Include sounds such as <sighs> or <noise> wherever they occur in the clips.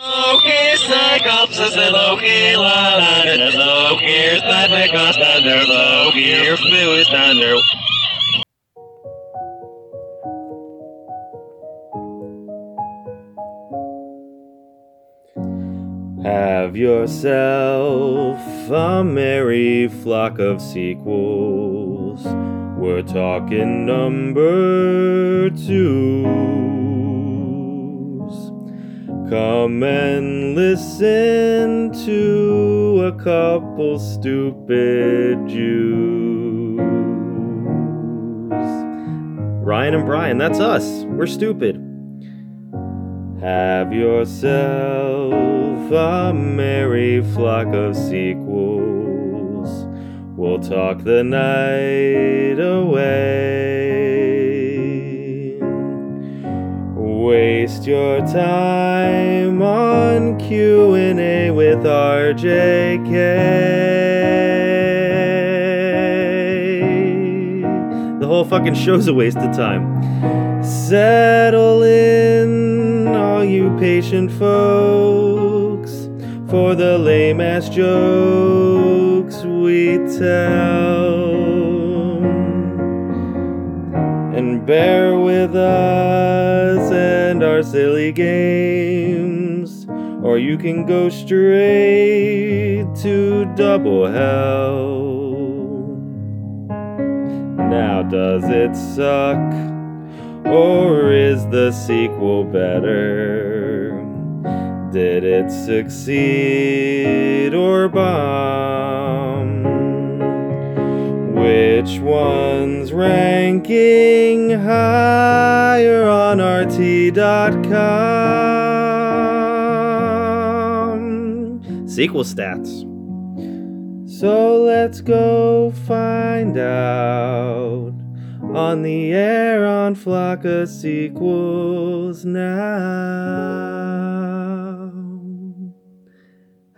Loki Cyclops is a Loki Lana and a Loki Sniper Cost Thunder Loki Fluid Thunder Have yourself a merry flock of sequels. We're talking number twos. Come and listen to a couple stupid Jews. Ryan and Brian, that's us. We're stupid. Have yourself a merry flock of sequels. We'll talk the night away. Waste your time on Q&A with RJK. The whole fucking show's a waste of time. Settle in, all you patient folks, for the lame ass jokes we tell. And bear with us our silly games, or you can go straight to double hell. Now, does it suck? Or is the sequel better? Did it succeed or bomb? Which one's ranking higher on RT.com? Sequel stats. So let's go find out on the air on Flock of Sequels now.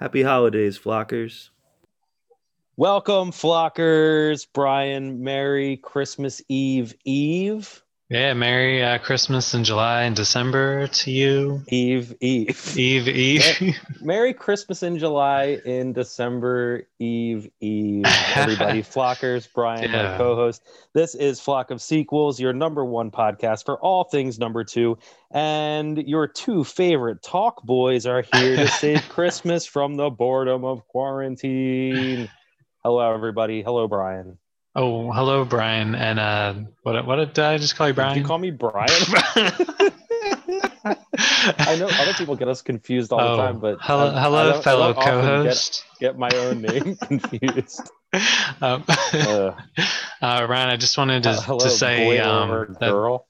Happy holidays, Flockers. Welcome, flockers. Brian, Merry Christmas Eve Eve. Yeah, Merry uh, Christmas in July and December to you. Eve Eve. Eve, Eve. Merry Christmas in July, in December Eve Eve. Everybody, <laughs> flockers, Brian, my co host. This is Flock of Sequels, your number one podcast for all things number two. And your two favorite talk boys are here to save <laughs> Christmas from the boredom of quarantine. Hello, everybody. Hello, Brian. oh, hello, Brian. And uh, what, what did I just call you, Brian? Did you call me Brian? <laughs> I know other people get us confused all the Oh, time, but hello, I- hello, I fellow co-host. Get, get my own name <laughs> confused. <laughs> um, Uh, uh, Ryan, I just wanted to, hello, to say boy um, or that- girl.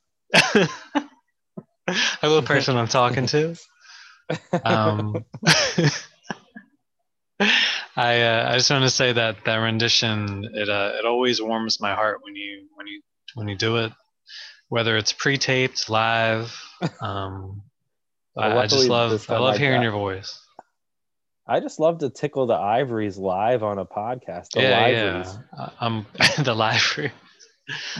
hello, person I'm talking to. Um, I uh, I just want to say that that rendition it uh, it always warms my heart when you when you when you do it, whether it's pre-taped, live. <laughs> Um, Well, I, I just love I love I hearing got- your voice. I just love to tickle the ivories live on a podcast. The yeah, liveries. yeah. Uh, I'm <laughs> the live.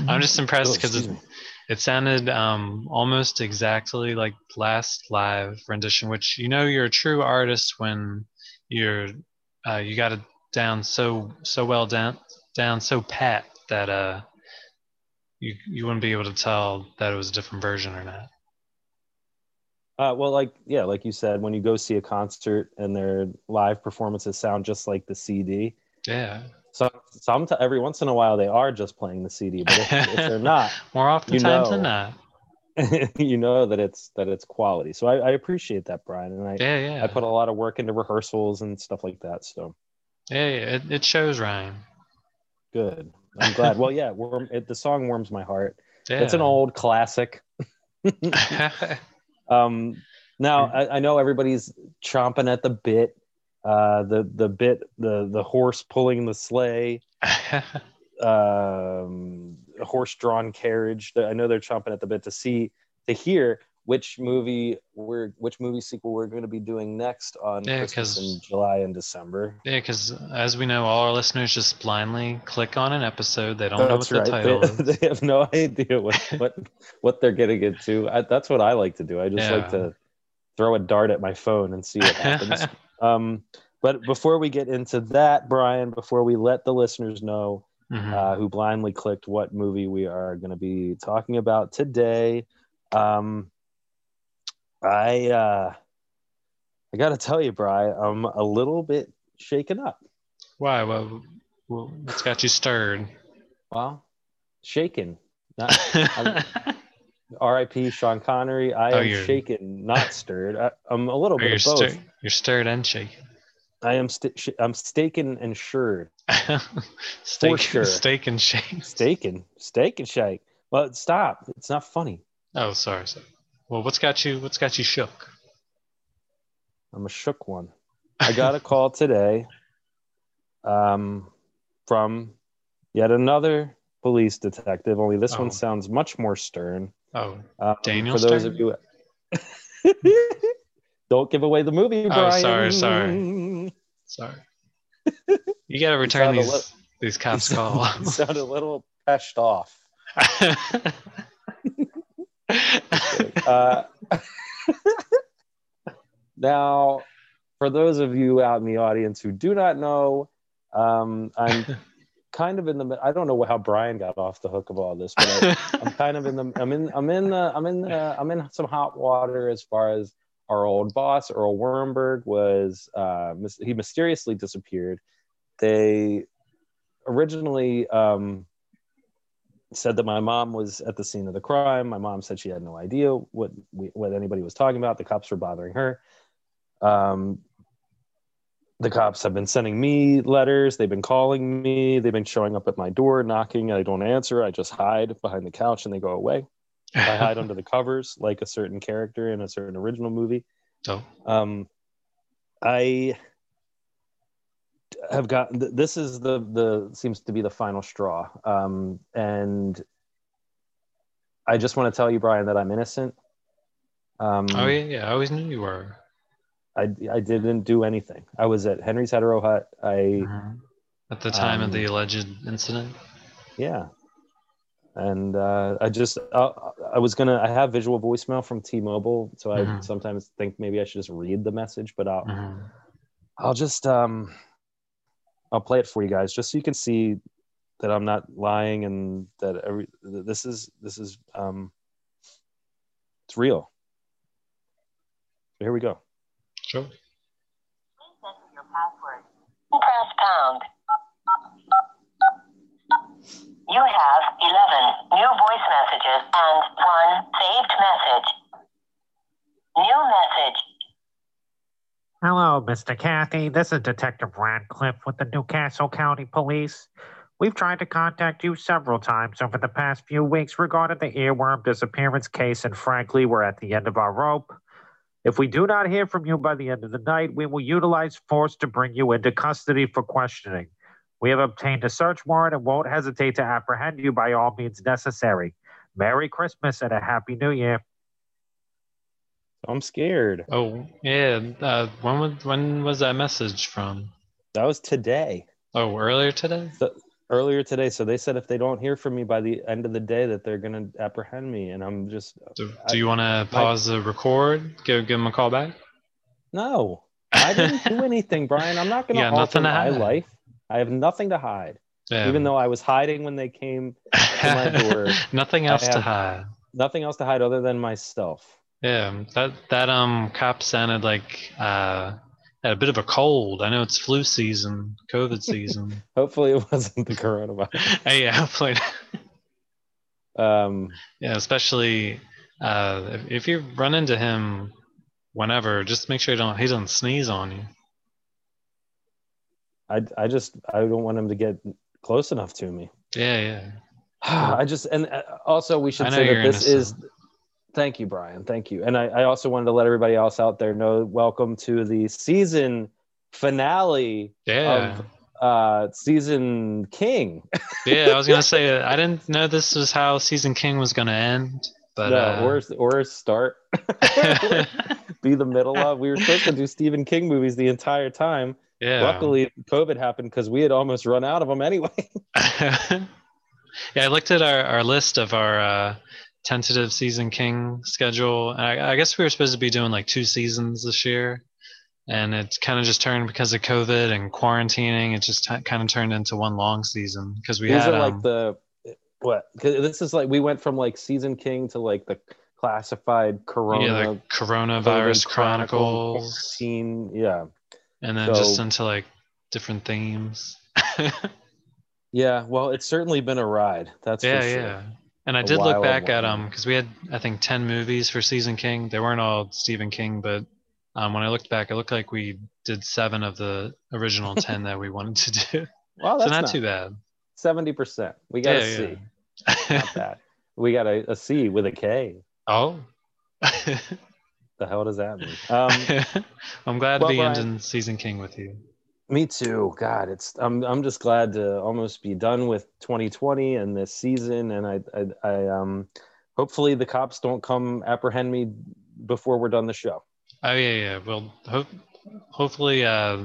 I'm just impressed Oh, because excuse it, it sounded um, almost exactly like last live rendition, which you know you're a true artist when you're uh, you got it down so so well down down so pat that uh you you wouldn't be able to tell that it was a different version or not. Uh, well, like yeah, like you said, when you go see a concert and their live performances sound just like the CD. Yeah, So, some every once in a while they are just playing the CD, but if, if they're not, <laughs> more often times than not. <laughs> you know that it's that it's quality. So I, I appreciate that, Brian, and I Yeah, yeah, I put a lot of work into rehearsals and stuff like that. So yeah, yeah. It, it shows, Ryan. good. I'm glad. well, yeah, warm, it, the song warms my heart. Yeah. It's an old classic. <laughs> Um, now I, I know everybody's chomping at the bit. Uh, the the bit the the horse pulling the sleigh, <laughs> um, horse drawn carriage. I know they're chomping at the bit to see to hear which movie we're which movie sequel we're going to be doing next on Yeah, Christmas in July and December. Yeah, because as we know, all our listeners just blindly click on an episode. They don't know what That's the title <laughs> They, is. they have no idea what <laughs> what what they're getting into. I, that's what I like to do. I just like to throw a dart at my phone and see what happens. <laughs> um, but before we get into that, Brian, before we let the listeners know Mhm. uh, who blindly clicked what movie we are going to be talking about today, um, I uh, I got to tell you, Bry, I'm a little bit shaken up. Why? Well, what, what's got you stirred? Well, shaken. Not <laughs> R.I.P. Sean Connery. I Oh, am shaken, not stirred. I, I'm a little <laughs> bit of both. stir- you're stirred and shaken. I am st- sh- I'm staken and <laughs> sure. steak, sure. steak and shake. Staken, steak and shake. Well, stop. It's not funny. Oh, sorry, sorry. Well, what's got you? What's got you shook? I'm a shook one. I got a call <laughs> today um, from yet another police detective. Only this Oh. one sounds much more stern. Oh, Um, Daniel for those Stern? of you, <laughs> don't give away the movie, Oh, sorry, sorry. Sorry. <laughs> You gotta return these li- these cops You sound- you sound a little peshed off. <laughs> Uh, now, for those of you out in the audience who do not know, um, I'm kind of in the. I don't know how Brian got off the hook of all this, but I, I'm kind of in the. I'm in. I'm in. The, I'm in. The, I'm in some hot water as far as our old boss Earl Wurmberg was. Uh, mis- he mysteriously disappeared. They originally um, said that my mom was at the scene of the crime. My mom said she had no idea what we, what anybody was talking about. The cops were bothering her. Um, the cops have been sending me letters. They've been calling me. They've been showing up at my door, knocking. I don't answer. I just hide behind the couch and they go away. I <laughs> hide under the covers like a certain character in a certain original movie. Oh, Um, I have gotten this is the the seems to be the final straw. Um, and I just want to tell you, Brian, that I'm innocent. Um, oh yeah, yeah. I always knew you were. I I didn't do anything. I was at Henry's Hetero Hut. I Mhm. At the time of Um, the alleged incident. yeah, and uh, I just uh, I was gonna I have visual voicemail from T-Mobile, so I Mhm. sometimes think maybe I should just read the message, but I'll Mhm. I'll just um I'll play it for you guys just so you can see that I'm not lying and that every this is this is um it's real. So here we go. Sure. Enter your password. Press pound. You have 11 new voice messages and one saved message. New message. Hello, Mr. Kathy. This is Detective Radcliffe with the Newcastle County Police. We've tried to contact you several times over the past few weeks regarding the earworm disappearance case, and frankly, we're at the end of our rope. If we do not hear from you by the end of the night, we will utilize force to bring you into custody for questioning. We have obtained a search warrant and won't hesitate to apprehend you by all means necessary. Merry Christmas and a Happy New Year. I'm scared. Oh yeah. Uh, when was when was that message from? That was today. Oh, earlier today. Earlier today. So they said if they don't hear from me by the end of the day that they're gonna apprehend me and I'm just Do, I- do you want to pause the record? Give give him a call back. no. I didn't do anything, Brian. I'm not gonna <laughs> Yeah, alter nothing to my hide. life. I have nothing to hide. Even though I was hiding when they came to my <laughs> door, Nothing else to hide. nothing else to hide other than myself. Yeah, that that um cop sounded like uh had a bit of a cold. I know it's flu season, COVID <laughs> season. Hopefully it wasn't the coronavirus. <laughs> hey, yeah, hopefully. Um, Yeah, especially uh if, if you run into him whenever, just make sure you don't he doesn't sneeze on you. I I just I don't want him to get close enough to me. Yeah, yeah. <sighs> I just and uh, also we should say that this is. Thank you, Brian. Thank you. And I, I also wanted to let everybody else out there know. Welcome to the season finale Yeah. of uh season King. yeah, I was gonna <laughs> say I didn't know this was how season King was gonna end, but no, uh, or or start <laughs> <laughs> be the middle of. We were supposed to do Stephen King movies the entire time. Yeah. Luckily, COVID happened because we had almost run out of them anyway. <laughs> <laughs> yeah, I looked at our, our list of our uh, tentative season king schedule. And I, I guess we were supposed to be doing like two seasons this year, and it kind of just turned because of COVID and quarantining. It just t- kind of turned into one long season because we These had are like um, the what? this is like we went from like season king to like the classified Corona yeah, the coronavirus Chronicle, chronicles, quarantine. Yeah, and then just into like different themes. <laughs> yeah. Well, it's certainly been a ride. That's yeah, for sure. yeah. And I A did look back at one. um because we had I think ten movies for season King. They weren't all Stephen King, but um, when I looked back, it looked like we did seven of the original <laughs> ten that we wanted to do. Well, so that's not, too bad. Seventy percent. We got yeah, a C. yeah. Not bad. We got a, a C with a K. <laughs> oh. The hell does that mean? <laughs> Um, I'm glad well, to be Brian- ending season King with you. Me too. God, it's I'm I'm just glad to almost be done with 2020 and this season, and I I, I um hopefully the cops don't come apprehend me before we're done the show. Oh yeah, yeah. Well, hope hopefully uh,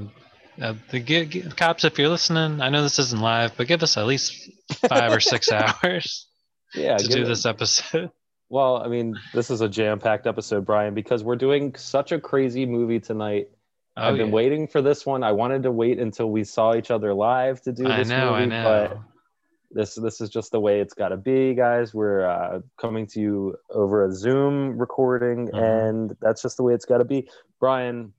uh the gi- cops, if you're listening, I know this isn't live, but give us at least five or six <laughs> hours Yeah, to do it- this episode. Well, I mean, this is a jam-packed episode, Brian, because we're doing such a crazy movie tonight. Oh, I've been yeah. waiting for this one. I wanted to wait until we saw each other live to do I this know, movie, I know. but this this is just the way it's got to be, guys. We're uh, coming to you over a Zoom recording, Mhm. and that's just the way it's got to be. Brian,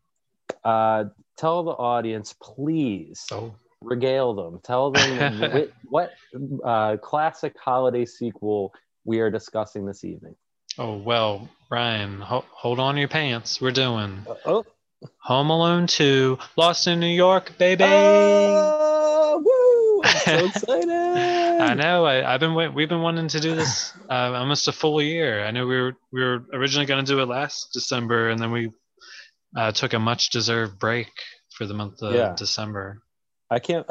uh, tell the audience, please, Oh. regale them. Tell them <laughs> what, what uh, classic holiday sequel we are discussing this evening. Oh well, Ryan, ho- hold on your pants. We're doing oh, Home Alone 2, Lost in New York, baby. oh, woo! I'm so <laughs> excited. I know. I, I've been wait- we've been wanting to do this uh, almost a full year. I know we were we were originally going to do it last December, and then we uh, took a much deserved break for the month of Yeah. December. I can't.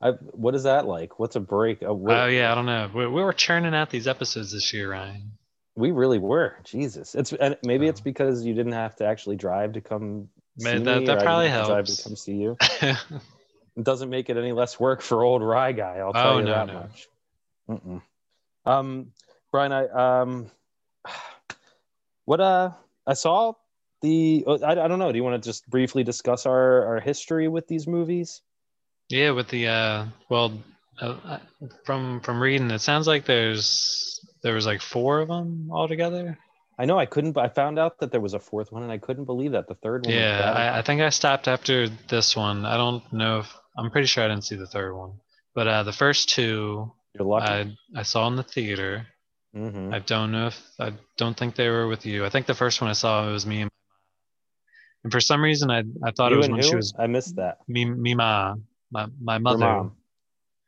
I, what is that like? What's a break? Uh, Oh yeah, I don't know. We, we were churning out these episodes this year, Ryan. we really were. Jesus, it's and maybe it's Oh. because you didn't have to actually drive to come. That- me, that probably to drive to come see you. <laughs> It doesn't make it any less work for old Rye guy. I'll tell Oh, you no, that no. much. Mm-mm. Um, Brian, I um, what uh, I saw the. oh, I, I don't know. Do you want to just briefly discuss our our history with these movies? Yeah, with the uh, well, uh, uh, from from reading, it sounds like there's there was like four of them altogether. I know I couldn't. But I found out that there was a fourth one, and I couldn't believe that the third one. Yeah. I, I think I stopped after this one. I don't know if I'm pretty sure I didn't see the third one, but uh, the first two You're lucky. I I saw in the theater. Mhm. I don't know if I don't think they were with you. I think the first one I saw it was me and my and for some reason I I thought You it was when who? she was I missed that. me me my my Your mother mom.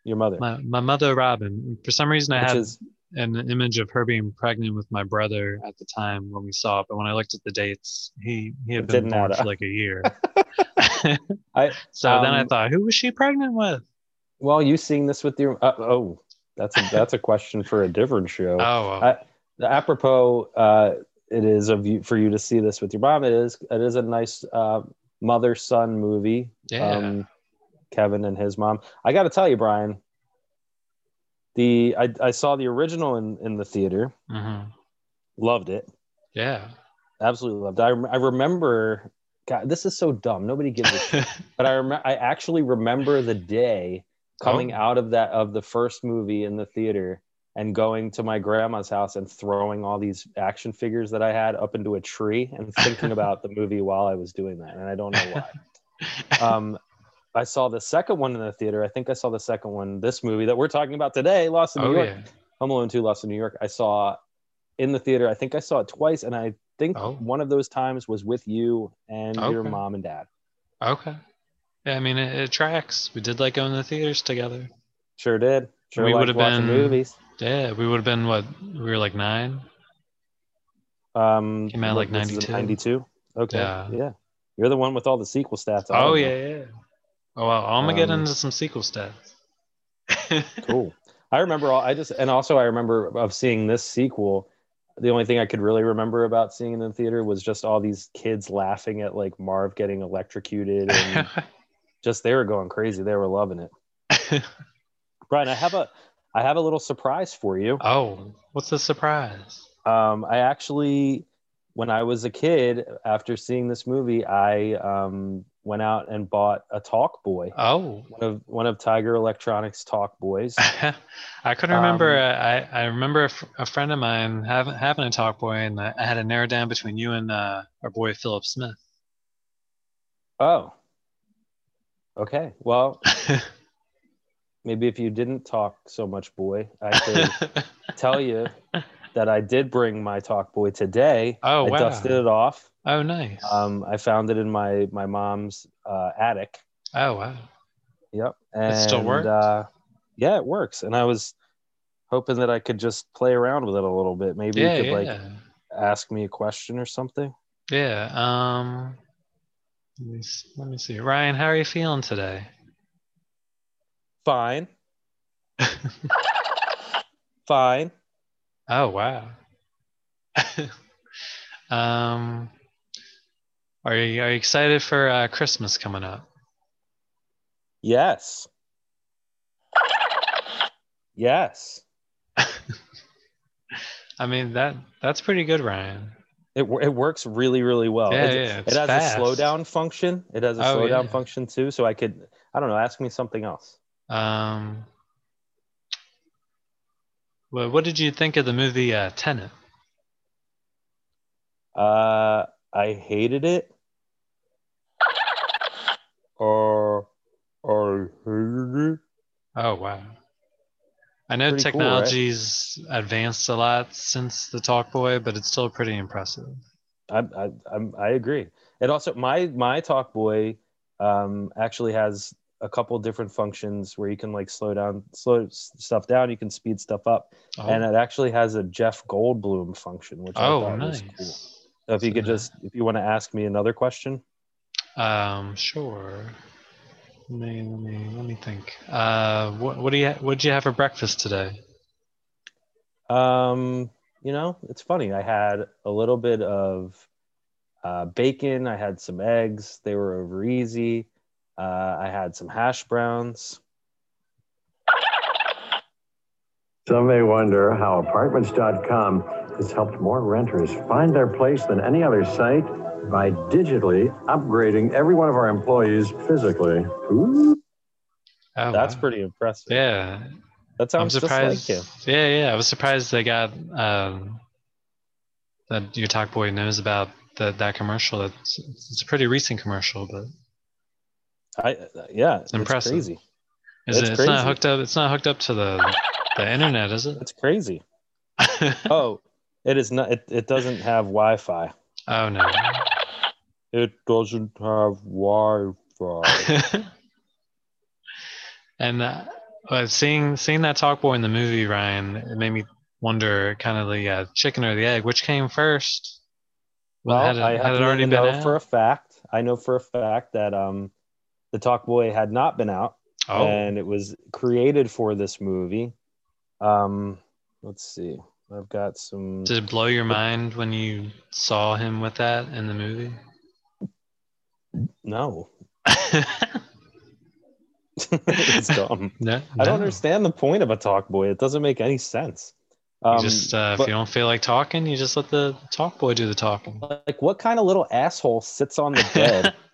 Your mother. my my mother Robin. For some reason I which had is an image of her being pregnant with my brother at the time when we saw it, but when I looked at the dates, he he had It been born for like a year. <laughs> <laughs> I so then I um, thought, who was she pregnant with? well, you seeing this with your uh, oh, that's a that's a question for a different show. <laughs> Oh, well, I- apropos, uh, it is of you for you to see this with your mom. It is it is a nice uh, mother son movie. yeah. Um, Kevin and his mom. I got to tell you, Brian. The I, I saw the original in, in the theater. hmm Loved it. Yeah. Absolutely loved it. I, I remember. God, this is so dumb. Nobody gives a <laughs> shit. but I remember. I actually remember the day coming Oh. out of that of the first movie in the theater and going to my grandma's house and throwing all these action figures that I had up into a tree and thinking <laughs> about the movie while I was doing that. And I don't know why. <laughs> um, I saw the second one in the theater. I think I saw the second one, this movie that we're talking about today, Lost in New oh York. yeah. Home Alone 2, Lost in New York. I saw in the theater. I think I saw it twice, and I think Oh. one of those times was with you and your mom and dad. Okay. Yeah, I mean it, it tracks. We did like going to the theaters together. Sure did. Sure We would've watching been- movies. Yeah, we would have been what? We were like nine. Um, Came out, like, 92. 92. Okay. Yeah. Yeah. You're the one with all the sequel stats. I Oh know. yeah, yeah. Oh, well, I'm gonna get Um, into some sequel stats. <laughs> Cool. I remember all. I just and also I remember of seeing this sequel. The only thing I could really remember about seeing in the theater was just all these kids laughing at like Marv getting electrocuted and <laughs> just they were going crazy. They were loving it. Brian, I have a I have a little surprise for you. oh, what's the surprise? Um, I actually, when I was a kid, after seeing this movie, I um, went out and bought a Talk Boy, Oh, one of one of Tiger Electronics Talk Boys. <laughs> I couldn't remember. Um, I, I remember a, friend of mine having having a talk boy, and I, I had to narrow down between you and uh, our boy Philip Smith. Oh, okay. Well, <laughs> maybe if you didn't talk so much, boy, I could <laughs> tell you that I did bring my Talk Boy today. Oh, I wow. dusted it off. oh, nice. Um, I found it in my my mom's uh, attic. oh, wow. Yep. And, It still works? Uh, yeah, it works. And I was hoping that I could just play around with it a little bit. Maybe Yeah, you could yeah, like ask me a question or something. yeah. Um, let me let me see. Ryan, how are you feeling today? Fine. <laughs> Fine. Oh, wow. <laughs> um, are you are you excited for uh, Christmas coming up? Yes. Yes. <laughs> I mean that that's pretty good, Ryan. It, it works really, really well. Yeah, it, yeah, it has fast. a slowdown function. It has a Oh, slowdown yeah. function too. So I could, I don't know, ask me something else. Um, well, what did you think of the movie uh, Tenet? Uh, I hated it. <laughs> Or, or hated it. Oh wow! I know Pretty cool, right? technology's advanced a lot since the Talkboy, but it's still pretty impressive. I, I, I'm, I agree. It also my my Talk Boy um, actually has a couple different functions where you can like slow down, slow stuff down. You can speed stuff up, Oh, and it actually has a Jeff Goldblum function, which I oh thought nice. was cool. So if you could just, if you want to ask me another question, Um, sure. Let me let me let me think. Uh, what what do you what did you have for breakfast today? um, you know, it's funny. I had a little bit of uh, bacon. I had some eggs. They were over easy. Uh, I had some hash browns. Some may wonder how Apartments.com has helped more renters find their place than any other site by digitally upgrading every one of our employees physically. Ooh. Oh, That's wow. pretty impressive. Yeah, That I'm sounds just surprised. like him. Yeah, yeah. I was surprised they got um, that your talk boy knows about that that commercial. It's it's a pretty recent commercial, but I yeah, it's, impressive. crazy. is It's it? It's not hooked up. It's not hooked up to the the internet, is it? It's crazy. <laughs> Oh, it is not. It, it doesn't have Wi-Fi. oh no. It doesn't have Wi-Fi. <laughs> and uh, uh, seeing seeing that talk boy in the movie, Ryan, it made me wonder, kind of the uh, chicken or the egg, which came first? Well, had it, I had it already to been know out? for a fact. I know for a fact that um, the Talk Boy had not been out, oh, and it was created for this movie. Um, let's see. I've got some. did it blow your mind when you saw him with that in the movie? No, <laughs> it's dumb. <laughs> no, I don't understand the point of a Talk Boy. It doesn't make any sense. You Um, just uh, if you don't feel like talking, you just let the talk boy do the talking. like, what kind of little asshole sits on the bed? <laughs>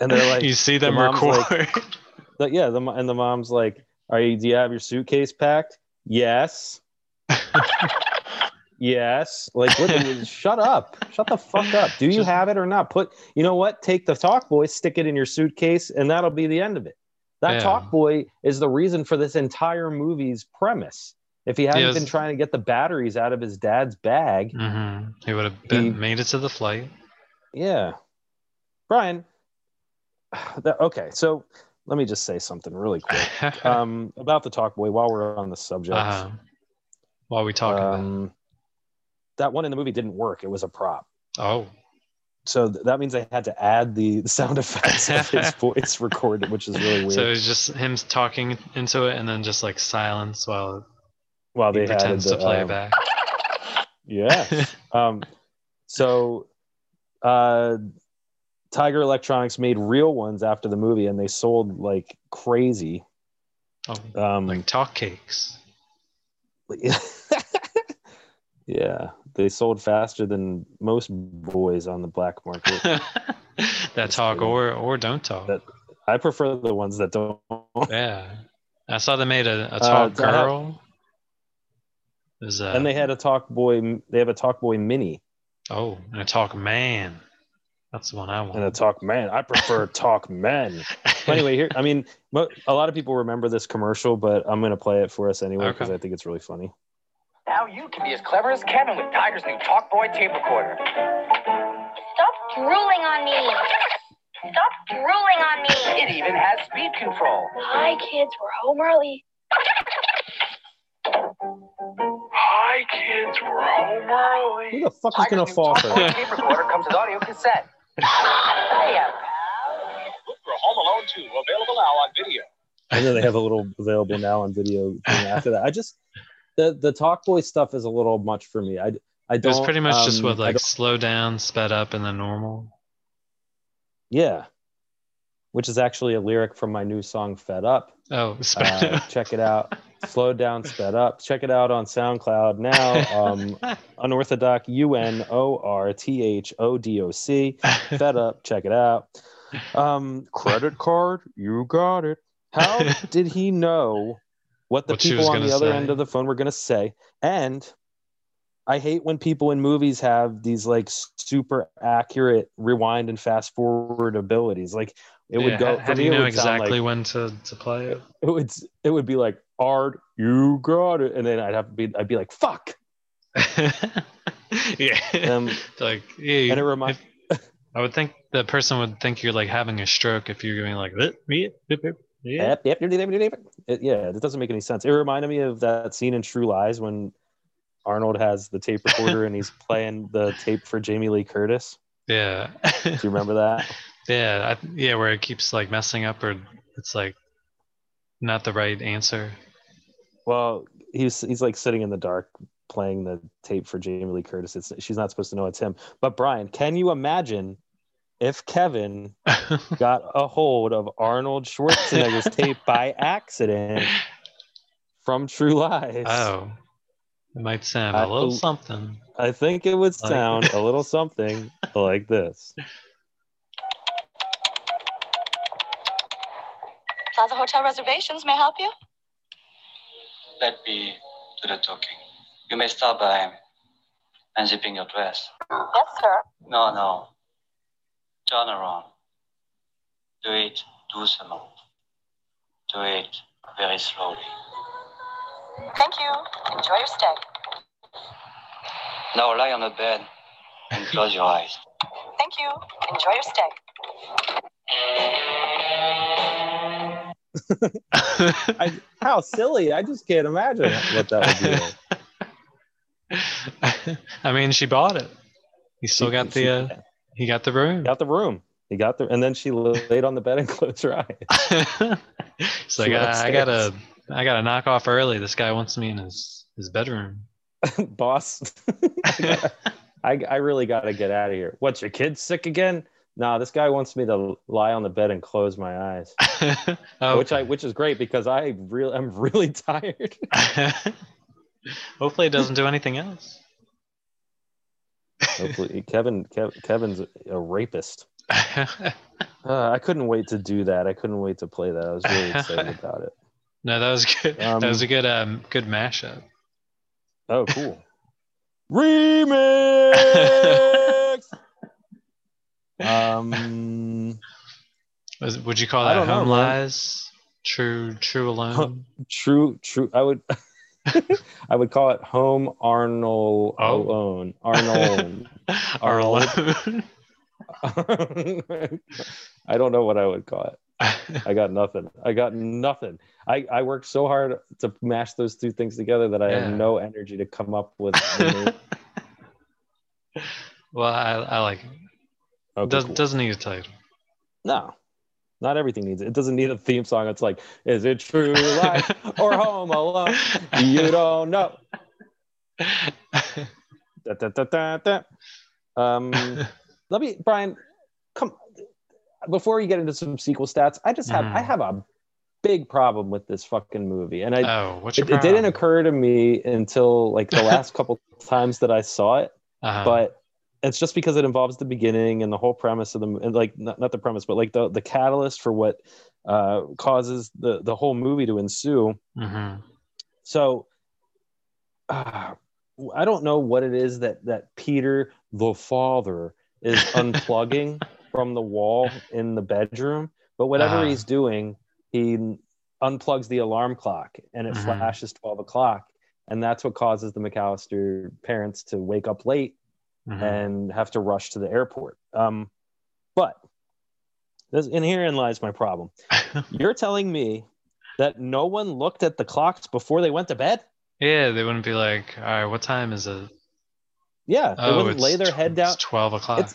and they're <laughs> like, you see them the like- record. <laughs> the- yeah, the, and the mom's like, "Are you? Do you have your suitcase packed?" Yes. <laughs> yes. Like, what, shut up. Shut the fuck up. Do you Just- have it or not? Put. You know what? Take the talk boy, stick it in your suitcase, and that'll be the end of it. That Yeah. talk boy is the reason for this entire movie's premise. If he hadn't Yes. been trying to get the batteries out of his dad's bag, hmm He would have been, He- made it to the flight. Yeah. Brian. <sighs> that- okay, so let me just say something really quick <laughs> um, about the Talk Boy while we're on the subject. uh-huh. While we talk about. Um, that one in the movie didn't work. It was a prop. Oh, So th- that means I had to add the <laughs> sound effects of his <laughs> voice recorded, which is really weird. so it's just him talking into it and then just like silence while while he they pretends the, to play um, it back. Yeah. um, so uh, Tiger Electronics made real ones after the movie, and they sold like crazy. oh, Um, like talk cakes. <laughs> Yeah, they sold faster than most boys on the black market. <laughs> that talk true. or or don't talk. That- I prefer the ones that don't. <laughs> yeah, I saw they made a, a Uh, talk have- girl. A and they had a talk boy. They have a talk boy mini oh, and a talk man. That's the one I want. and a talk man. I prefer <laughs> talk men. But anyway, here. I mean, a lot of people remember this commercial, but I'm gonna play it for us anyway Okay. because I think it's really funny. Now you can be as clever as Kevin with Tiger's new Talk Boy tape recorder. Stop drooling on me. Stop drooling on me. It even has speed control. Hi, kids. We're home early. Hi, kids. We're home early. Who the fuck is gonna Tiger's new fall for Talkboy that? tape recorder comes with audio cassette. Hiya, pal. Look for Home Alone 2, available now on video. And then they have a little available now on video thing after that. I just the the talk boy stuff is a little much for me. I I don't. was pretty much just um, what I like slow down, sped up, and then normal. yeah, which is actually a lyric from my new song "Fed Up." Oh, <laughs> sped Uh, up. check it out. Slowed down, sped up. Check it out on SoundCloud now. Um, <laughs> unorthodox, U N O R T H O D O C. Fed up. Check it out. Um, credit card, you got it. How did he know what the What people on the gonna other say. end of the phone were going to say? And I hate when people in movies have these like super accurate rewind and fast forward abilities. Like it would go. How, how do you know would sound like- exactly when to, to play it? it would it would be like art you got it and then i'd have to be i'd be like fuck <laughs> yeah. um <laughs> like yeah. and it remind I would think the person would think you're like having a stroke if you're going like "Lip, meep, lip, lip, yeah. Yep. It- yeah it doesn't make any sense it reminded me of that scene in true lies when arnold has the tape recorder and he's <laughs> playing the tape for jamie lee curtis Yeah. do you remember that yeah. I, yeah. Where it keeps like messing up or it's like not the right answer. Well he's he's like sitting in the dark playing the tape for jamie lee curtis it's, she's not supposed to know it's him but brian can you imagine if kevin <laughs> got a hold of Arnold Schwarzenegger's <laughs> tape by accident from True Lies. oh. It might sound I a little bel- something. I think it would Like- sound a little <laughs> something like this. Plaza Hotel reservations may I help you. Let me do the talking. You may start by unzipping your dress. Yes, sir. No, no. Turn around. Do it doucement. Do it very slowly. Thank you. Enjoy your stay. Now lie on the bed and close your eyes. Thank you. Enjoy your stay. I, how silly! I just can't imagine what that would be. Like. <laughs> I mean, she bought it. He still She- got she the uh, he got the room. got the room. He got the, and then she laid on the bed and <laughs> closed her eyes. It's like I, I gotta I gotta knock off early. This guy wants me in his his bedroom. <laughs> Boss, I, gotta- I, I really got to get out of here. What's your kid sick again? No, this guy wants me to lie on the bed and close my eyes, <laughs> oh, which I which is great because I really I'm <laughs> really tired. <laughs> hopefully it doesn't do anything else. Hopefully, Kevin Kev, Kevin's a rapist. Uh, I couldn't wait to do that. I couldn't wait to play that. I was really excited about it. no, that was good. that was Um, a good um good mashup. Oh, cool. Remix. Um, would you call that know, home man. lies? True, true alone. true, true. I would, <laughs> I would call it home Arnold Oh. alone. Arnold. <laughs> Arnold. <laughs> I don't know what I would call it. I got nothing. I got nothing. I, I worked so hard to mash those two things together that I Yeah. have no energy to come up with. well, I, I like. Okay, Does, cool. Doesn't need a title. No, not everything needs it. It doesn't need a theme song. It's like, is it true life <laughs> or home alone? You don't know. <laughs> Da, da, da, da, da. Um, <laughs> let me, Brian, come before you get into some sequel stats. I just have, I Mhm. have a big problem with this fucking movie, and I oh, what's your it, it didn't occur to me until like the last couple times that I saw it, Uh-huh. but it's just because it involves the beginning and the whole premise of the and like not, not the premise, but like the the catalyst for what uh, causes the the whole movie to ensue. Mhm. So uh, I don't know what it is that that Peter the father is <laughs> unplugging from the wall in the bedroom, but whatever Ah. he's doing, he unplugs the alarm clock and it Mhm. flashes 12 o'clock. And that's what causes the McAllister parents to wake up late Mhm. and have to rush to the airport. Um, but this, and herein lies my problem. <laughs> You're telling me that no one looked at the clocks before they went to bed? yeah, they wouldn't be like, all right, what time is it? Yeah, they Oh, wouldn't lay their tw- head down. It's twelve o'clock. It's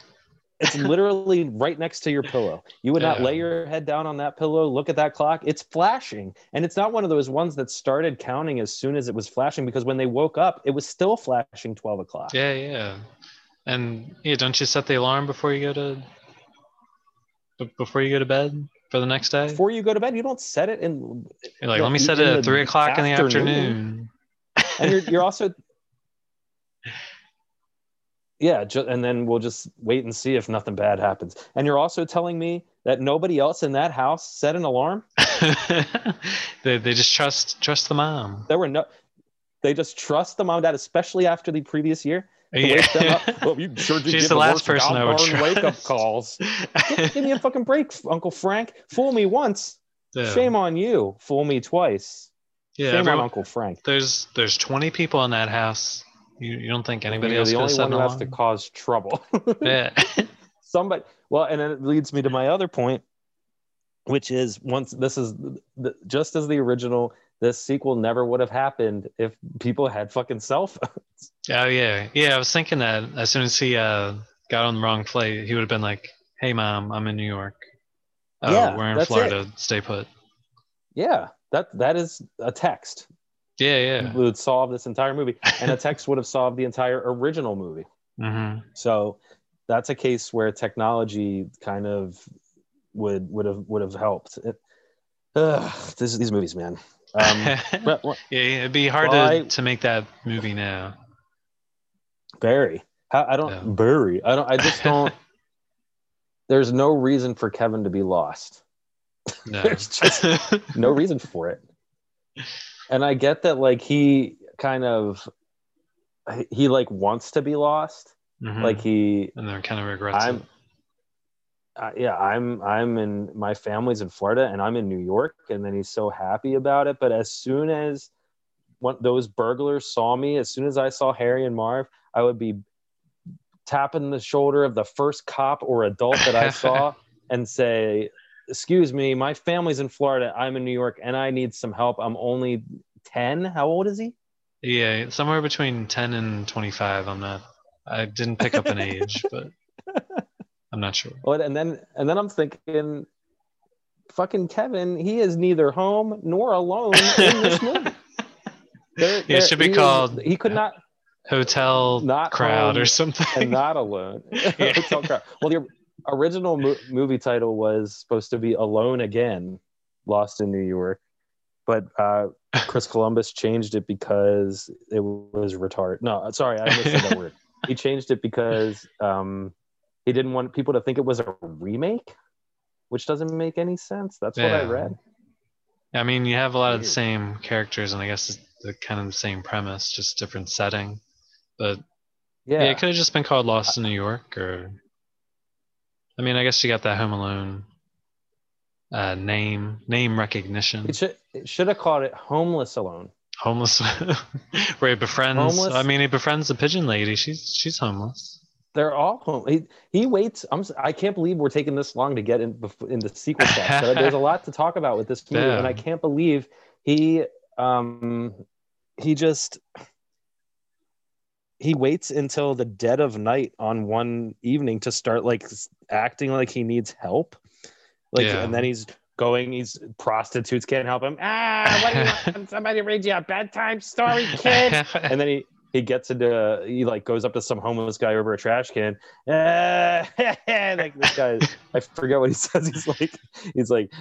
it's literally <laughs> right next to your pillow. You would not Yeah. lay your head down on that pillow, look at that clock. It's flashing. And it's not one of those ones that started counting as soon as it was flashing because when they woke up, it was still flashing 12 o'clock. Yeah, yeah. And yeah, don't you set the alarm before you go to b- before you go to bed for the next day? Before you go to bed, you don't set it in. You're like, let me set it at three o'clock in the afternoon. afternoon. And you're, you're also. <laughs> Yeah, ju- and then we'll just wait and see if nothing bad happens. And you're also telling me that nobody else in that house set an alarm? <laughs> they they just trust trust the mom. There were no. They just trust the mom and dad, especially after the previous year. Yeah. wake them up. <laughs> Well, you sure did She's the last person I would Valborn wake up calls. <laughs> Give, me a fucking break, Uncle Frank. Fool me once, Yeah. shame on you. Fool me twice, Yeah, shame on Uncle Frank. there's there's 20 people in that house. You, you don't think anybody else the only one who has to cause trouble. <laughs> Yeah. Somebody. Well, and it leads me to my other point, which is once this is the, just as the original. This sequel never would have happened if people had fucking cell phones. <laughs> Oh yeah, yeah. I was thinking that as soon as he uh, got on the wrong flight, he would have been like, "Hey, mom, I'm in New York. Oh, Yeah, we're in Florida. Stay put." Yeah, that that is a text. Yeah, yeah. would solve this entire movie, and a text would have solved the entire original movie. hmm So that's a case where technology kind of would would have would have helped. It, ugh, this, these movies, man. Um, <laughs> but- yeah, it'd be hard Why- to, to make that movie now. Barry, I, I don't. Barry. I don't. I just don't. <laughs> there's no reason for Kevin to be lost. No. <laughs> There's just no reason for it. And I get that, like he kind of he like wants to be lost. Mhm. Like he and then kind of regrets I'm it. Uh, yeah, I'm I'm in my family's in Florida and I'm in New York, and then he's so happy about it. But as soon as one, those burglars saw me, as soon as I saw Harry and Marv, I would be tapping the shoulder of the first cop or adult that I saw <laughs> and say, "Excuse me, my family's in Florida. I'm in New York, and I need some help. I'm only ten. How old is he? Yeah, somewhere between 10 and 25. I'm not. I didn't pick up an age, but <laughs> I'm not sure. Well, and then and then I'm thinking, fucking Kevin, he is neither home nor alone in this <laughs> movie. It should be he is- called he could not Hotel not crowd or something. and not alone. <laughs> <laughs> Yeah. Hotel crowd. Well, the original mo- movie title was supposed to be Alone Again, Lost in New York, but uh, Chris Columbus changed it because it was retarded. No, sorry, I said that word. He changed it because um, he didn't want people to think it was a remake, which doesn't make any sense. That's what I Yeah. read. I mean, you have a lot of the same characters, and I guess it's the kind of the same premise, just different setting. But Yeah, yeah, it could have just been called Lost in New York, or I mean, I guess you got that Home Alone uh, name name recognition. it should it should have called it Homeless Alone. homeless, <laughs> where he befriends. Homeless? I mean, he befriends the pigeon lady. She's she's homeless. They're all home. He, he waits. I'm. I can't believe we're taking this long to get in bef- into sequel <laughs> there's a lot to talk about with this movie, and I can't believe he um he just he waits until the dead of night on one evening to start like acting like he needs help. Like, Yeah. and then he's going. He's prostitutes can't help him. Ah, what do you <laughs> want? Somebody read you a bedtime story, <laughs> kid. and then he he gets into he like goes up to some homeless guy over a trash can. <laughs> Eh, like this guy, I forget what he <laughs> says. He's like, he's like,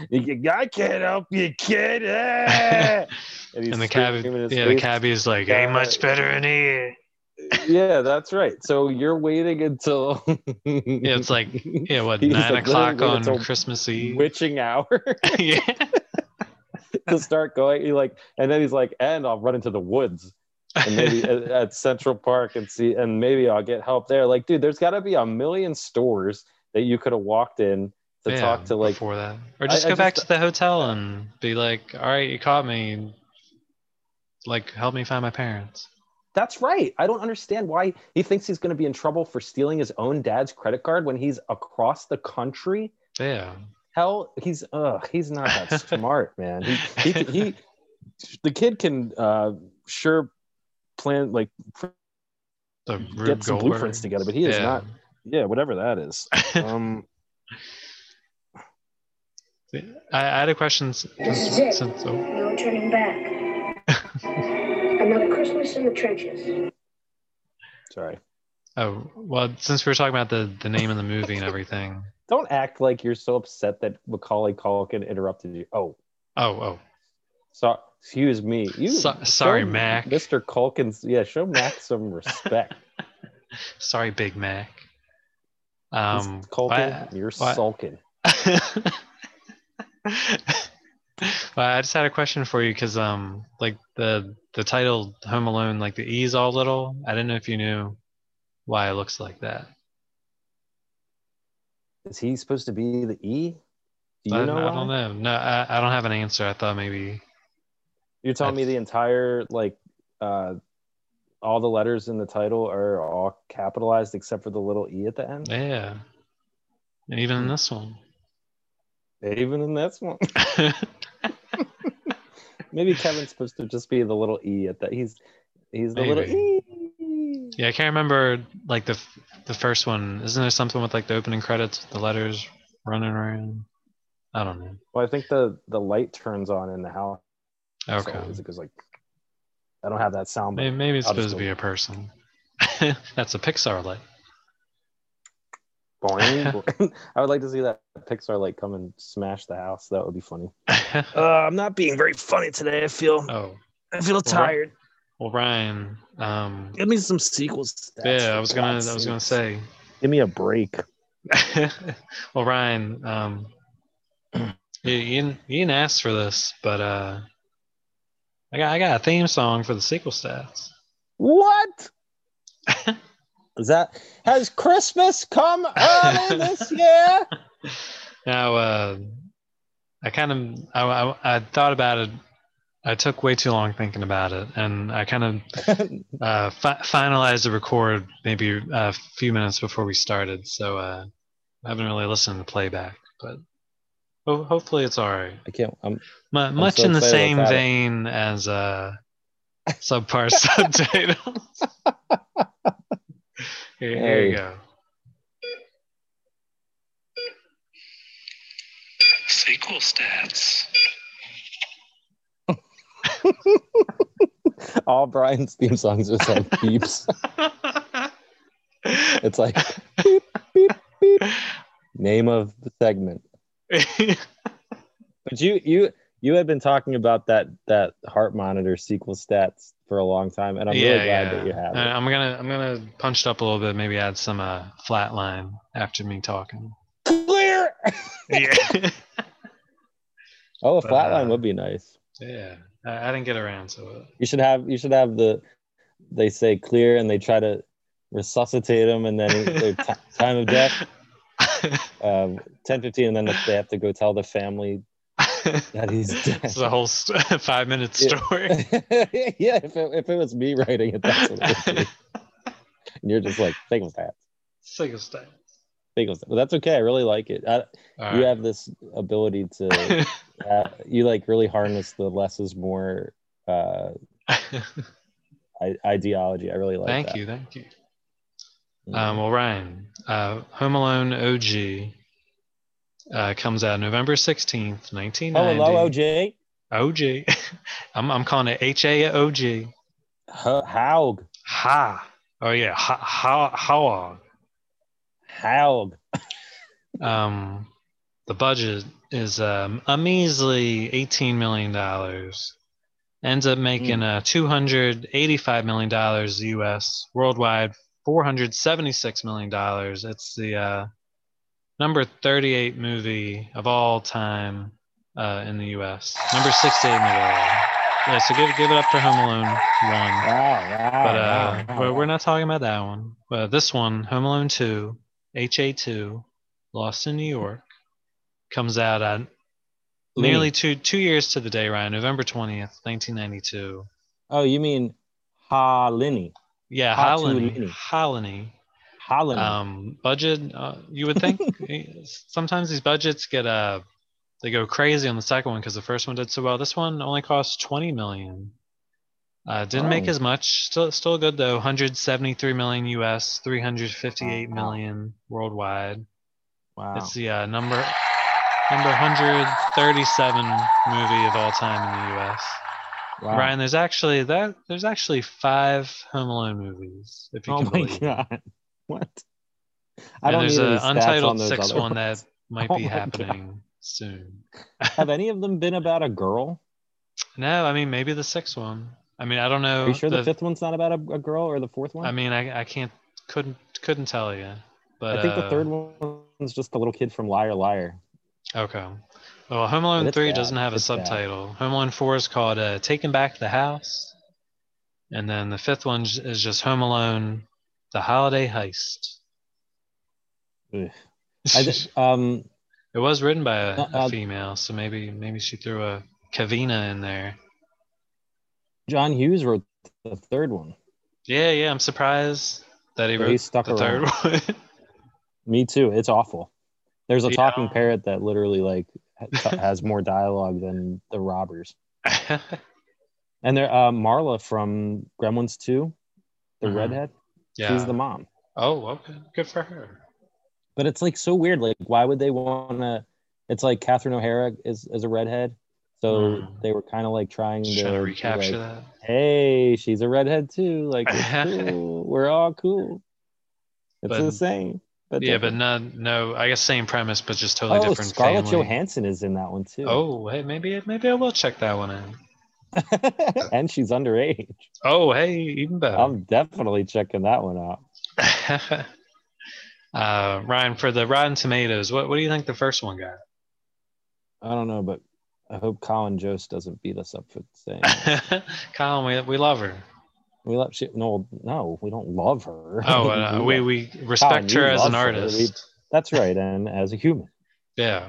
I can't help you, kid. <laughs> Eh. he's And the cabbie, screaming in his yeah, the face. cabbie is like, ain't much better in here. Yeah, that's right. So you're waiting until Yeah, it's like, yeah, what, He's nine like, o'clock on Christmas Eve? witching hour yeah. to start going. He like, and then he's like, and I'll run into the woods and maybe at, <laughs> at Central Park and see, and maybe I'll get help there. Like, dude, there's got to be a million stores that you could have walked in to Yeah, talk to, like, before that, or just I go back just- to the hotel and be like, "All right, you caught me. Like, help me find my parents." That's right. I don't understand why he thinks he's going to be in trouble for stealing his own dad's credit card when he's across the country. Yeah, Hell, he's ugh, he's not that <laughs> smart, man. He, he, he the kid can uh, sure plan like the get Rube some blueprints together, but he is Yeah. not. Yeah, whatever that is. <laughs> Um, I, I had a question s- This is it. since. Oh, No turning back. <laughs> Another Christmas in the trenches. sorry. oh, well, since we were talking about the the name of the movie and everything. <laughs> Don't act like you're so upset that Macaulay Culkin interrupted you. Oh, Oh, oh, so excuse me. You So- sorry, Mac. Mr. Culkin's yeah, show Mac some respect. <laughs> sorry, Big Mac. Um, Culkin, you're why- sulking. <laughs> well, I just had a question for you because um, like the the title Home Alone, like the E's all little. I didn't know if you knew why it looks like that. Is he supposed to be the E? Do you I, know? I why? don't know. No, I, I don't have an answer. I thought maybe. You're telling me the entire like uh all the letters in the title are all capitalized except for the little E at the end? Yeah. And even in this one. Even in this one. <laughs> <laughs> Maybe Kevin's supposed to just be the little E at that. He's he's the little E. Yeah, I can't remember like the the first one. Isn't there something with like the opening credits, the letters running around? I don't know. Well, I think the the light turns on in the house. Okay. So it goes like I don't have that sound. Maybe, maybe it's I'll supposed to be a person. <laughs> That's a Pixar light. boing, <laughs> boing. <laughs> I would like to see that Pixar light come and smash the house. That would be funny. uh, I'm not being very funny today. I feel Oh, I feel Well, tired. well, Ryan. Um, Give me some sequels. yeah, I was gonna, I was gonna say. Give me a break. well, Ryan, um, <clears throat> you, you, didn't- you didn't ask for this, but uh, I got, I got a theme song for the sequel stats. What? <laughs> Is that has Christmas come early <laughs> this year? Now, uh, I kind of, I, I, I thought about it. I took way too long thinking about it, and I kind of <laughs> uh, fi- finalized the record maybe a few minutes before we started. So uh, I haven't really listened to the playback, but ho- hopefully it's all right. I can't. I'm Mu- much so in the same about it. vein as uh, subpar <laughs> subtitles. <laughs> Here, here you go. Sequel stats. <laughs> all Brian's theme songs just have beeps. It's like beep, beep, beep. Name of the segment. <laughs> But you you you had been talking about that that heart monitor sequel stats for a long time, and I'm really glad that you have Uh, it. I'm gonna I'm gonna punch it up a little bit, maybe add some uh, flat line after me talking. Clear. Yeah. <laughs> Oh, a But, flat line uh, would be nice. yeah. I, I didn't get around to it. You should have you should have the they say clear and they try to resuscitate him and then their <laughs> ti- time of death um 10 15 and then they have to go tell the family <laughs> that he's dead. Is a whole st- <laughs> five minute story. <laughs> yeah, if it, if it was me writing it, that's what it would be. And you're just like, think of that. Single stat. Think of that. But that's okay. I really like it. I, All you have this ability to, uh, you like really harness the less is more uh, I- ideology. I really like it. thank that. you, thank you. Um, well, Ryan, uh, Home Alone OG uh, comes out November 16th, oh, 1990. hello, OJ. OG. <laughs> I'm, I'm calling it H A O G. Haug. Ha. Oh yeah, ha, how how How? um the budget is um, a measly 18 million dollars. Ends up making uh 285 million dollars US worldwide, 476 million dollars. It's the uh number 38 movie of all time uh, in the US. Number 68 in the world. Yeah, so give give it up for Home Alone one. Wow, wow, But uh, wow, wow, we're, we're not talking about that one. But this one, Home Alone 2, HA2, Lost in New York, comes out on Lee. nearly two two years to the day, Ryan, November 20th, 1992. Oh, you mean Halini? Yeah, Ha Halini. Tulini. Halini. Halini. Um, budget, uh, you would think <laughs> sometimes these budgets get uh they go crazy on the second one because the first one did so well. This one only cost 20 million. Uh, didn't make Oh. as much. Still, still good though. 173 million US, 358 million worldwide. wow. It's the uh, number number 137 movie of all time in the US. Wow. Ryan, there's actually that there's actually five Home Alone movies. If you Oh can my believe god. <laughs> What? I And don't there's an on untitled sixth one that <laughs> might Oh be my God. happening soon. <laughs> Have any of them been about a girl? No, I mean maybe the sixth one. I mean I don't know. Are you sure the, fifth one's not about a, a girl or the fourth one? I mean I I can't couldn't couldn't tell you. But I think the uh, third one's just a little kid from Liar Liar. Okay. Well, Home Alone three bad. doesn't have a It's bad. subtitle. Home Alone four is called uh, "Taking Back the House," and then the fifth one is just Home Alone: The Holiday Heist. Thi- <laughs> um, it was written by a, Uh, a female, so maybe maybe she threw a Kavina in there. John Hughes wrote the third one. Yeah, yeah. I'm surprised that he wrote he stuck the third around. <laughs> one. Me too. It's awful. There's a Yeah. talking parrot that literally like <laughs> has more dialogue than the robbers. <laughs> And there, uh, Marla from Gremlins 2, the Mhm. redhead, yeah. she's the mom. Oh, okay. Good for her. But it's like so weird. Like, why would they want to? It's like Catherine O'Hara is, is a redhead. So Mm. they were kind of like trying to, to recapture like, that. Hey, she's a redhead too. Like, <laughs> cool. we're all cool. It's But- the same. But Yeah, but no, no. I guess same premise, but just totally oh, different. Scarlett family. Johansson is in that one too. Oh, hey, maybe maybe I will check that one out. <laughs> and she's underage. Oh, hey, even better. I'm definitely checking that one out. <laughs> uh, Ryan, for the Rotten Tomatoes, what what do you think the first one got? I don't know, but I hope Colin Jost doesn't beat us up for saying <laughs> Colin, we, we love her. We love. She, no, no, we don't love her. Oh, <laughs> uh, we we respect Colin, her as an artist. We- that's right, and as a human. <laughs> Yeah.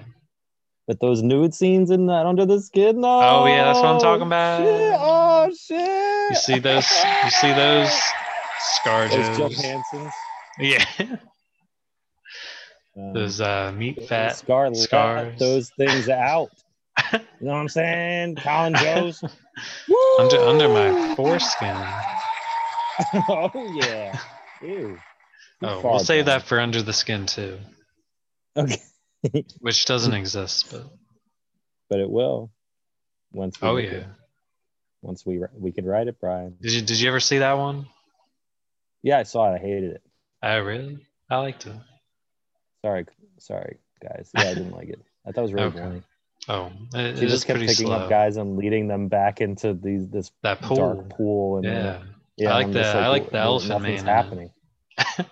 But those nude scenes in that under the skin, no. Oh yeah, that's what I'm talking about. Shit. Oh shit! You see those? You see those Those scarjos? Johanssons. Yeah. <laughs> Um, Those uh, meat fat Scar, scars. those things out. you know what I'm saying? Colin Jost. under under my foreskin. <laughs> oh yeah. Ew. Oh, we'll save that for under the skin too, Okay. <laughs> which doesn't exist. But but it will. Once we oh yeah, it. Once we we can write it, Brian. did you did you ever see that one? Yeah, I saw it. I hated it. Oh really? I liked it. Sorry, sorry, guys. Yeah, I didn't like it. I thought it was really Okay. boring. Oh, it, She it just kept picking slow. up guys and leading them back into these this that pool. dark pool. And Yeah. Yeah. I like the- just I like the "Well, elephant man in happening. <laughs>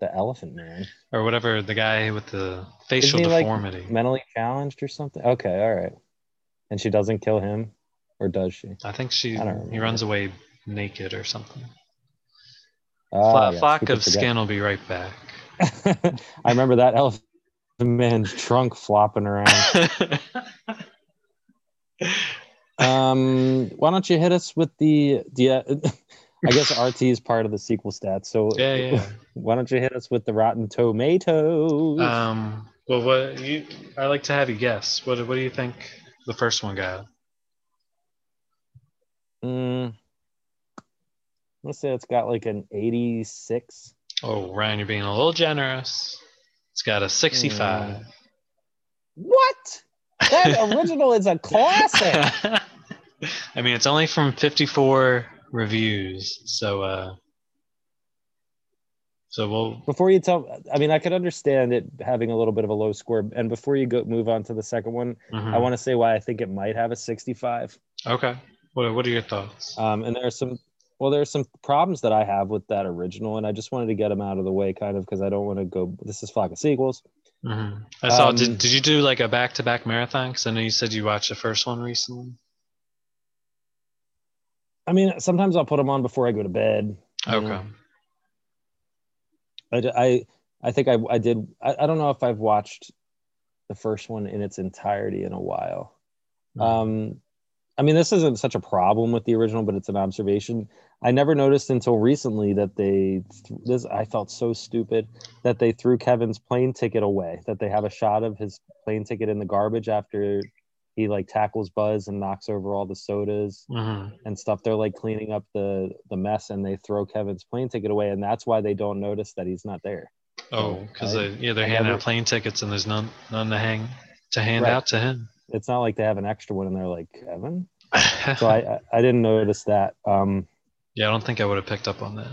the elephant man. or whatever the guy with the facial Isn't he, like, deformity. mentally challenged or something. Okay, all right. And she doesn't kill him, or does she? I think she I don't he runs away naked or something. Ah, Fla- flock of forget? skin will be right back. <laughs> I remember that elephant man's trunk flopping around. <laughs> Um, why don't you hit us with the the? <laughs> I guess RT is part of the sequel stats. So yeah, yeah. <laughs> why don't you hit us with the Rotten Tomatoes? Um, well, what you? I like to have you guess. What What do you think the first one got? Mm, let's say it's got like an 86. Oh, Ryan, you're being a little generous. It's got a 65. What? That original is a classic. <laughs> I mean, it's only from 54 reviews. So uh so we'll Before you tell, I mean, I could understand it having a little bit of a low score. And before you go move on to the second one, mhm. I want to say why I think it might have a 65. Okay. What what are your thoughts? Um, and there are some, well, there are some problems that I have with that original, and I just wanted to get them out of the way, kind of, because I don't want to go. This is flock of sequels. Mhm. I saw Um, did, did you do like a back to back marathon? Because I know you said you watched the first one recently. I mean, sometimes I'll put them on before I go to bed. Okay. know. I, I, I think I, I did. I, I don't know if I've watched the first one in its entirety in a while. Mhm. Um, I mean, this isn't such a problem with the original, but it's an observation. I never noticed until recently that they this. I felt so stupid that they threw Kevin's plane ticket away. That they have a shot of his plane ticket in the garbage after he like tackles Buzz and knocks over all the sodas Mhm. and stuff. They're like cleaning up the the mess, and they throw Kevin's plane ticket away, and that's why they don't notice that he's not there. Oh, because they yeah they're I handing never- out plane tickets and there's none none to hang to hand Right. out to him. It's not like they have an extra one, and they're like Kevin. <laughs> So I I, I didn't notice that. Um, yeah, I don't think I would have picked up on that.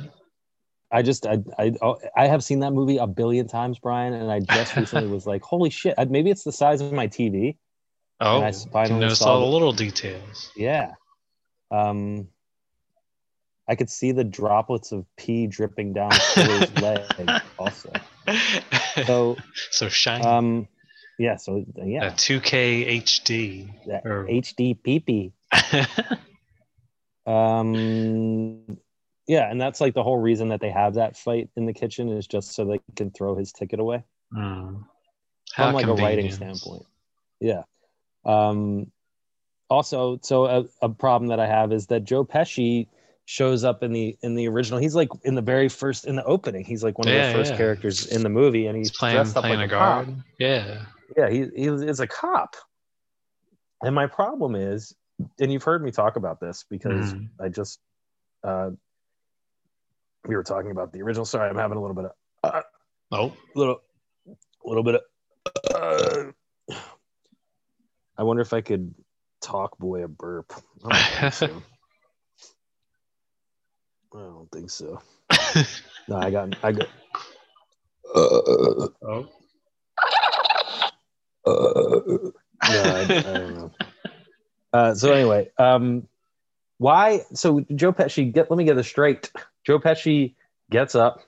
I just I, I I have seen that movie a billion times, Brian, and I just <laughs> recently was like, holy shit! Maybe it's the size of my TV. Oh, I you finally notice saw all the little details. Yeah. Um, I could see the droplets of pee dripping down <laughs> his leg. Also, <laughs> so so shiny. um, yeah. So A yeah, 2K HD. that or- HD pee <laughs> Um, yeah, and that's like the whole reason that they have that fight in the kitchen is just so they can throw his ticket away. Mm. How from like a writing standpoint. Yeah. Um, also, so a, a problem that I have is that Joe Pesci shows up in the in the original. He's like in the very first in the opening. He's like one of Yeah, the first yeah. characters in the movie, and he's, He's playing dressed up playing like a a cop. Yeah. Yeah, he he is a cop. And my problem is, and you've heard me talk about this because Mhm. I just uh, we were talking about the original. Sorry, I'm having a little bit of uh, Oh. little little bit of uh, I wonder if I could Talkboy a burp. I don't think so. I don't think so. <laughs> No, I got I got uh, oh. uh, no, I, I don't know. Uh, so anyway, um, why? So Joe Pesci, get let me get this straight. Joe Pesci gets up.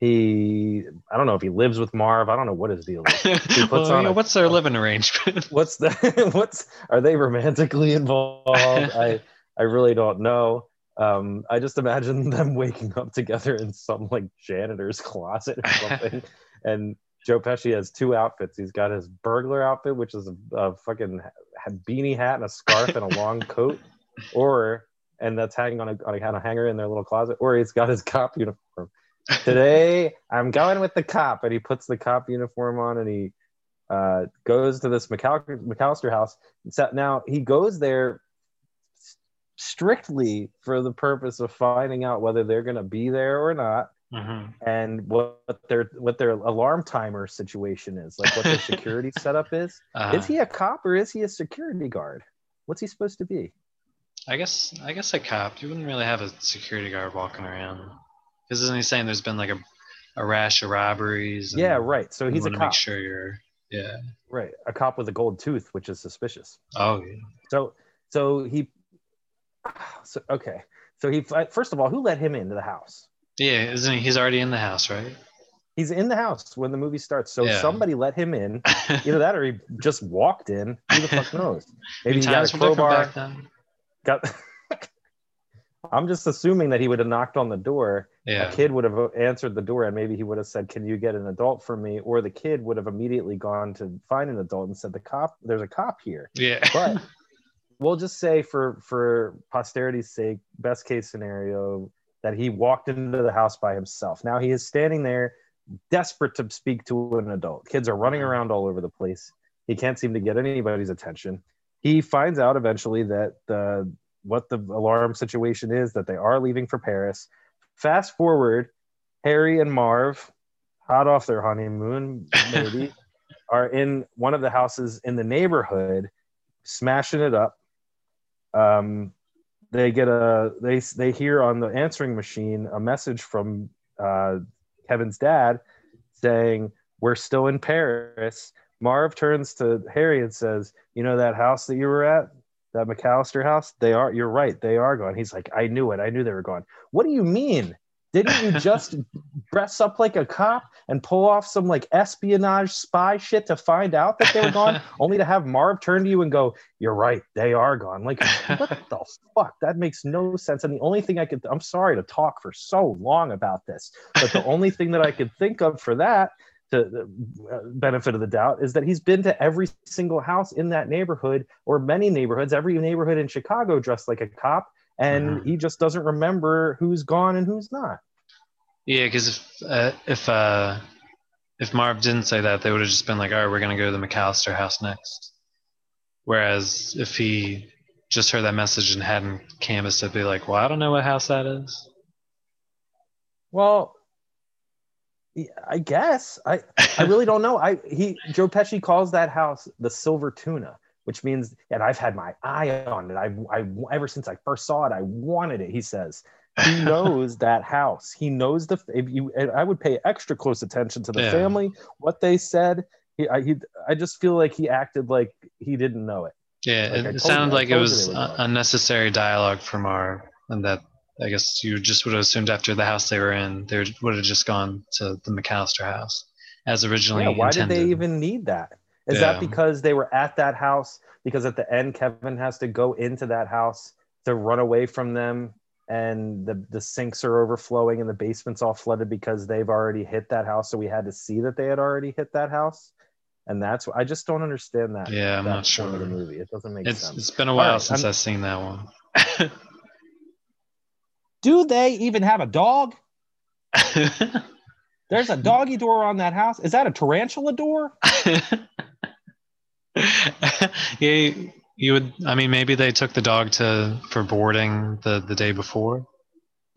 He, I don't know if he lives with Marv. I don't know what his deal is. <laughs> He puts Well, on a- what's their living arrangement? <laughs> What's the <laughs> what's are they romantically involved? I I really don't know. Um, I just imagine them waking up together in some like janitor's closet or something. and Joe Pesci has two outfits. He's got his burglar outfit, which is a, a fucking beanie hat and a scarf and a long coat, or and that's hanging on a, on a, on a hanger in their little closet, or he's got his cop uniform. Today I'm going with the cop, and he puts the cop uniform on and he uh, goes to this McCallister, McCallister house. So now he goes there strictly for the purpose of finding out whether they're going to be there or not Mhm. and what their what their alarm timer situation is like what their <laughs> security setup is Uh, is he a cop or is he a security guard what's he supposed to be I guess I guess a cop. You wouldn't really have a security guard walking around. Because isn't he saying there's been like a, a rash of robberies? and yeah right so he's a cop Make sure you're. Yeah. right a cop with a gold tooth which is suspicious Oh yeah. so so he so okay so he first of all who let him into the house Yeah, isn't he? He's already in the house, right? he's in the house when the movie starts so Yeah. somebody let him in <laughs> either that or he just walked in who the fuck <laughs> knows maybe he got a crowbar got <laughs> i'm just assuming that he would have knocked on the door Yeah. a kid would have uh, answered the door and maybe he would have said can you get an adult for me? Or the kid would have immediately gone to find an adult and said the cop there's a cop here. Yeah. but <laughs> we'll just say for for posterity's sake best case scenario that he walked into the house by himself. Now he is standing there desperate to speak to an adult. Kids are running mm-hmm. around all over the place. He can't seem to get anybody's attention. He finds out eventually that the what the alarm situation is that they are leaving for paris fast forward harry and marv hot off their honeymoon maybe <laughs> are in one of the houses in the neighborhood smashing it up um they get a they they hear on the answering machine a message from uh, Kevin's dad saying, "We're still in Paris." Marv turns to Harry and says, "You know that house that you were at, that McCallister house? They are. You're right. They are gone." He's like, "I knew it. I knew they were gone." What do you mean? Didn't you just <laughs> dress up like a cop and pull off some like espionage spy shit to find out that they were gone, <laughs> only to have Marv turn to you and go, "You're right, they are gone." Like, what <laughs> the fuck? That makes no sense. And the only thing I could, I'm sorry to talk for so long about this, but the only thing that I could think of for that, to the uh, benefit of the doubt, is that he's been to every single house in that neighborhood or many neighborhoods, every neighborhood in Chicago dressed like a cop and Mhm. he just doesn't remember who's gone and who's not. Yeah, because if uh, if uh, if Marv didn't say that, they would have just been like, "All right, we're gonna go to the McCallister house next." Whereas if he just heard that message and hadn't canvassed it, be like, "Well, I don't know what house that is." Well, I guess I I really <laughs> don't know. I he Joe Pesci calls that house the Silver Tuna, which means and I've had my eye on it. I I ever since I first saw it, I wanted it. He says he <laughs> knows that house. He knows the if you. I would pay extra close attention to the Yeah. family, what they said. He I he I just feel like he acted like he didn't know it. Yeah, Like, it, it sounded like it was un- gone. unnecessary dialogue from our and that I guess you just would have assumed after the house they were in, they would have just gone to the McCallister house as originally Yeah, why intended. did they even need that? Is Yeah. that because they were at that house? Because at the end, Kevin has to go into that house to run away from them, and the the sinks are overflowing and the basement's all flooded because they've already hit that house. So we had to see that they had already hit that house, and that's I just don't understand that. Yeah, I'm that not sure. of the movie. It doesn't make It's sense. it's been a while right, since I'm- I've seen that one. <laughs> Do they even have a dog? <laughs> There's a doggy door on that house. Is that a tarantula door? <laughs> yeah, you would. I mean, maybe they took the dog to for boarding the the day before.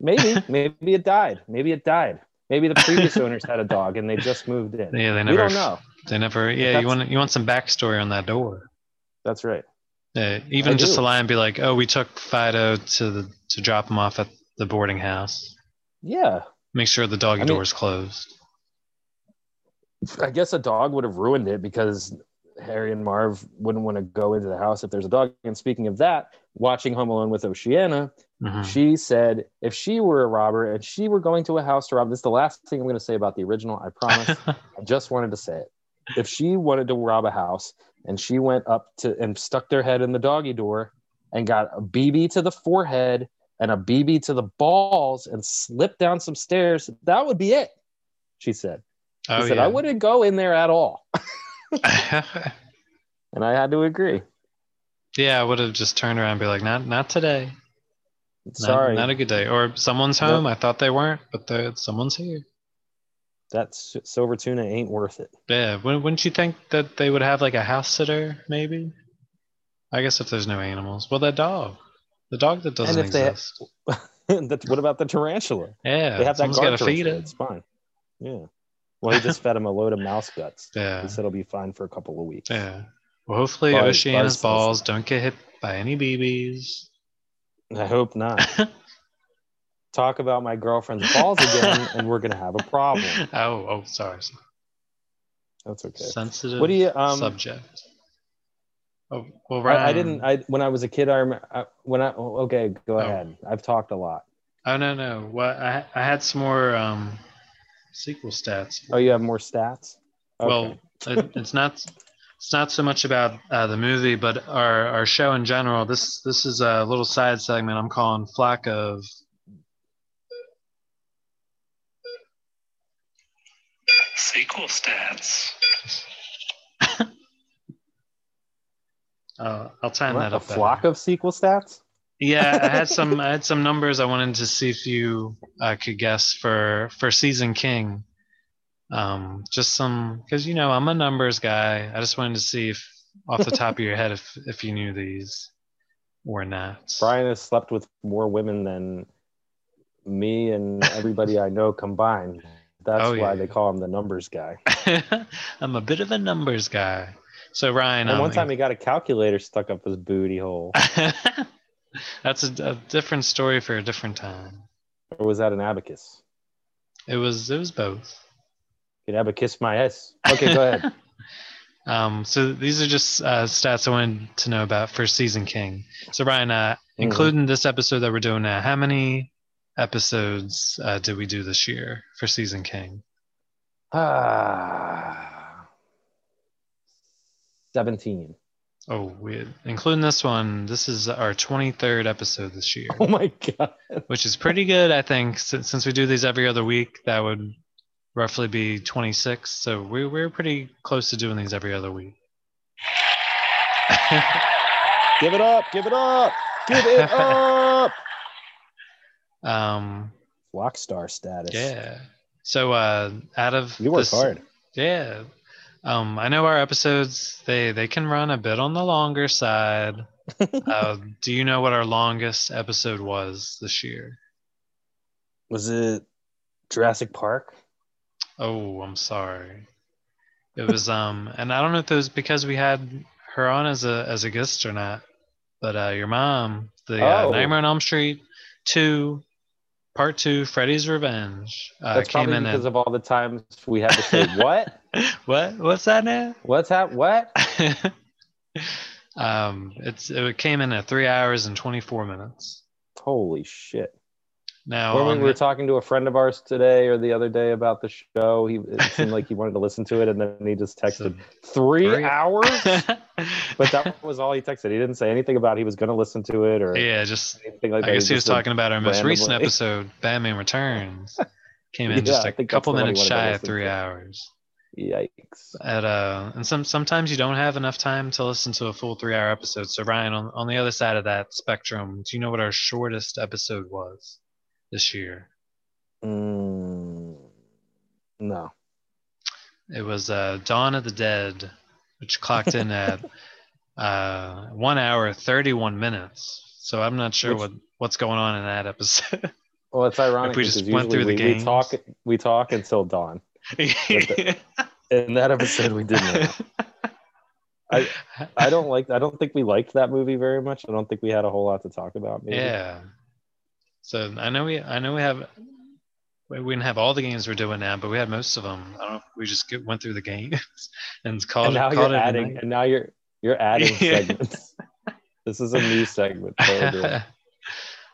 Maybe, <laughs> maybe it died. Maybe it died. Maybe the previous owners had a dog and they just moved in. Yeah, they never. we don't know. They never. Yeah, you want you want some backstory on that door. That's right. Yeah, even I just do. a line be like, "Oh, we took Fido to the to drop him off at the boarding house. Yeah, Make sure the doggy I mean- door's closed." I guess a dog would have ruined it because Harry and Marv wouldn't want to go into the house if there's a dog. And speaking of that, watching Home Alone with Oceana, Mhm. she said if she were a robber and she were going to a house to rob, this is the last thing I'm going to say about the original. I promise. <laughs> I just wanted to say it. If she wanted to rob a house and she went up to and stuck their head in the doggy door and got a BB to the forehead and a BB to the balls and slip down some stairs, that would be it. She said. She Oh said, yeah. I wouldn't go in there at all. <laughs> <laughs> And I had to agree. yeah, I would have just turned around and be like, "Not not today. Not, Sorry. not a good day." Or someone's home. I thought they weren't, but someone's here. that silver tuna ain't worth it. Yeah, wouldn't you think that they would have like a house sitter, maybe? I guess if there's no animals. Well, that dog. The dog that doesn't and if they, exist. <laughs> that, what about the tarantula? yeah, they have that guard to feed it. It's fine. Yeah. Well, he just fed him a load of mouse guts. <laughs> Yeah. He said it'll be fine for a couple of weeks. Yeah. Well, hopefully Buzz- Oceana's Buzz balls don't get hit by any BBs. I hope not. <laughs> Talk about my girlfriend's balls again, and we're gonna have a problem. oh, oh, sorry. sorry. That's okay. Sensitive What do you um? subject. Oh, well, I, I didn't. I when I was a kid, I remember I, when I. oh, Okay, go Oh. ahead. I've talked a lot. Oh no, no. What I I had some more um sequel stats. Oh, you have more stats. Okay. Well, it, it's not it's not so much about uh, the movie, but our our show in general. This this is a little side segment I'm calling Flock of. Sequel stats. Uh, I'll time What, that a up. better. flock of sequel stats. Yeah, I had <laughs> some I had some numbers I wanted to see if you uh, could guess for for season king. Um, just some because you know I'm a numbers guy. I just wanted to see if off the top of your head if if you knew these or not. Brian has slept with more women than me and everybody I know combined. <laughs> That's Oh, why yeah. they call him the numbers guy. <laughs> I'm a bit of a numbers guy. So Ryan, And um, one time he got a calculator stuck up his booty hole. <laughs> That's a, a different story for a different time. Or was that an abacus? It was it was both. Could abacus my ass. Okay, go ahead. <laughs> Um, so these are just uh, stats I wanted to know about for Season King. So Ryan, uh, Mhm. including this episode that we're doing now, how many episodes uh, did we do this year for Season King? Ah, 17. Oh, we including this one. This is our 23rd episode this year, Oh my god. which is pretty good, I think. Since, since we do these every other week, that would roughly be 26. So we, we're pretty close to doing these every other week. <laughs> Give it up. Give it up. Give it up. <laughs> um, Rock star status. Yeah. So uh out of You work this- hard. Yeah. Um I know our episodes they they can run a bit on the longer side. <laughs> uh, do you know what our longest episode was this year? Was it Jurassic Park? Oh, I'm sorry. It was um and I don't know if it was because we had her on as a as a guest or not. But uh your mom, the uh, Oh. Nightmare on Elm Street 2 Part 2 Freddy's Revenge uh That's came probably in because at of all the times we had to say <laughs> what? what what's that now? What's that? What? <laughs> um, it's it came in at three hours and twenty four minutes. Holy shit. Now when we were the- talking to a friend of ours today or the other day about the show, he it seemed like he wanted to listen to it, and then he just <laughs> texted three, Three- hours. <laughs> but that was all he texted. He didn't say anything about he was going to listen to it or yeah, just anything like I that. guess he was talking about our most recent <laughs> episode, Batman Returns. Came in Yeah, just a couple the one he minutes shy of three to. hours. Yikes! At uh, and some sometimes you don't have enough time to listen to a full three hour episode. So Ryan, on on the other side of that spectrum, do you know what our shortest episode was this year? Mm, no. It was uh, Dawn of the Dead, which clocked in <laughs> at uh, one hour thirty one minutes. So I'm not sure Which- what what's going on in that episode. Well, it's ironic we just went through the we, we talk we talk until dawn. the- In that episode, we didn't. I I don't like. I don't think we liked that movie very much. I don't think we had a whole lot to talk about. Maybe. yeah. So I know we I know we have we didn't have all the games we're doing now, but we had most of them. I don't know. We just get, went through the games <laughs> and called And now it, called you're adding. And now you're you're adding <laughs> segments. this is a new segment. that we're doing.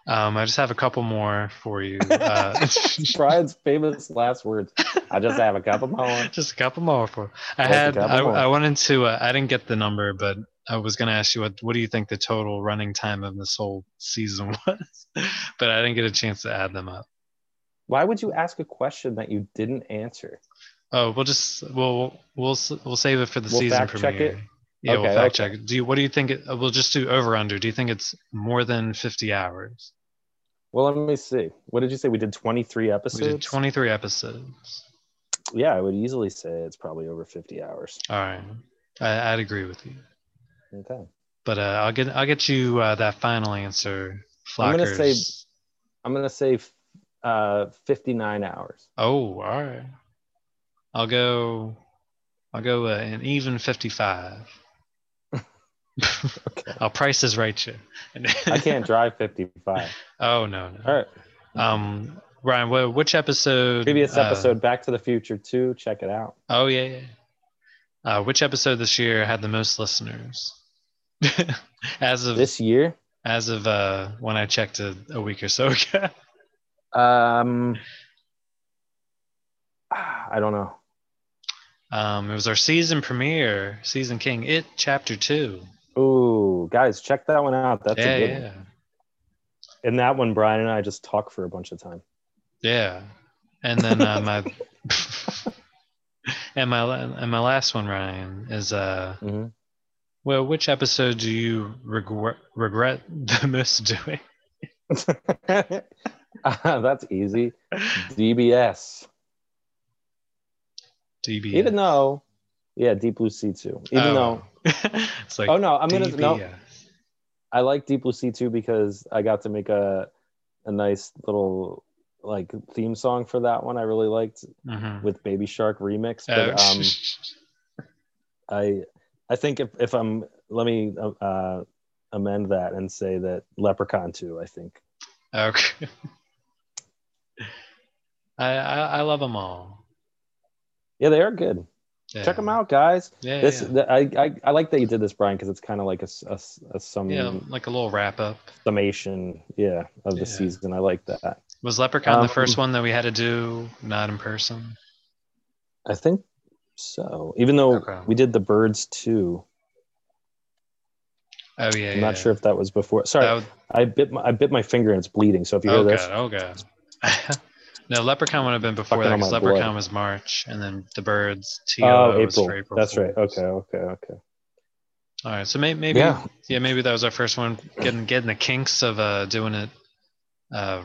um, I just have a couple more for you. <laughs> Uh, Brian's famous last words. I just have a couple more. Just a couple more for. I Just had. I. I wanted to. Uh, I didn't get the number, but I was going to ask you what. What do you think the total running time of this whole season <laughs> was? but I didn't get a chance to add them up. Why would you ask a question that you didn't answer? Oh, we'll just we'll we'll we'll save it for the We'll season fact check it? Yeah, we'll fact okay. check. Do you? What do you think? It, we'll just do over under. Do you think it's more than fifty hours? Well, let me see. What did you say? We did 23 episodes. We did twenty three episodes. Yeah, I would easily say it's probably over 50 hours. All right, I, I'd agree with you. Okay. But uh, I'll get I'll get you uh, that final answer. I'm gonna say I'm gonna say uh 59 hours. Oh, all right. I'll go. I'll go uh, an even fifty-five. <laughs> okay. I'll price is right you. I can't drive 55. <laughs> oh no, no. All right. Um, Ryan, wh- which episode? Previous uh, episode, Back to the Future 2. Check it out. oh yeah, yeah. Uh, which episode this year had the most listeners? <laughs> as of This year, as of uh, when I checked a, a week or so ago. <laughs> um, I don't know. Um, it was our season premiere, season king, it chapter two. Ooh, guys, check that one out. That's yeah, a good yeah, one. In that one, Brian and I just talk for a bunch of time. yeah. And then uh, my <laughs> and my and my last one, Ryan, is uh, Mhm. Well, which episode do you regret regret the <laughs> most doing? <laughs> That's easy. DBS. DBS. Even though, yeah, Deep Blue Sea 2. Even Oh. though, <laughs> it's like oh no, I'm gonna no. I like Deep Blue Sea 2 because I got to make a a nice little like theme song for that one. I really liked Mhm. with Baby Shark remix. Oh, But um, I I think if if I'm let me uh amend that and say that Leprechaun 2, I think. Okay. <laughs> I, I I love them all. Yeah, they are good. Yeah. Check them out, guys. Yeah, this yeah. the- I, I I like that you did this, Brian, because it's kind of like a a some Yeah, like a little wrap up. summation, yeah, of the Yeah. season. I like that. Was Leprechaun Um, the first one that we had to do not in person? I think so. Even though Okay. we did the birds too. Oh yeah, I'm not yeah. sure if that was before. Sorry, would- I bit my I bit my finger and it's bleeding. So if you hear oh this, god, oh god. no, Leprechaun would have been before that because Leprechaun blood. was March, and then the birds TO oh, was April. for April. That's right. Okay, okay, okay. All right, so may, maybe Yeah. yeah. maybe that was our first one getting getting the kinks of uh doing it uh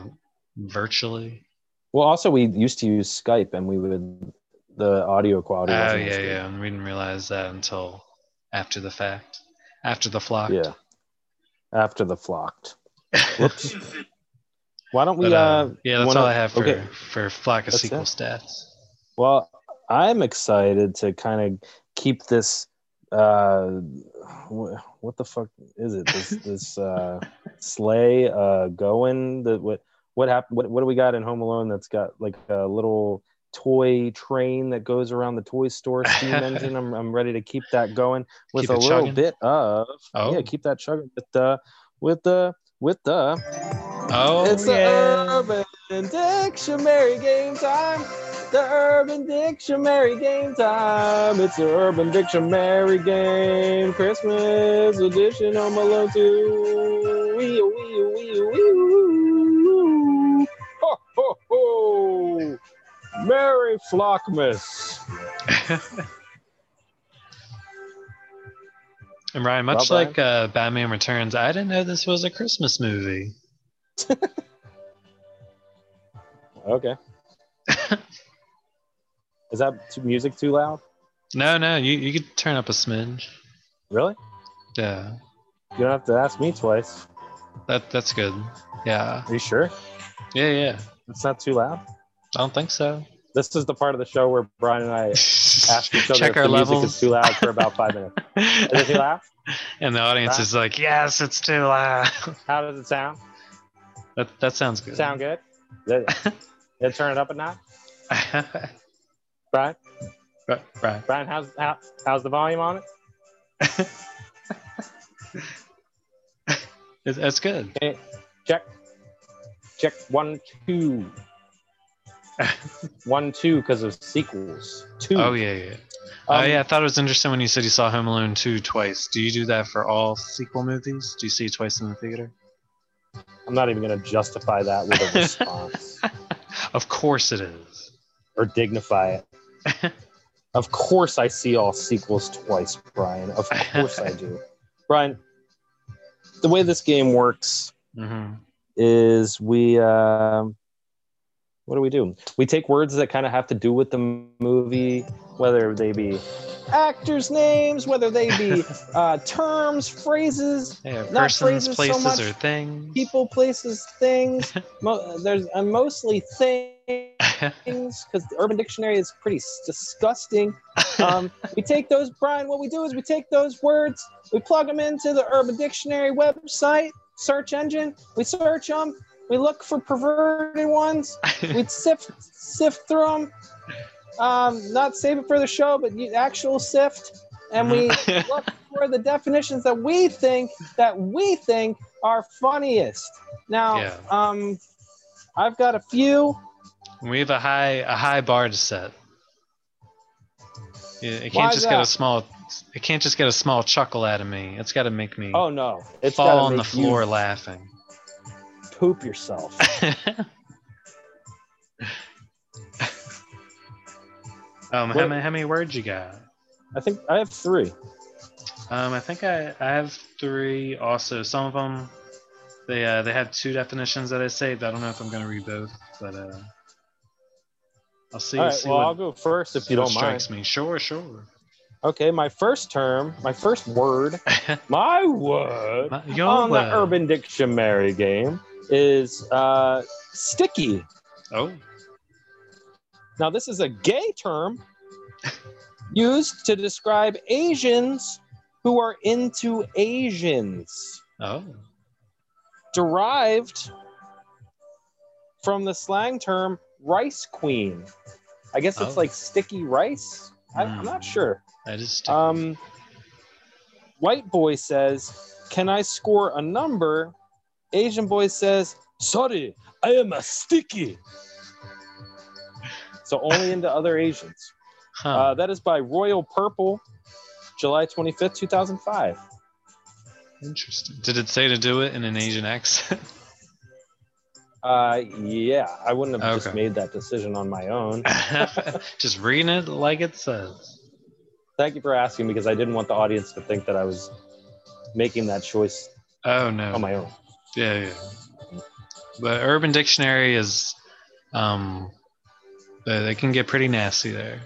virtually. Well, also we used to use Skype, and we would the audio quality. Oh yeah, good. yeah, and we didn't realize that until after the fact, after the flock. Yeah. After the flocked. <laughs> Whoops. Why don't we? But, uh, uh, yeah, that's wanna- all I have for okay. for flock of That's sequel it. stats. Well, I'm excited to kind of keep this. Uh, wh- what the fuck is it? This <laughs> this uh, sleigh uh, going. The what what happened? What what do we got in Home Alone that's got like a little toy train that goes around the toy store steam <laughs> engine? I'm I'm ready to keep that going with Keep a little chugging? bit of Oh. yeah, keep that chugging with the with the with the Oh it's yeah. the Urban Dictionary game time. The Urban Dictionary game time. It's the Urban Dictionary game Christmas edition on Malone 2. Wee wee wee wee. Ho ho ho. Merry Flockmas. <laughs> And Ryan, much Well, like uh, Batman Returns, I didn't know this was a Christmas movie. <laughs> Okay. <laughs> Is that too, music too loud? No, no, you, you could turn up a smidge. Really? Yeah, You don't have to ask me twice. that that's good. Yeah, Are you sure? yeah, yeah. It's not too loud? I don't think so. This is the part of the show where Brian and I <laughs> ask each other Check if our the music is too loud for about five minutes. Is it too loud? and the audience is like, "Yes, it's too loud." <laughs> How does it sound? that that sounds good. Sound good? Did <laughs> did turn it up a notch? Brian? right, right. Brian, how's how, how's the volume on it? It's, it's good. Check. Check one, two. <laughs> one, two, because of sequels. Two. Oh yeah, yeah. Oh Um, yeah, I thought it was interesting when you said you saw Home Alone 2 twice. Do you do that for all sequel movies? Do you see it twice in the theater? I'm not even going to justify that with a response <laughs> Of course it is. or dignify it. <laughs> Of course, I see all sequels twice, Brian. Of course, I do. Brian, the way this game works hmm is we um what do we do we take words that kind of have to do with the movie whether they be actors names whether they be <laughs> uh, terms phrases Yeah, Not persons, phrases so places, much. or things. people places things <laughs> Mo- there's uh, mostly things <laughs> because the urban dictionary is pretty disgusting um, we take those brian what we do is we take those words we plug them into the urban dictionary website search engine we search them we look for perverted ones we <laughs> sift sift through them um, not save it for the show but actual sift and we look for the definitions that we think that we think are funniest now Yeah. um i've got a few we have a high a high bar to set. Yeah, it can't is just get a small. It can't just get a small chuckle out of me. It's got to make me oh no it's fall on the make you floor laughing. Poop yourself <laughs> um, how many how many words you got? i think i have three Um, I think I, I have three. Also, some of them they uh, they have two definitions that I saved. I don't know if I'm gonna read both, but uh, I'll see. all right see well what, i'll go first if you don't mind strikes me. Sure, sure. okay my first term my first word <laughs> my word My- on word. the urban dictionary game is uh sticky Oh, Now, this is a gay term used to describe Asians who are into Asians. Oh. derived from the slang term rice queen. I guess it's Oh. like sticky rice. I, I'm Hmm. not sure. That is sticky. Um, white boy says, "Can I score a number?" Asian boy says, "Sorry, I am a sticky." So only into other Asians. Huh. Uh, that is by Royal Purple, July 25th, 2005. Interesting. Did it say to do it in an Asian accent? <laughs> Uh, yeah, I wouldn't have just made that decision on my own. <laughs> Just reading it like it says. Thank you for asking because I didn't want the audience to think that I was making that choice Oh no. on my own. Yeah, yeah. But Urban Dictionary is, um, they can get pretty nasty there.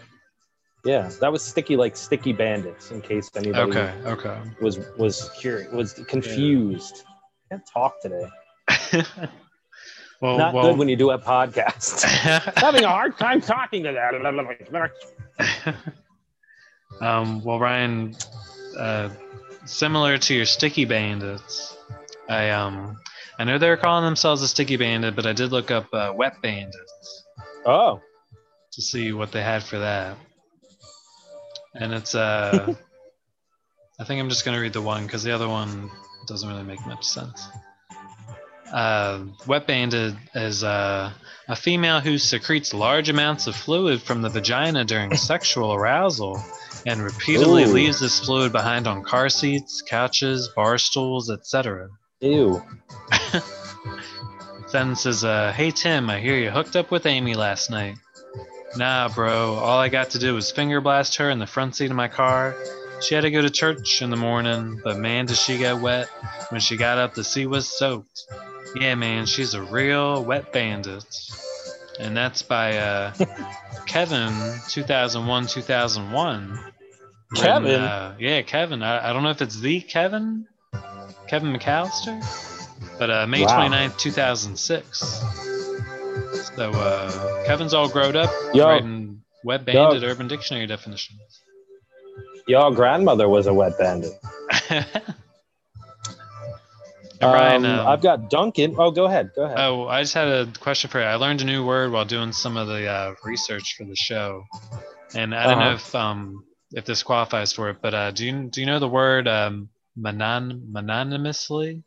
Yeah, that was sticky like sticky bandits. In case anybody Okay, okay. was was curious, was confused. Can't talk today. <laughs> well, Not well, good when you do a podcast. <laughs> Having a hard time talking to that. <laughs> um, well, Ryan, uh, similar to your sticky bandits, I um, I know they're calling themselves a sticky bandit, but I did look up uh, wet bandits Oh, to see what they had for that, and it's uh, <laughs> I think I'm just gonna read the one because the other one doesn't really make much sense. Uh, wet bandit is uh, a female who secretes large amounts of fluid from the vagina during <laughs> sexual arousal and repeatedly Ooh. leaves this fluid behind on car seats, couches, bar stools, etc. ew. <laughs> Then says, uh, "Hey Tim, I hear you hooked up with Amy last night." Nah, bro. All I got to do was finger blast her in the front seat of my car. She had to go to church in the morning, but man, did she get wet. When she got up, the seat was soaked. Yeah, man, she's a real wet bandit. And that's by uh, <laughs> Kevin, 2001 2001. Kevin? Written, uh, yeah, Kevin. I, I don't know if it's the Kevin, Kevin McCallister, but uh, May Wow. 29th, 2006. So uh, Kevin's all grown up, Yo. writing Web Yo. Urban Dictionary definitions. Your grandmother was a wet bandit. <laughs> And Ryan, Um, um, I've got Duncan. Oh, go ahead. Go ahead. Oh, I just had a question for you. I learned a new word while doing some of the uh, research for the show, and I don't know Uh-huh. if um if this qualifies for it, but uh, do you do you know the word um monon mononymously?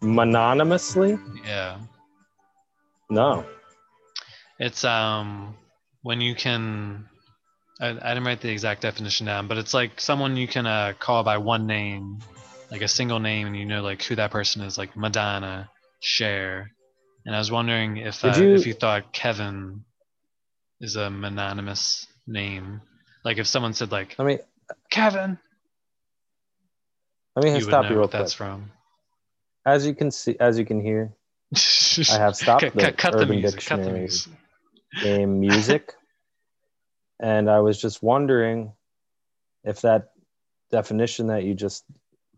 Mononymously? Yeah, No. it's um when you can. I, I didn't write the exact definition down, but it's like someone you can uh, call by one name, like a single name, and you know like who that person is, like Madonna, Cher. And I was wondering if uh, you- if you thought Kevin is a mononymous name, like if someone said like I mean Kevin, let me you stop you real quick. that's from. As you can see, as you can hear, I have <laughs> stopped cut, the cut, cut the Urban music. The Dictionary music. game music, <laughs> and I was just wondering if that definition that you just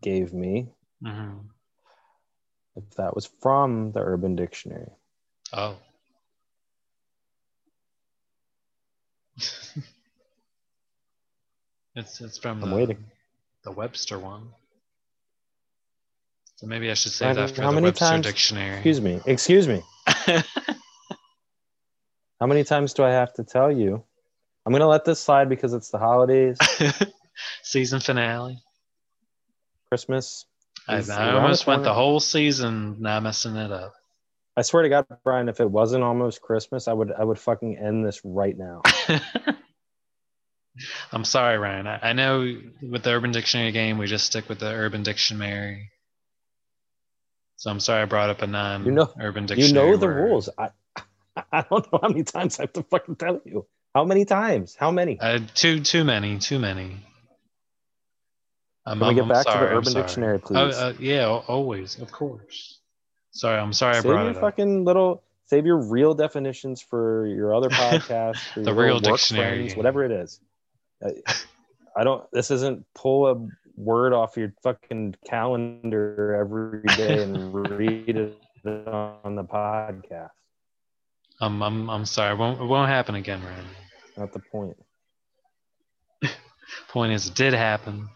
gave me, hmm if that was from the Urban Dictionary. Oh. <laughs> it's it's from I'm the, waiting. the Webster one. So maybe I should say that for how the many Webster times- dictionary. Excuse me. Excuse me. <laughs> How many times do I have to tell you? I'm gonna let this slide because it's the holidays, <laughs> Season finale. Christmas. I, I almost went the whole season not messing it up. I swear to God, Brian, if it wasn't almost Christmas, I would I would fucking end this right now. <laughs> I'm sorry, Ryan. I, I know with the Urban Dictionary game, we just stick with the Urban Dictionary. So I'm sorry I brought up a non You know- Urban dictionary. You know the word. rules. I <laughs> I don't know how many times I have to fucking tell you. How many times? How many? Uh, too too many, too many. I'm, Can we get I'm back to the Urban. Dictionary, Oh, please? uh, yeah, always, of course. Sorry, I'm sorry I save brought your it up. fucking little save your real definitions for your other <laughs> podcast, The real dictionary friends, whatever it is. I, I don't. This isn't pull a word off your fucking calendar every day and read it on the podcast. I'm I'm I'm sorry. It won't it won't happen again, Ryan. Not the point. <laughs> Point is, it did happen.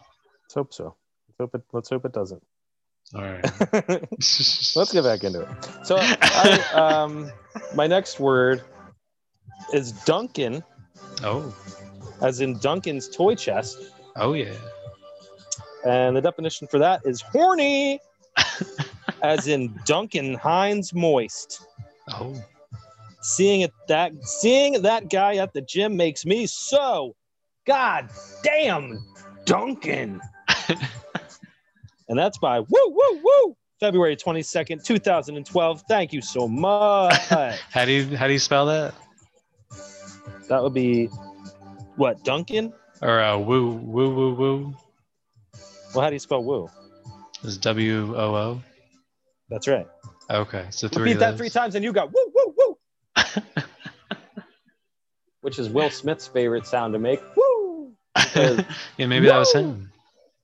Let's hope so. Let's hope it. Let's hope it doesn't. All right. <laughs> <laughs> Let's get back into it. So, I, um, my next word is Duncan, Oh, as in Duncan's toy chest. oh yeah. And the definition for that is horny, <laughs> as in Duncan Hines moist. Oh, Seeing it that seeing that guy at the gym makes me so god damn Duncan. <laughs> and that's by woo woo woo February 22nd, 2012. Thank you so much. <laughs> how do you how do you spell that? that would be what, Duncan? Or uh, woo woo woo woo Well, how do you spell woo? is W O O. That's right. Okay, so three. Repeat that three times and you got woo woo woo. <laughs> Which is Will Smith's favorite sound to make. <laughs> Woo! Yeah, maybe that was Woo! him.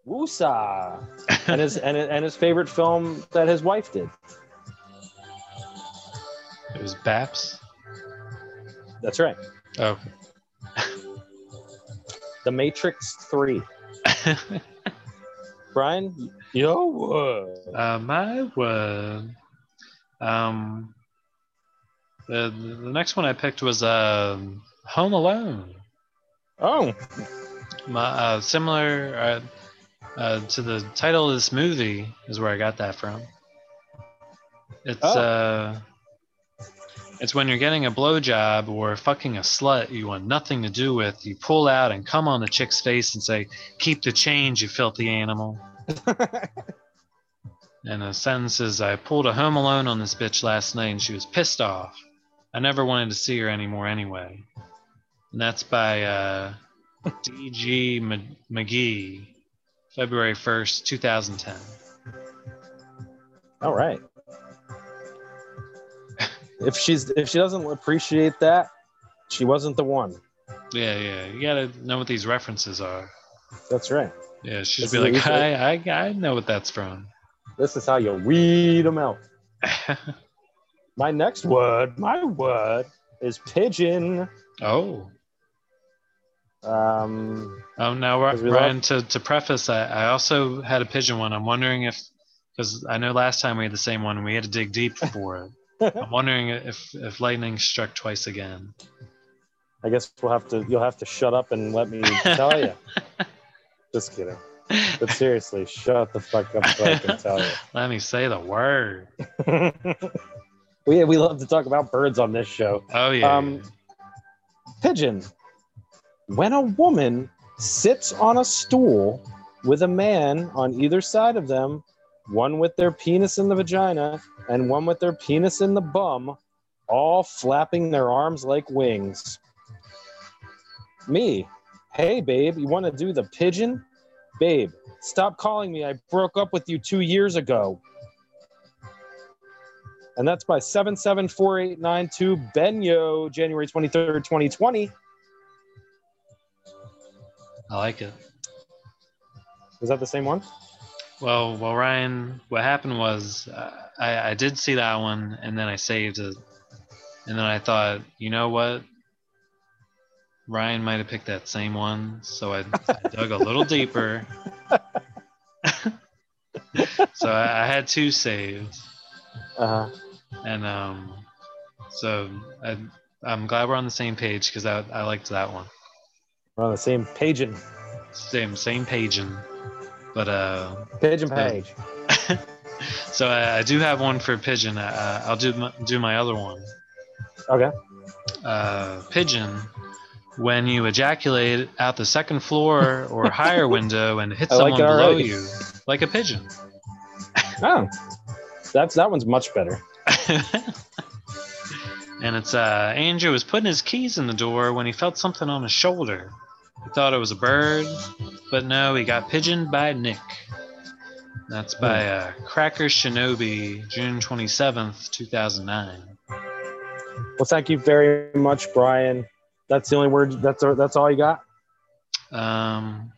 Woosah. and his and, and his favorite film that his wife did. It was Baps. That's right. Oh. The Matrix 3. <laughs> Brian, yo. uh, Uh, my word. Um, the the next one I picked was uh, Home Alone. Oh, My uh, similar uh, uh, to the title of this movie is where I got that from. It's Oh. It's when you're getting a blowjob or fucking a slut you want nothing to do with. You pull out and come on the chick's face and say, "Keep the change, you filthy animal." <laughs> And the sentence is, I pulled a home alone on this bitch last night and she was pissed off. I never wanted to see her anymore anyway. And that's by uh, <laughs> D.G. M- McGee, February 1st, 2010. all right. If she's if she doesn't appreciate that, she wasn't the one. Yeah, yeah. You gotta know what these references are. That's right. Yeah, she'd be like, I, I, I know what that's from. This is how you weed them out. <laughs> My next word, my word, is pigeon. oh. Um, Oh, now, Ryan, love- to, to preface, I, I also had a pigeon one. I'm wondering if, because I know last time we had the same one and we had to dig deep for it. I'm wondering if, if lightning struck twice again. I guess we'll have to. You'll have to shut up and let me tell you. <laughs> Just kidding. But seriously, shut the fuck up so I can tell you. <laughs> Let me say the word. <laughs> we we love to talk about birds on this show. Oh, yeah. Um, pigeon. When a woman sits on a stool with a man on either side of them, one with their penis in the vagina and one with their penis in the bum, all flapping their arms like wings. Me, hey babe, you want to do the pigeon? Babe, stop calling me. I broke up with you two years ago. And that's by 774892 Benyo, January 23rd, 2020. I like it. Is that the same one? Well, well, Ryan, what happened was uh, I, I did see that one and then I saved it. And then I thought, you know what? Ryan might have picked that same one. So I, I dug a little deeper. <laughs> so I, I had two saved. Uh-huh. And um, so I, I'm glad we're on the same page because I, I liked that one. We're on the same pigeon. Same, same paging. But uh, Pigeon <laughs> so- page. so I, I do have one for pigeon. Uh, I'll do my, do my other one. Okay. Uh, pigeon. When you ejaculate out the second floor or higher <laughs> window and hit I someone it below already. you, like a pigeon. Oh. That's that one's much better. <laughs> and it's uh, Andrew was putting his keys in the door when he felt something on his shoulder. He thought it was a bird, but no, we got pigeoned by Nick. That's by uh, Cracker Shinobi, June 27th, 2009. Well, thank you very much, Brian. That's the only word. That's that's all you got. Um,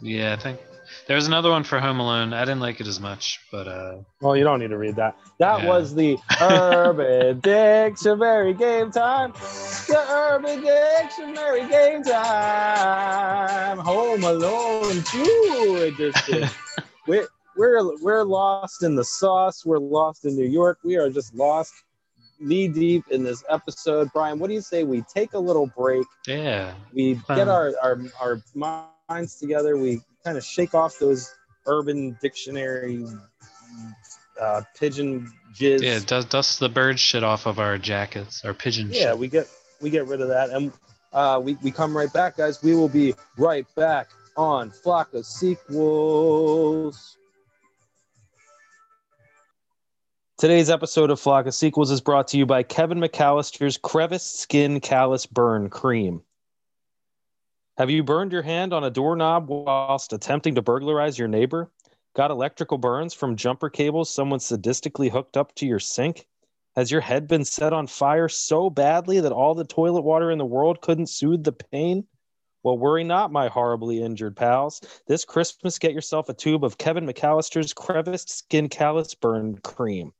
yeah, I think there's another one for Home Alone. I didn't like it as much, but uh, Well, you don't need to read that. That Yeah. was the Urban <laughs> Dictionary game time. The Urban Dictionary game time. Home Alone 2 edition. with, we're we're lost in the sauce. We're lost in New York. We are just lost knee deep in this episode. Brian, what do you say we take a little break? Yeah. We Fun. get our, our our minds together. We kind of shake off those urban dictionary uh, pigeon jizz. Yeah, dust, dust the bird shit off of our jackets, our pigeon shit. yeah shit. we get we get rid of that and uh, we, we come right back guys we will be right back on flock of sequels today's episode of flock of sequels is brought to you by kevin mccallister's crevice skin callus burn cream have you burned your hand on a doorknob whilst attempting to burglarize your neighbor got electrical burns from jumper cables someone sadistically hooked up to your sink has your head been set on fire so badly that all the toilet water in the world couldn't soothe the pain? Well, worry not, my horribly injured pals. This Christmas, get yourself a tube of Kevin McCallister's Creviced Skin Callus Burn Cream.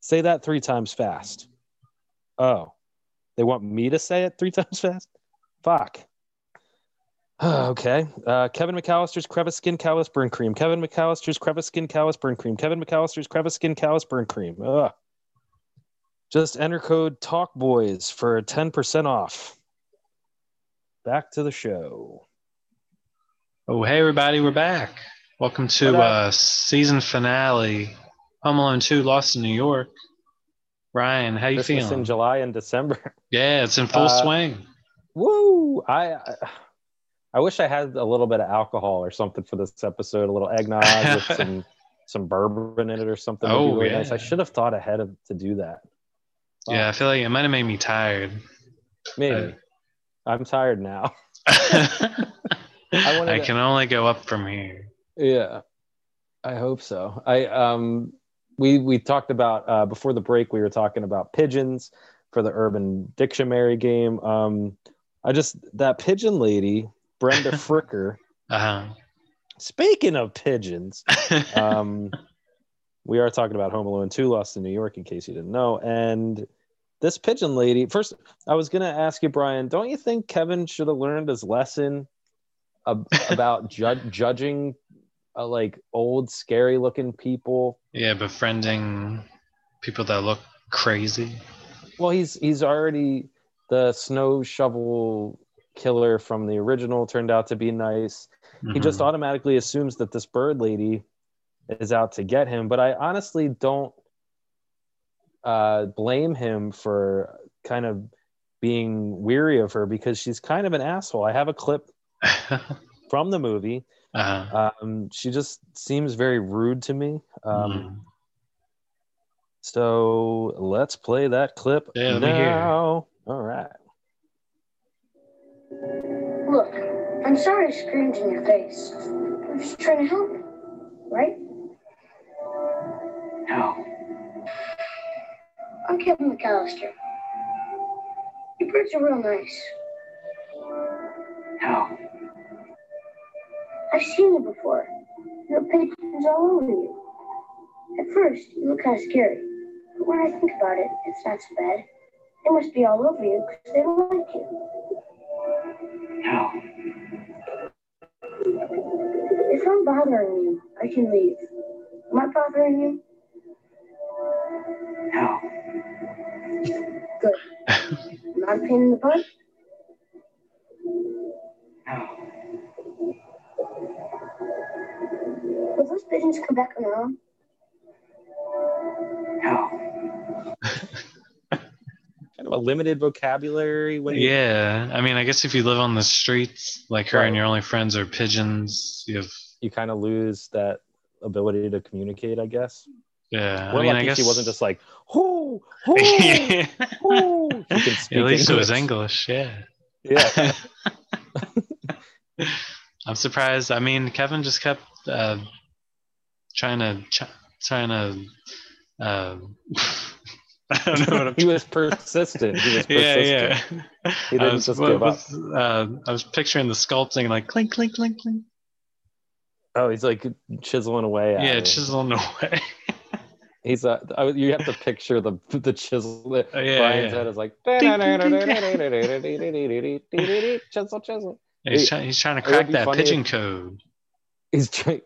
Say that three times fast. Oh, they want me to say it three <laughs> times fast? Fuck. <sighs> okay. Uh, Kevin McCallister's Crevice Skin Callus Burn Cream. Kevin McCallister's Crevice Skin Callus Burn Cream. Kevin McCallister's Crevice Skin Callus Burn Cream. Ugh. Just enter code TALKBOYS for 10% off. Back to the show. Oh, hey everybody, we're back. Welcome to uh season finale, Home Alone 2, Lost in New York. Ryan, how you Christmas feeling? in July and December. yeah, it's in full Uh, swing. Woo! I I- I wish I had a little bit of alcohol or something for this episode, a little eggnog with <laughs> some some bourbon in it or something. Oh, really yeah. nice. I should have thought ahead of to do that. Yeah, I feel like it might have made me tired. Maybe. I'm tired now. <laughs> <laughs> I, to- can only go up from here. Yeah, I hope so. I um, we we talked about uh, before the break. We were talking about pigeons for the Urban Dictionary game. Um, I just that pigeon lady, Brenda <laughs> Fricker. Uh-huh. Speaking of pigeons, <laughs> um, we are talking about Home Alone 2 Lost in New York, in case you didn't know. And this pigeon lady, first, I was going to ask you, Brian, don't you think Kevin should have learned his lesson ab- <laughs> about ju- judging uh, like old, scary looking people? Yeah, befriending people that look crazy. Well, he's he's already the snow shovel killer from the original turned out to be nice. He just Mhm. automatically assumes that this bird lady is out to get him. But I honestly don't uh, blame him for kind of being weary of her because she's kind of an asshole. I have a clip <laughs> from the movie. uh-huh. Um, she just seems very rude to me. Um, Mhm. So let's play that clip Yeah, let me hear it. now. All right. Look, I'm sorry I screamed in your face. I'm just trying to help, right? No. I'm Kevin McCallister. Your birds are real nice. No. I've seen you before. You have pigeons all over you. At first, you look kind of scary. But when I think about it, it's not so bad. They must be all over you because they don't like you. No. If I'm bothering you, I can leave. Am I bothering you? No. Good. <laughs> Not a pain in the butt? No. Will those pigeons come back on their own? No. Kind of a limited vocabulary when you Yeah, I mean, I guess if you live on the streets like her Right. and your only friends are pigeons, you have you kind of lose that ability to communicate, I guess. yeah. We're I mean, I guess she wasn't just like, whoo, whoo, whoo. <laughs> She can speak at least it was English. English. Yeah. Yeah. <laughs> I'm surprised. I mean, Kevin just kept uh, trying to ch- trying to. Uh, <laughs> <laughs> I don't know what I'm. he was persistent. He was persistent. <laughs> yeah, yeah. He I didn't was, just what give up. uh, I was picturing the sculpting like clink, clink, clink, clink. Oh, he's like chiseling away. At Yeah, chiseling away. <laughs> He's uh, you have to picture the the chisel. that Oh, yeah, Brian's yeah. head is like chisel, chisel. he's, trying, he's trying to crack that funny pigeon code. He's trying.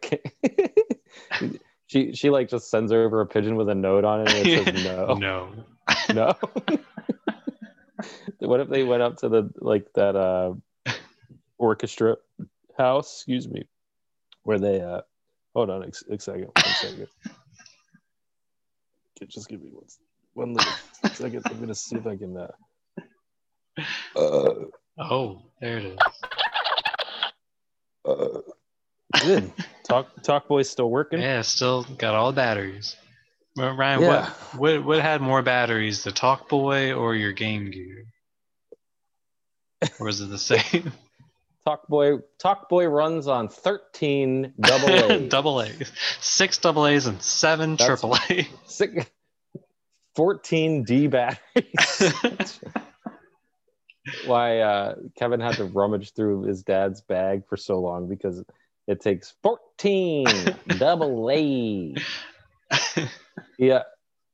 She she like just sends over a pigeon with a note on it and it says <laughs> no. No. <laughs> No. <laughs> what if they went up to the like that uh orchestra house, excuse me, where they uh hold on a, a second, one second. Just give me one, one little second. I'm gonna see if I can uh, uh Oh, there it is. uh good. <laughs> Talk Talkboy's still working? Yeah, still got all the batteries. Well, Ryan, Yeah. what, what what had more batteries, the Talkboy or your Game Gear? Or was it the <laughs> same? Talkboy Talk Boy runs on 13 double <laughs> A. double A's, six double A's, and seven That's- triple A's. Six, 14 D batteries. Why uh, Kevin had to rummage through his dad's bag for so long because it takes 14 <laughs> double A. Yeah,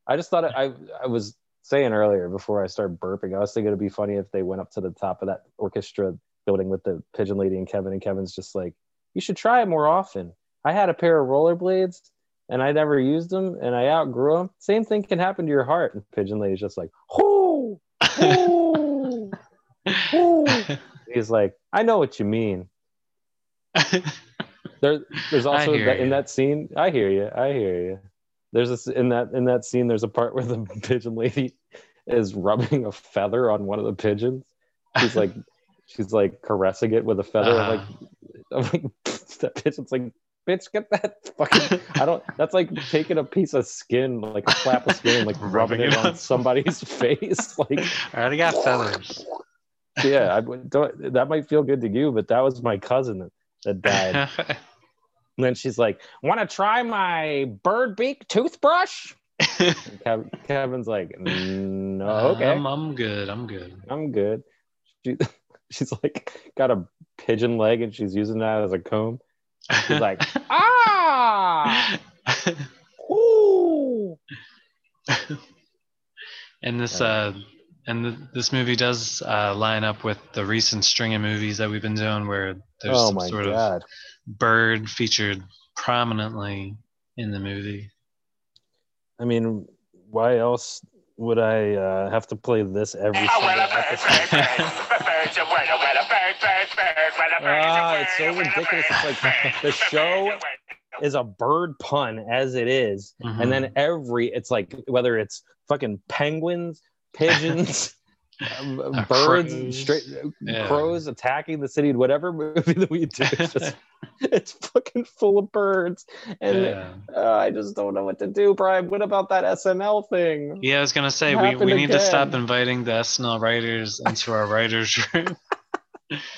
I just thought it, I I was saying earlier before I started burping, I was thinking it'd be funny if they went up to the top of that orchestra building with the pigeon lady and Kevin, and Kevin's just like, "You should try it more often." I had a pair of rollerblades and I never used them, and I outgrew them. Same thing can happen to your heart. And pigeon lady's just like, "Whoo, whoo, <laughs> whoo." He's like, "I know what you mean." <laughs> There, there's also that, in that scene. I hear you. I hear you. There's this in that in that scene. There's a part where the <laughs> pigeon lady is rubbing a feather on one of the pigeons. She's like, <laughs> she's like caressing it with a feather. I'm like, uh-huh. I'm like, <laughs> that pigeon's like, bitch, get that fucking. I don't. That's like taking a piece of skin, like a flap of skin, like rubbing, Rubbing it it on on somebody's face. Like, I already got feathers. yeah, I don't. That might feel good to you, but that was my cousin that, died. <laughs> And then she's like, "Want to try my bird beak toothbrush?" Kev- Kevin's like, "No, okay, I'm, I'm good. I'm good. I'm good." She, <laughs> she's like, got a pigeon leg, and she's using that as a comb. She's like, <laughs> "Ah, ooh." and this uh and th- this movie does uh, line up with the recent string of movies that we've been doing where there's Oh some my sort god! of bird featured prominently in the movie. I mean, why else would I uh, have to play this every single episode? Ah, it's so ridiculous. It's like the show is a bird pun as it is. Mhm. and then every it's like whether it's fucking penguins, pigeons, <laughs> um, Uh, birds, crows. straight Yeah. crows attacking the city. Whatever <laughs> movie that we do, it's just <laughs> it's fucking full of birds, and yeah. uh, I just don't know what to do. Brian, what about that SNL thing? yeah, I was gonna say we, we need to stop inviting the SNL writers into our writers' room.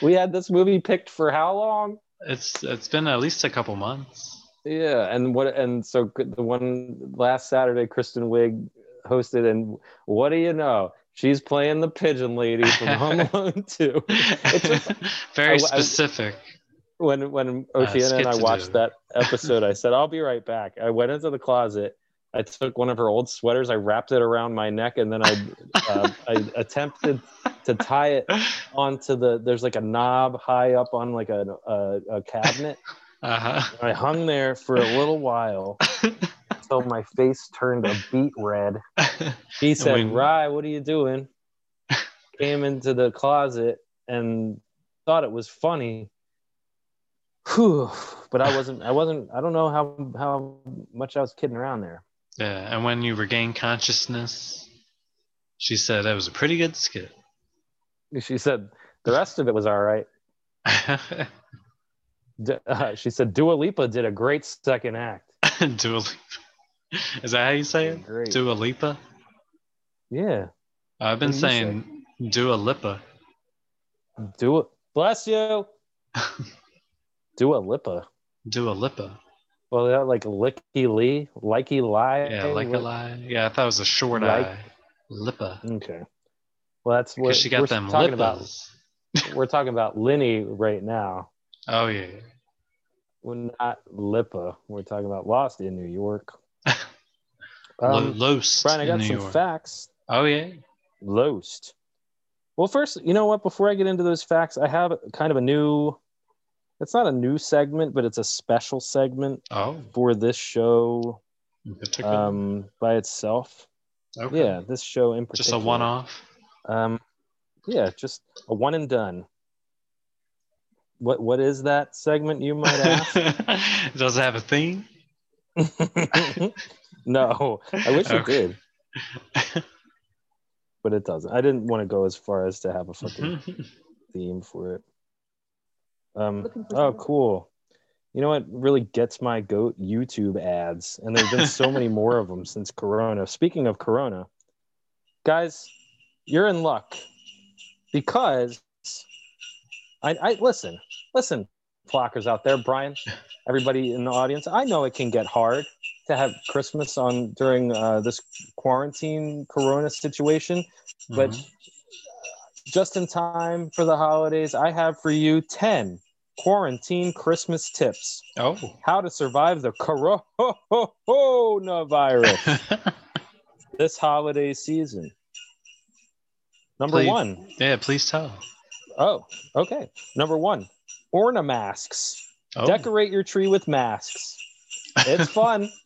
We had this movie picked for how long? It's it's been at least a couple months. Yeah, and what and so the one last Saturday, Kristen Wiig hosted, and what do you know? She's playing the pigeon lady from <laughs> Home Alone 2. It's just <laughs> Very I- I- specific. when when Uh, Oceana and I watched do. that <laughs> episode, I said, I'll be right back. I went into the closet. I took one of her old sweaters, I wrapped it around my neck, and then I uh, I attempted to tie it onto the. There's like a knob high up on like a a, a cabinet. Uh-huh. I hung there for a little while until my face turned a beet red. <laughs> He said, "Rye, what are you doing?" <laughs> Came into the closet and thought it was funny. Whew. But I wasn't. I wasn't. I don't know how how much I was kidding around there. Yeah, and when you regained consciousness, she said that was a pretty good skit. She said the rest of it was all right. <laughs> Uh, she said Dua Lipa did a great second act. Dua Lipa. <laughs> Is that how you say it? Great. Dua Lipa? Yeah, I've been What do you saying Dua Lipa. Dua. Bless you. <laughs> Dua Lipa. Dua Lipa. Well, that like Licky Lee, Likey Lie. Yeah, like a lie. Yeah, I thought it was a short Like- eye. Lipa. Okay. Well, that's what she got we're them talking about. <laughs> We're talking about Lenny right now. Oh, yeah. We're not Lipa. We're talking about Lost in New York. Um, Lost Brian, I got some York. facts. Oh, yeah. Lost. Well, first, you know what? Before I get into those facts, I have kind of a new it's not a new segment, but it's a special segment Oh, for this show um, by itself. okay. Yeah, this show in particular. Just a one-off. Um, yeah, just a one and done. What what is that segment? You might <laughs> ask. Does it have a theme? <laughs> no, I wish it did, but it doesn't. I didn't want to go as far as to have a fucking <laughs> theme for it. Um, for oh, some- cool. You know what really gets my goat? YouTube ads, and there've been so many more of them since Corona. Speaking of Corona, guys, you're in luck because I, I listen, listen, flockers out there, Brian, everybody in the audience. I know it can get hard to have Christmas on during uh, this quarantine Corona situation, but Mhm. just in time for the holidays, I have for you 10 quarantine Christmas tips. oh, How to survive the coronavirus <laughs> this holiday season. Number Please. one. yeah. Please tell. Oh, okay. Number one, orna masks. Oh, Decorate your tree with masks. It's fun. <laughs>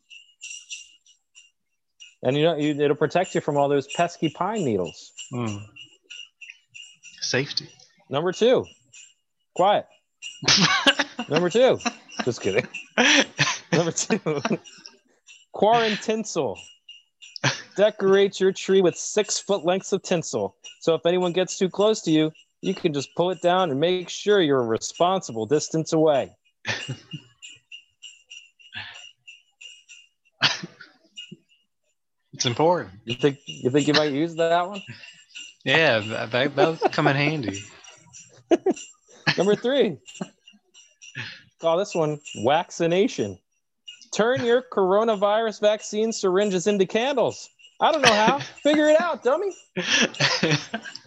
and you know, you, it'll protect you from all those pesky pine needles. Hmm. Safety. Number two, quiet. <laughs> Number two, just kidding. Number two, <laughs> quarantinsel. Decorate your tree with six foot lengths of tinsel. So if anyone gets too close to you, you can just pull it down and make sure you're a responsible distance away. It's important. You think you think you might use that one? Yeah, that, that that'll come in handy. <laughs> Number three. Call this one vaccination. Turn your coronavirus vaccine syringes into candles. I don't know how. Figure it out, dummy. <laughs>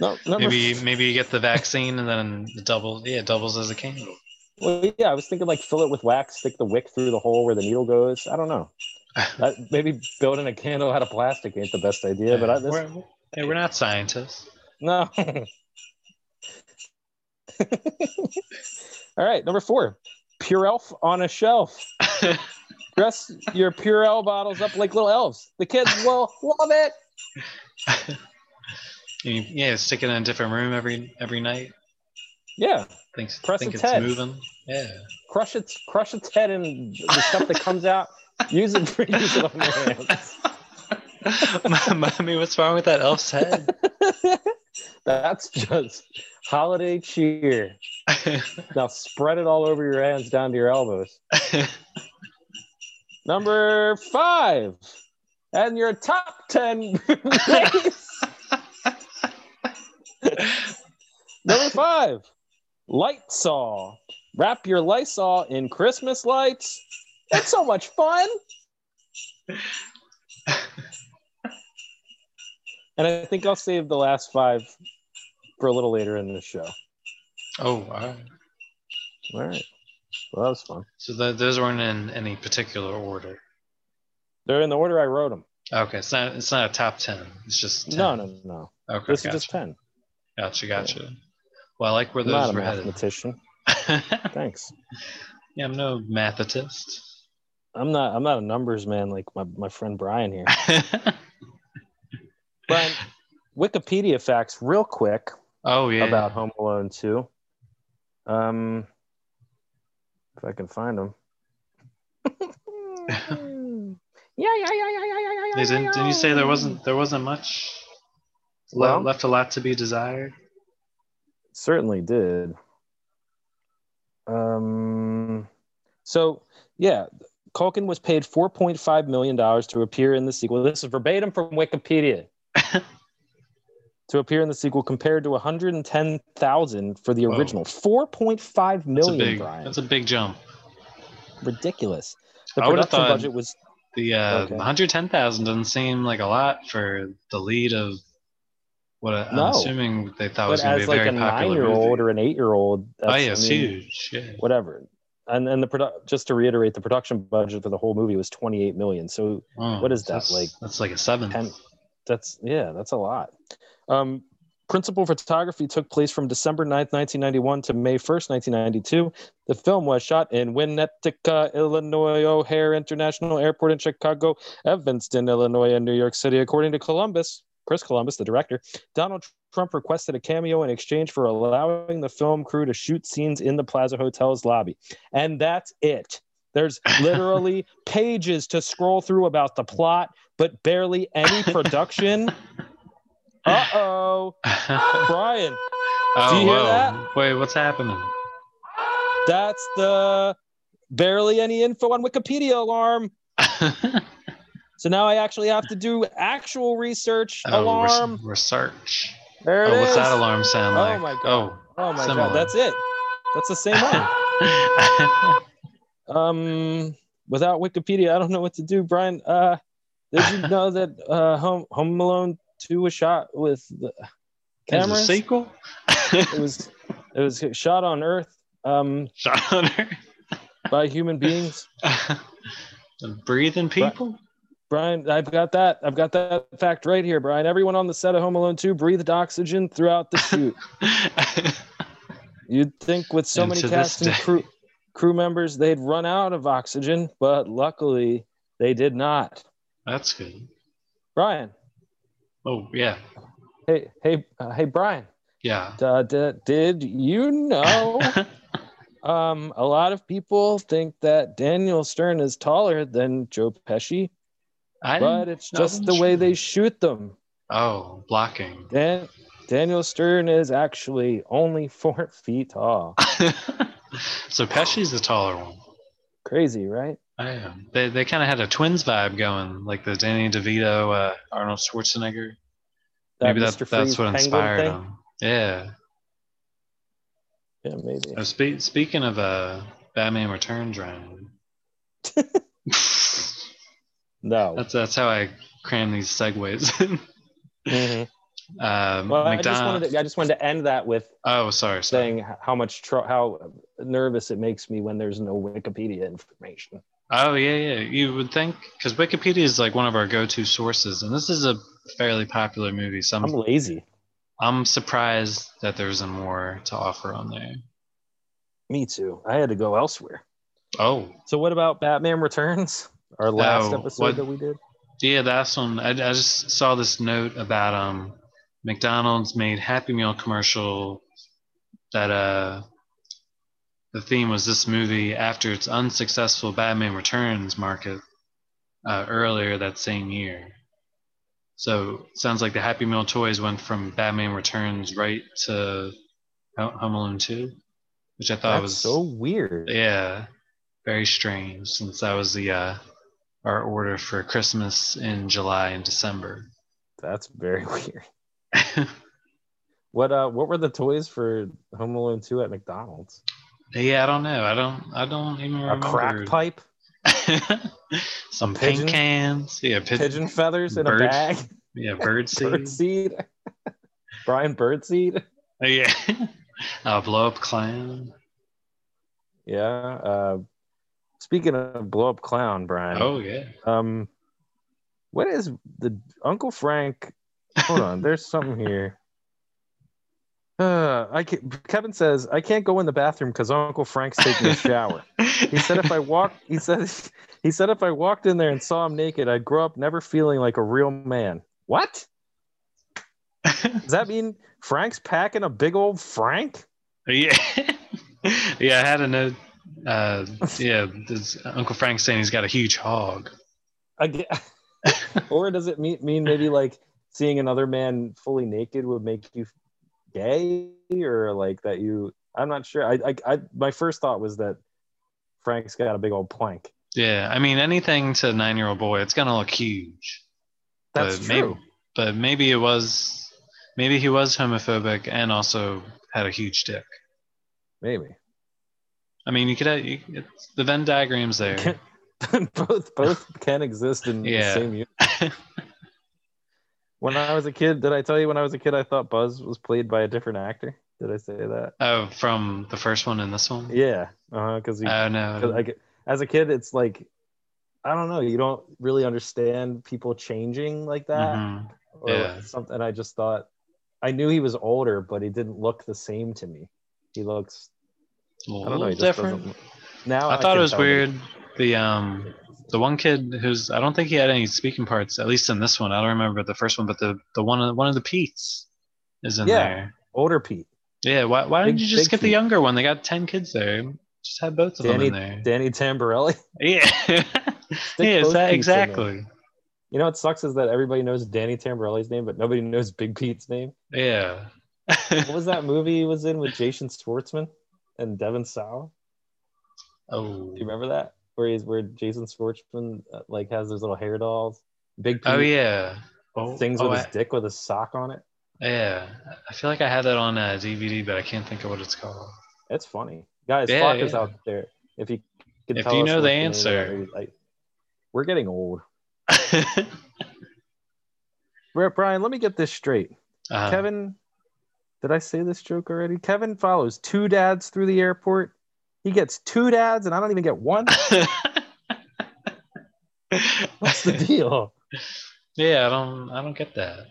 No, maybe maybe you get the vaccine and then it doubles. Yeah, it doubles as a candle. Well, yeah, I was thinking like fill it with wax, stick the wick through the hole where the needle goes. I don't know. <laughs> That, maybe building a candle out of plastic ain't the best idea, but I, this, we're, hey, we're not scientists. no. <laughs> All right, number four, Pure Elf on a shelf. <laughs> Dress your Purell bottles up like little elves. The kids will love it. You, yeah, stick it in a different room every every night. Yeah, Thinks Press think its it's head. moving. Yeah. crush its crush its head and the stuff that comes out. Use it for use it on your hands. <laughs> Mommy, what's wrong with that elf's head? <laughs> That's just holiday cheer. <laughs> Now spread it all over your hands down to your elbows. Number five, and your top ten. Number five, light saw. Wrap your Lysol in Christmas lights. It's so much fun. and I think I'll save the last five for a little later in the show. oh, all right. All right. Well, that was fun. So th- those weren't in any particular order. They're in the order I wrote them. Okay, it's not it's not a top ten. It's just 10. No, no, no. Okay, This gotcha. is just 10. Gotcha, gotcha. Well, I like where I'm not those a were headed. mathematician. <laughs> Thanks. yeah, I'm no mathetist. I'm not I'm not a numbers man like my, my friend Brian here. <laughs> Brian, Wikipedia facts real quick oh yeah. about Home Alone 2. Um if I can find them. <laughs> yeah, yeah, yeah, yeah, yeah, yeah, yeah. Didn't, didn't you say there wasn't there wasn't much Well- left a lot to be desired? Certainly did. Um, so yeah, Culkin was paid four point five million dollars to appear in the sequel. This is verbatim from Wikipedia. <laughs> to appear in the sequel, compared to one hundred and ten thousand for the Whoa. original. Four point five million. That's a big Brian. that's a big jump. Ridiculous. The I production thought- budget was The uh, Okay. 110,000 doesn't seem like a lot for the lead of what I- I'm No. assuming they thought but was going to be a like very a popular nine-year-old movie. or an eight-year-old. Oh yeah, I it's mean, huge. Yeah. Whatever. And then the produ- just to reiterate, the production budget for the whole movie was 28 million. So Oh, what is that, like that's like a seven. that's yeah, that's a lot. Um, Principal photography took place from December 9th, 1991 to May 1st, 1992. The film was shot in Winnetka, Illinois, O'Hare International Airport in Chicago, Evanston, Illinois, and New York City. According to Columbus, Chris Columbus, the director, Donald Trump requested a cameo in exchange for allowing the film crew to shoot scenes in the Plaza Hotel's lobby. And that's it. There's <laughs> literally pages to scroll through about the plot, but barely any <laughs> production. Uh oh. <laughs> Brian, oh, do you hear whoa. that? Wait, what's happening? That's the barely any info on Wikipedia alarm. So now I actually have to do actual research Oh, alarm. research. There it oh, what's that alarm sound like? Oh my God. Oh my similar. god, that's it. That's the same one. <laughs> um, without Wikipedia, I don't know what to do. Brian, uh, did you know that uh, Home Home Alone Two was shot with the There's a cameras? sequel? it was it was shot on Earth um, Shot on Earth. by human beings. <laughs> Breathing people? Brian, I've got that. I've got that fact right here, Brian. Everyone on the set of Home Alone 2 breathed oxygen throughout the shoot. <laughs> You'd think with so And many cast and crew crew members they'd run out of oxygen, but luckily they did not. That's good. Brian, Oh, yeah. hey, hey, uh, hey, Brian. Yeah. Uh, did, did you know? <laughs> um, a lot of people think that Daniel Stern is taller than Joe Pesci, I but it's just that. the way they shoot them. Oh, blocking. Dan- Daniel Stern is actually only <laughs> four feet tall. <laughs> so Pesci's the taller one. Crazy, right? I am. They they kind of had a twins vibe going, like the Danny DeVito, uh, Arnold Schwarzenegger. That Maybe that, that's what inspired thing? them. Yeah. Yeah, maybe. Uh, spe- speaking of uh, Batman Returns, Ryan. <laughs> No. That's that's how I cram these segues. in. <laughs> Mhm. um, Well, I just wanted to, I just wanted to end that with Oh, sorry, sorry. saying how much tr- how nervous it makes me when there's no Wikipedia information. Oh yeah, yeah. You would think because Wikipedia is like one of our go-to sources, and this is a fairly popular movie. So I'm, I'm lazy. I'm surprised that there isn't more to offer on there. Me too. I had to go elsewhere. Oh, So what about Batman Returns? Our last Oh, episode what- that we did. yeah, that's one. I, I just saw this note about um McDonald's made Happy Meal commercial that uh the theme was this movie after its unsuccessful Batman Returns market uh, earlier that same year. So sounds like the Happy Meal toys went from Batman Returns right to Ho- Home Alone 2, which I thought That's was so weird. yeah, very strange since that was the uh, our order for Christmas in July and December. That's very <laughs> weird. <laughs> What uh what were the toys for Home Alone 2 at McDonald's? yeah, I don't know. I don't. I don't even remember. A crack pipe, <laughs> Some A paint cans. Yeah, pi- pigeon feathers in bird- a bag, Yeah, bird seed. bird seed. Brian Birdseed. Yeah. uh, blow up clown. Yeah. Uh speaking of blow up clown, Brian. Oh yeah. Um, what is the Uncle Frank? Hold on, <laughs> there's something here. Uh, I can, Kevin says I can't go in the bathroom because Uncle Frank's taking a shower. He said if I <laughs> walk, he said he said if I walked in there and saw him naked, I'd grow up never feeling like a real man. What does that mean? Frank's packing a big old Frank? <laughs> yeah. yeah, I had a note. Uh, yeah, Uncle Frank saying he's got a huge hog. Again, <laughs> or does it mean mean maybe like seeing another man fully naked would make you gay or like that you i'm not sure i i, I my first thought was that frank's got a big old plank Yeah, I mean anything to a nine-year-old boy, it's gonna look huge. that's but true Maybe, but maybe it was, maybe he was homophobic and also had a huge dick. maybe I mean, you could have you, it's, the Venn diagram's there. <laughs> both both can exist in Yeah. the same unit <laughs> when i was a kid did i tell you when i was a kid i thought buzz was played by a different actor did i say that oh, from the first one and this one. yeah uh because he Oh 'cause, no. as a kid it's like i don't know you don't really understand people changing like that Mhm. or Yeah. something. I just thought I knew he was older, but he didn't look the same to me. He looks. A I little don't know. Different. Now I thought it was weird. The um the one kid who's I don't think he had any speaking parts, at least in this one. I don't remember the first one, but the the one of one of the Pete's is in Yeah. there. Older Pete, Yeah, why why Big- didn't you just get the younger one? They got ten kids there. Just had both of Danny them in there. Danny Tamberelli. <laughs> Yeah. Yeah, that Pete's in there. exactly. You know what sucks is that everybody knows Danny Tamberelli's name, but nobody knows Big Pete's name. Yeah. What was that movie he was in with Jason Schwartzman and Devon Sawa? oh. Do you remember that? Where he's where Jason Schwartzman uh, like has those little hair dolls. Big Pete Oh yeah. Oh, sings oh, with his I- dick with a sock on it. Yeah. I feel like I had that on a DVD, but I can't think of what it's called. It's funny, guys. Yeah, Flock is out there. If you can If you know the name of that answer. like, we're getting old. <laughs> Bri- Brian, let me get this straight. Uh, Kevin, did I say this joke already? Kevin follows two dads through the airport. He gets two dads, and I don't even get one. <laughs> What's the deal? yeah, I don't I don't get that.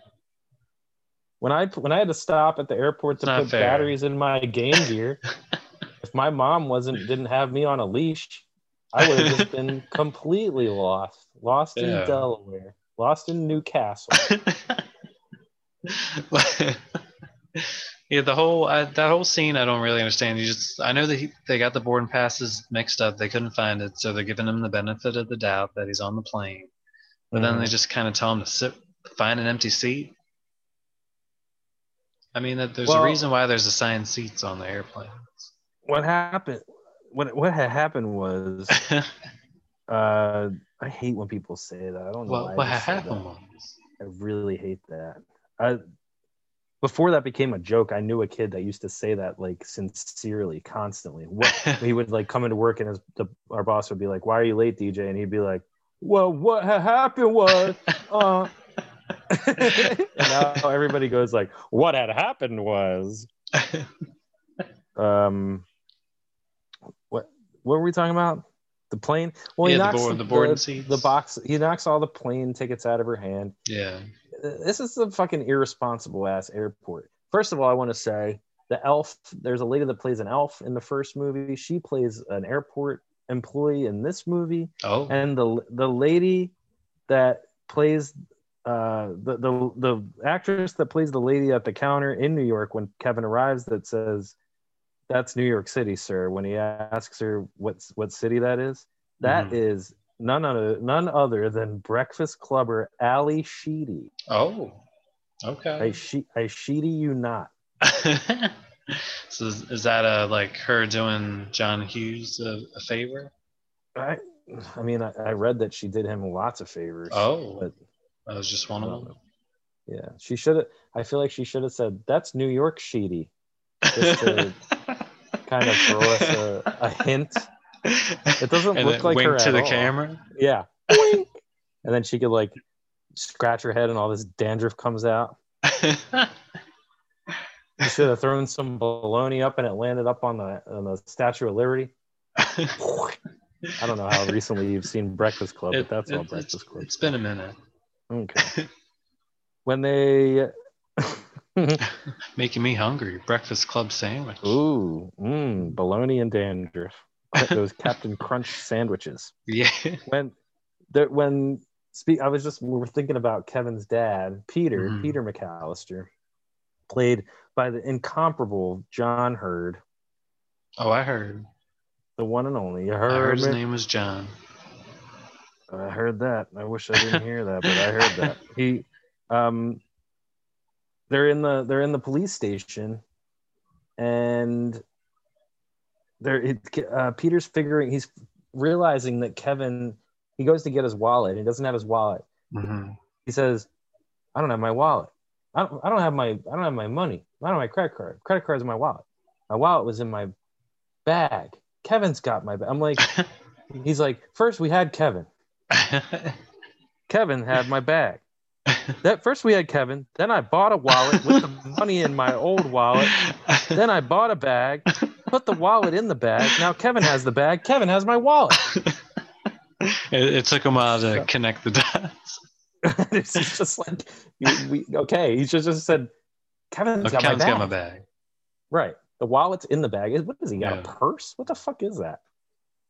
When I when I had to stop at the airport to put fair. batteries in my game gear, <laughs> if my mom wasn't didn't have me on a leash, I would have just been <laughs> completely lost. Lost in Delaware. Lost in Newcastle. Yeah, the whole I, that whole scene I don't really understand. You just I know that he, they got the boarding passes mixed up. They couldn't find it, so they're giving him the benefit of the doubt that he's on the plane. But then they Mhm. just kind of tell him to sit, find an empty seat. I mean, that there's Well- a reason why there's assigned seats on the airplane. what happened what what had happened was <laughs> uh I hate when people say that. I don't know why what I what just said happened was I really hate that. I, before that became a joke, I knew a kid that used to say that like sincerely, constantly. What <laughs> he would like come into work and his the, our boss would be like, "Why are you late, DJ?" And he'd be like, "Well, what ha- happened was." <laughs> Uh, <laughs> now everybody goes like, "What had happened was." Um, what what were we talking about? The plane. Well, he Yeah, the board- the boarding the, the box. He knocks all the plane tickets out of her hand yeah. This is a fucking irresponsible ass airport. First of all, I want to say the elf. There's a lady that plays an elf in the first movie. She plays an airport employee in this movie, Oh. and the the lady that plays uh the the the actress that plays the lady at the counter in New York when Kevin arrives that says that's New York City, sir. When he asks her what's what city that is, that Mhm. is none other none other than Breakfast Clubber Ally Sheedy. Oh. okay. I she I sheedy you not. <laughs> so is, is that uh like her doing John Hughes a, a favor? I I mean I, I read that she did him lots of favors. Oh, but that was just one of them. Yeah, she should have. I feel like she should have said that's New York sheedy, just to <laughs> kind of throw us a, a hint. It doesn't And look like wink her to the all. camera. Yeah, <laughs> and then she could like scratch her head and all this dandruff comes out. <laughs> You should have thrown some baloney up and it landed up on the on the Statue of Liberty. I don't know how recently you've seen Breakfast Club, It- but that's all Breakfast Club. it's been a minute. Okay. <laughs> when they Making me hungry. Breakfast Club sandwich. ooh, mm, bologna and dandruff, <laughs> those Captain Crunch sandwiches. Yeah. When that when speak, I was just we were thinking about Kevin's dad, Peter, Mhm. Peter McCallister, played by the incomparable John Heard, Oh, I heard. the one and only. You I heard heard his me? name was John. I heard that. I wish I didn't hear that, but I heard that. <laughs> He um they're in the they're in the police station and they're it, uh, Peter's figuring he's realizing that Kevin he goes to get his wallet. He doesn't have his wallet. hmm He says, "I don't have my wallet. I don't, I don't have my I don't have my money. I don't have my credit card. Credit card's in my wallet. My wallet was in my bag. Kevin's got my bag." I'm like, <laughs> he's like, first we had Kevin. Kevin had my bag. That first we had Kevin, then I bought a wallet with the money in my old wallet. Then I bought a bag, put the wallet in the bag. Now Kevin has the bag. Kevin has my wallet. <laughs> it, it took him a while to connect the dots. <laughs> it's just like, we, okay, he should just said, Kevin's Oh, got Kevin's my bag. got my bag. Right. The wallet's in the bag. What is he got? A purse? What the fuck is that?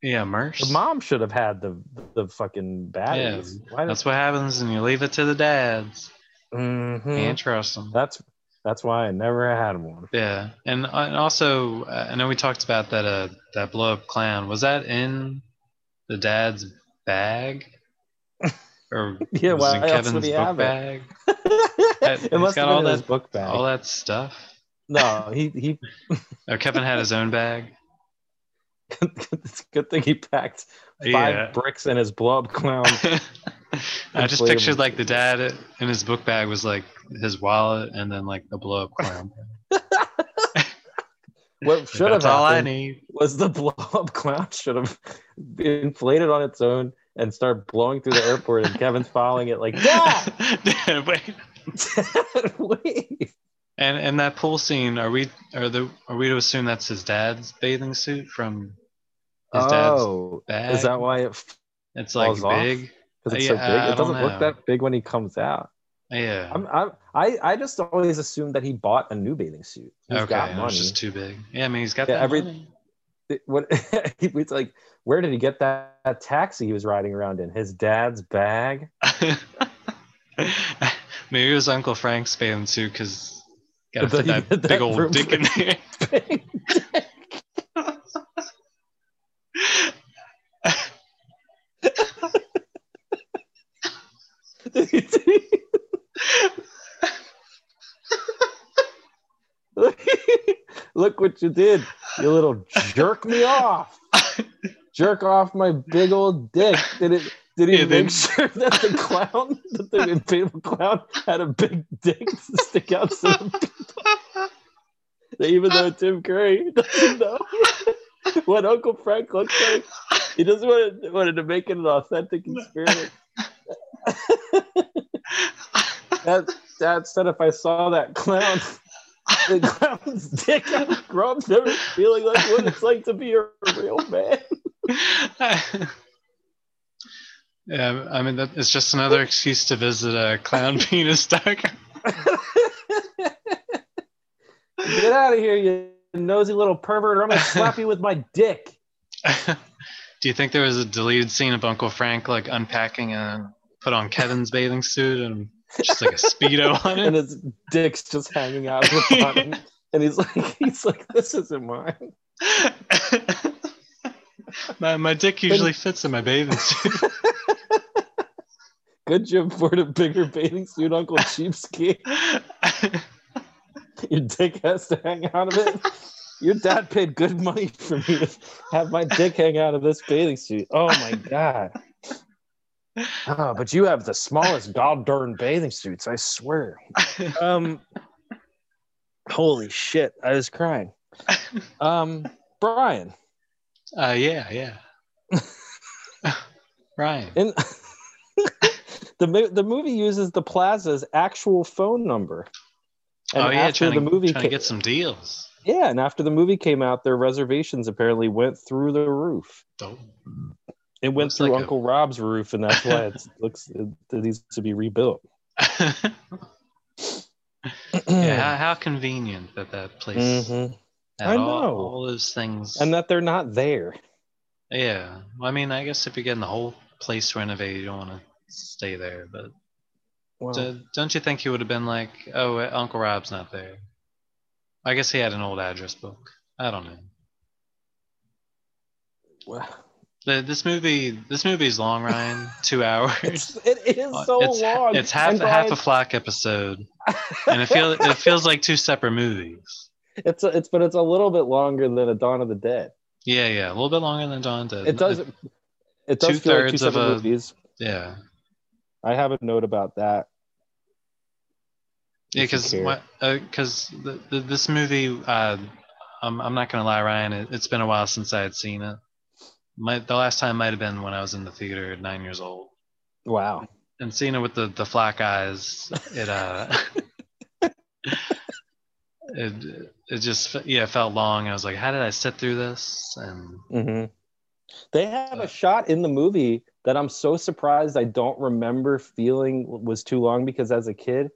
Yeah, Merce. The mom should have had the the fucking batteries. Why That's what happens when you leave it to the dads. Mhm. Can't trust them. That's that's why I never had one. Yeah, and, uh, and also uh, I know we talked about that uh that blow up clown. Was that in the dad's bag? <laughs> Or Yeah, it in Kevin's book it? bag? <laughs> That- it must got have all been in his that book bag. all that stuff. No, he he. <laughs> Oh, Kevin had his own bag. it's a good thing he packed five Yeah. bricks in his blow up clown. <laughs> I just pictured like the dad in his book bag was like his wallet and then like the blow up <laughs> clown. <laughs> What should have That's all I happened need. was the blow up clown should have been inflated on its own and start blowing through the airport, and Kevin's following it like, Dad, Wait. wait. And and that pool scene, are we are the are we to assume that's his dad's bathing suit from his Oh, is that why it it's like big? Because it's Uh, so big. I It doesn't look that big when he comes out. Yeah. I'm, I'm, I I just always assumed that he bought a new bathing suit. He's okay, got money. was just too big. Yeah, I mean he's got Yeah, every- money. What <laughs> it's like where did he get that, that taxi he was riding around in his dad's bag <laughs> Maybe it was Uncle Frank's bathing suit because got <laughs> to fit that, that big old dick in there. Look what you did you little jerk me off. Jerk off my big old dick. Did it did he Yeah, make sure that the clown that the inflatable clown had a big dick to stick out even though tim curry doesn't know what uncle frank looks like. He just wanted, wanted to make it an authentic experience. That dad said if I saw that clown, the clown's dick, would grow never feeling like what it's like to be a real man. <laughs> yeah, I mean that, it's just another excuse to visit a clown <laughs> penis doctor. Get out of here, you nosy little pervert, or I'm gonna slap you with my dick. <laughs> Do you think there was a deleted scene of Uncle Frank like unpacking and put on Kevin's bathing suit and just like a speedo <laughs> on it, And his dick's just hanging out of the <laughs> bottom. And he's like, <laughs> he's like, this isn't mine. my, my dick usually fits in my bathing suit. Could you afford a bigger bathing suit, Uncle Cheapskate? Your dick has to hang out of it. Your dad paid good money for me to have my dick hang out of this bathing suit. Oh my god. Oh, but you have the smallest god darn bathing suits, I swear. Um holy shit, I was crying. Um Brian, Uh, yeah, yeah. <laughs> Ryan. in <laughs> the the movie uses the plaza's actual phone number. And oh yeah, after trying, the to, movie trying to get some deals. Yeah, and after the movie came out, their reservations apparently went through the roof. Oh. It went Looks through like a- Uncle Rob's roof, and that's why it <laughs> looks it, it needs to be rebuilt. <laughs> yeah, how, how convenient that that place Mhm. had I all, know. all those things. And that they're not there. yeah, well, I mean, I guess if you're getting the whole place renovated, you don't want to stay there. But Well, don't you think he would have been like, "Oh, Uncle Rob's not there"? I guess he had an old address book. I don't know. well, this movie, this movie's long, Ryan. <laughs> Two hours. it's, it is so Uh, it's, long. It's half half a flock episode, and it feels it <laughs> feels like two separate movies. It's a, it's but it's a little bit longer than a Dawn of the Dead. Yeah, yeah, a little bit longer than Dawn did. It does. It does feel like two of separate a- movies. Yeah, I have a note about that. yeah, because because the, the, this movie, uh, I'm I'm not gonna lie, Ryan. It, it's been a while since I had seen it. My the last time might have been when I was in the theater at nine years old, Wow. and seeing it with the the flock eyes, it uh. <laughs> It, it just yeah it felt long. I was like, how did I sit through this? And mm-hmm. They have Uh, a shot in the movie that I'm so surprised I don't remember feeling was too long because as a kid,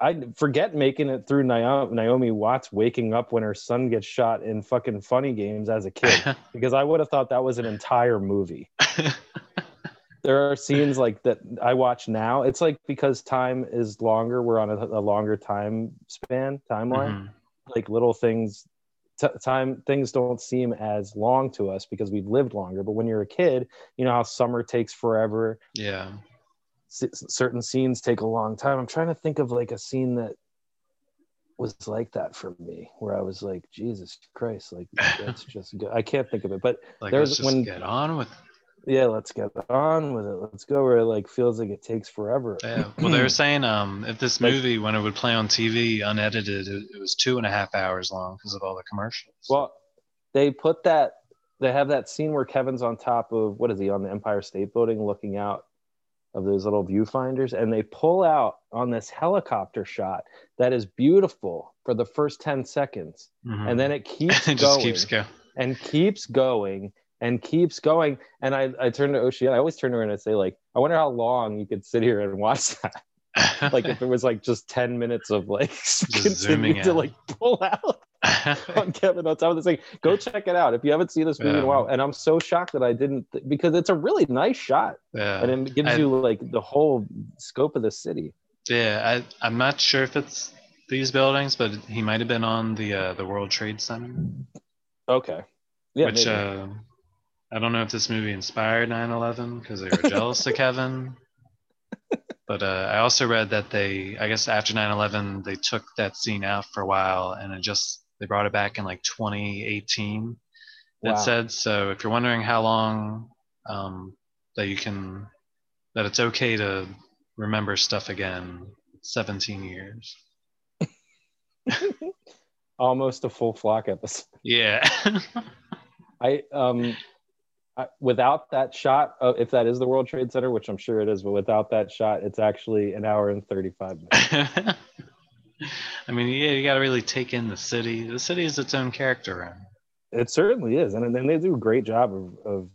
I forget making it through Naomi, Naomi Watts waking up when her son gets shot in fucking funny games as a kid <laughs> because I would have thought that was an entire movie. <laughs> there are scenes like that I watch now. It's like because time is longer, we're on a, a longer time span, timeline. Mhm. Like little things, t- time things don't seem as long to us because we've lived longer. But when you're a kid, you know how summer takes forever. Yeah. Certain scenes take a long time. I'm trying to think of like a scene that was like that for me, where I was like, Jesus Christ, like <laughs> that's just good. I can't think of it, but Like there's when get on with yeah, let's get on with it. Let's go where it like feels like it takes forever. Yeah. Well, they were <clears throat> saying um, if this movie, when it would play on TV unedited, it, it was two and a half hours long because of all the commercials. Well, they put that they have that scene where Kevin's on top of what is he on the Empire State Building looking out of those little viewfinders and they pull out on this helicopter shot that is beautiful for the first 10 seconds Mhm. and then it <laughs> keeps it just going keeps going. and keeps going and keeps going and I, I turn to Oceana I always turn to her and I say like I wonder how long you could sit here and watch that <laughs> like if it was like just 10 minutes of like <laughs> zooming continue to out. like pull out <laughs> on Kevin on top of this thing. Go check it out if you haven't seen this movie in a while. And I'm so shocked that I didn't th- because it's a really nice shot yeah. and it gives I- you like the whole scope of the city. Yeah, I, I'm not sure if it's these buildings, but he might have been on the uh, the World Trade Center, Okay. Yeah. which uh, I don't know if this movie inspired 9/11 because they were jealous of Kevin. <laughs> But uh, I also read that they, I guess after 9/11, they took that scene out for a while, and it just they brought it back in like 2018. It said so. If you're wondering how long um, that you can, that it's okay to remember stuff again, 17 years. <laughs> almost a full flock episode. Yeah. <laughs> I um I, without that shot, uh, if that is the World Trade Center, which I'm sure it is, but without that shot, it's actually an hour and 35 minutes. <laughs> I mean, yeah, you got to really take in the city. The city is its own character. And It certainly is, and then they do a great job of, of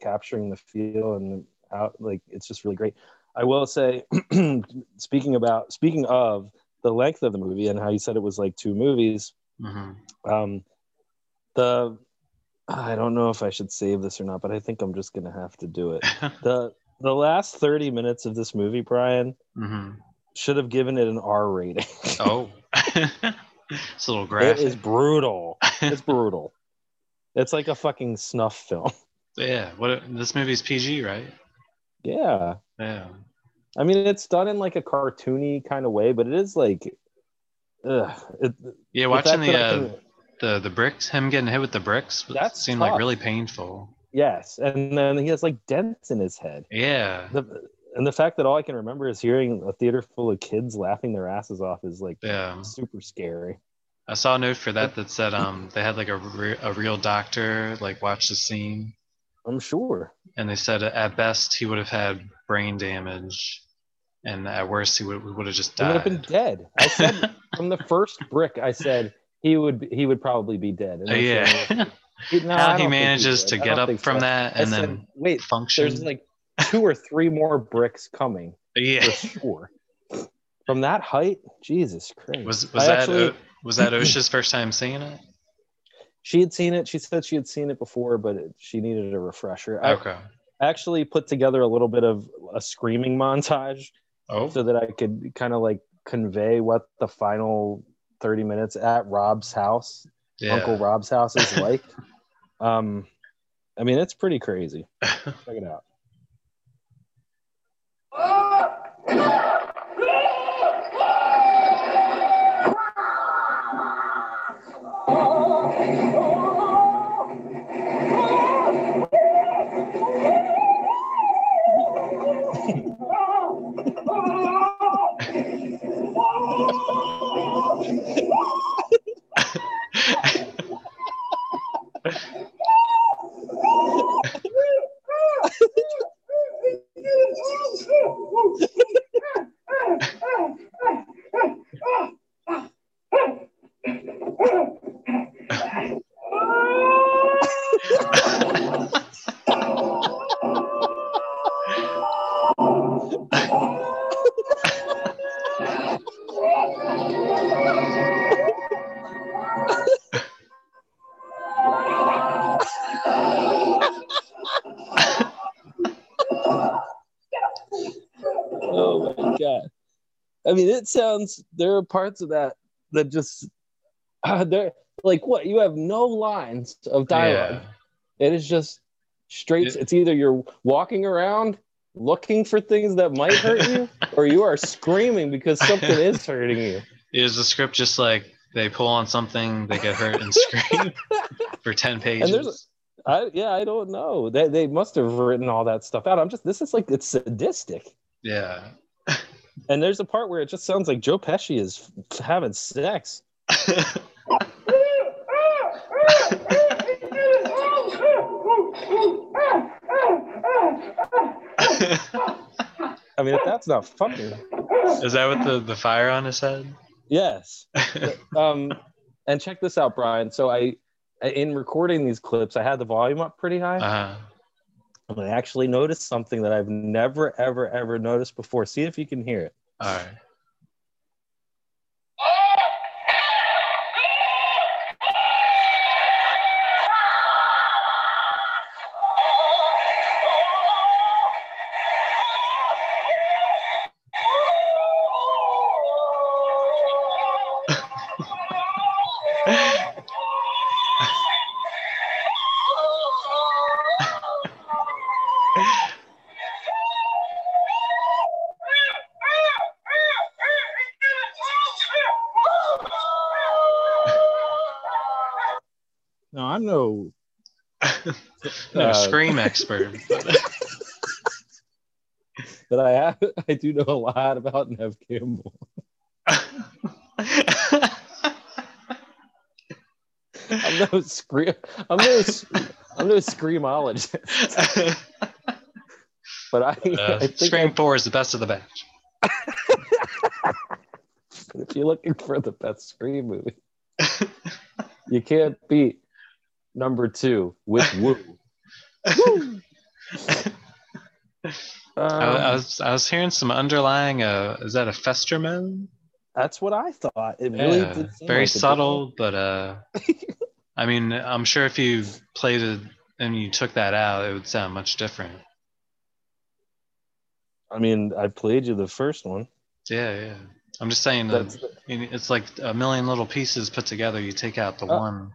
capturing the feel and how like it's just really great. I will say, <clears throat> speaking about speaking of the length of the movie and how you said it was like two movies, Mhm. um, the I don't know if I should save this or not, but I think I'm just gonna have to do it. <laughs> the The last 30 minutes of this movie, Brian, Mhm. Should have given it an R rating. <laughs> Oh, <laughs> it's a little graphic. is brutal. It's <laughs> brutal. It's like a fucking snuff film. yeah. What? This movie's PG, right? Yeah. Yeah. I mean, it's done in like a cartoony kind of way, but it is like, ugh. It, Yeah. Watching the uh, can- the the bricks, him getting hit with the bricks, that seemed like really painful. yes, and then he has like dents in his head. Yeah. The, and the fact that all I can remember is hearing a theater full of kids laughing their asses off is like Yeah. super scary. I saw a note for that that said um they had like a re- a real doctor like watch the scene, I'm sure. and they said at best he would have had brain damage, and at worst he would would have just He would have died. been dead. I said <laughs> from the first brick, I said he would he would probably be dead. And they said, yeah. No, How he manages would. to get up from so. that and said, then wait, function. there's like two or three more bricks coming yeah. sure. From that height, Jesus Christ. Was was I that actually- O- was that Osha's first time seeing it? <clears throat> she had seen it. She said she had seen it before, but it, she needed a refresher. I Okay. actually put together a little bit of a screaming montage Oh. so that I could kind of like convey what the final 30 minutes at Rob's house, Yeah. Uncle Rob's house is <laughs> like. um, I mean, it's pretty crazy. Check it out. It sounds. There are parts of that that just uh, <clears throat> they're like what you have no lines of dialogue. It is just straight. It- it's either you're walking around looking for things that might hurt you, <laughs> or you are screaming because something is hurting you. Is the script just like they pull on something, they get hurt and <laughs> scream for 10 pages? And there's I yeah, I don't know. They they must have written all that stuff out. I'm just this is like it's sadistic. yeah. And there's a part where it just sounds like Joe Pesci is f- having sex. I mean, if that's not fucking Is that with the, the fire on his head? yes. Um, and check this out, Brian. So I, in recording these clips, I had the volume up pretty high. Uh, And I actually noticed something that I've never, ever, ever noticed before. See if you can hear it. all right. Expert. <laughs> But I have, I do know a lot about Neve Campbell. <laughs> I'm no scream. I'm no. I'm no screamologist. But I, Uh, I think Scream 4 is the best of the batch. <laughs> if you're looking for the best Scream movie, you can't beat number two with Woo. Woo. <laughs> I, I Um, was I was hearing some underlying. Uh, is that a Festerman? that's what I thought. It really Yeah, did seem very like subtle, but uh, <laughs> I mean, I'm sure if you played it and you took that out, it would sound much different. I mean, I played you the first one. Yeah, yeah. I'm just saying that it's like a million little pieces put together. You take out the Oh, one.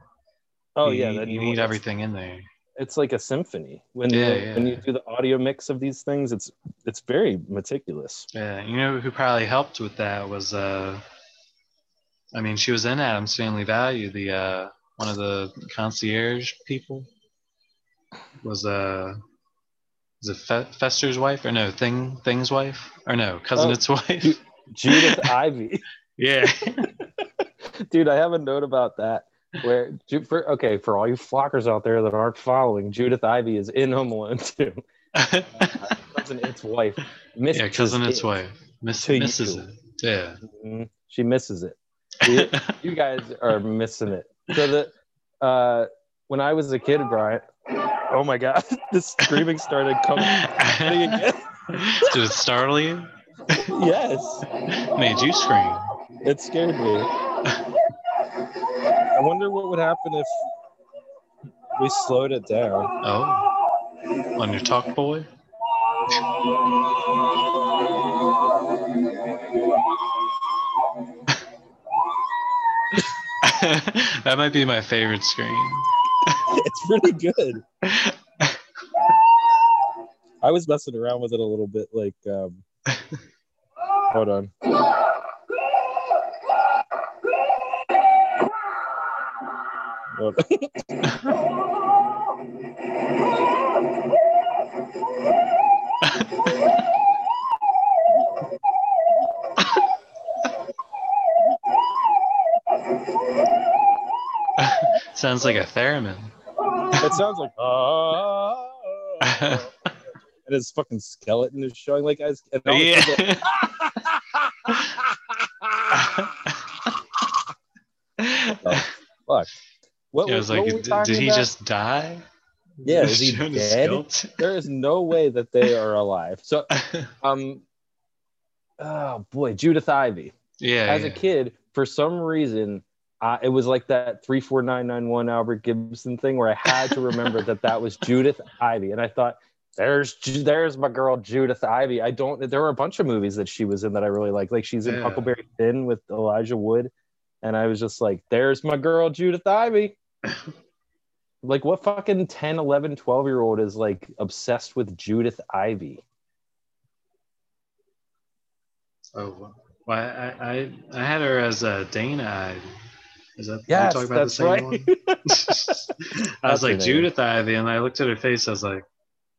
oh you, yeah, you, then you you- need everything in there. It's like a symphony. When Yeah, you, when you do the audio mix of these things, it's it's very meticulous. Yeah, you know who probably helped with that was uh, I mean, she was in Addams Family Value. The uh, one of the concierge people was uh, is it Fe- Fester's wife or no Thing Thing's wife or no Cousin Oh, It's wife? Ju- Judith <laughs> Ivey. yeah. <laughs> Dude, I have a note about that. Where for, okay, for all you flockers out there that aren't following, Judith Ivey is in Home Alone too. <laughs> cousin It's wife. Misses yeah, Cousin It's it. wife. Miss, misses you. it. Yeah. Mhm. She misses it. <laughs> You, you guys are missing it. So that uh, when I was a kid, Brian. Oh my God, <laughs> the screaming started coming again. Did it startle you? Yes, Made you scream. it scared me. I wonder what would happen if we slowed it down. Oh. On your Talkboy? <laughs> that might be my favorite screen. <laughs> it's pretty good. I was messing around with it a little bit, like, um, <laughs> hold on. <laughs> Sounds like a theremin. it sounds like ah, <laughs> and his fucking skeleton is showing like guys. And all of a sudden, yeah. <laughs> fuck. What, Yeah, I was what like, did, did he about? just die? Yeah, is <laughs> he dead? There is no way that they are alive. So, <laughs> um, oh boy, Judith Ivey. yeah. As a kid, for some reason, uh, it was like that three four nine nine one Albert Gibson thing where I had to remember that that was Judith Ivey, and I thought There's there's my girl Judith Ivey. I don't. There were a bunch of movies that she was in that I really like. Like she's in Yeah. Huckleberry Finn with Elijah Wood, and I was just like, "There's my girl Judith Ivey." <laughs> like what fucking 10, 11, 12 year old is like obsessed with Judith Ivey? Oh, well, I, I I had her as a Dana. Ivy. Is that Yes, talking about that's the same right. one? <laughs> <laughs> I was like. Judith Ivey, and I looked at her face. I was like,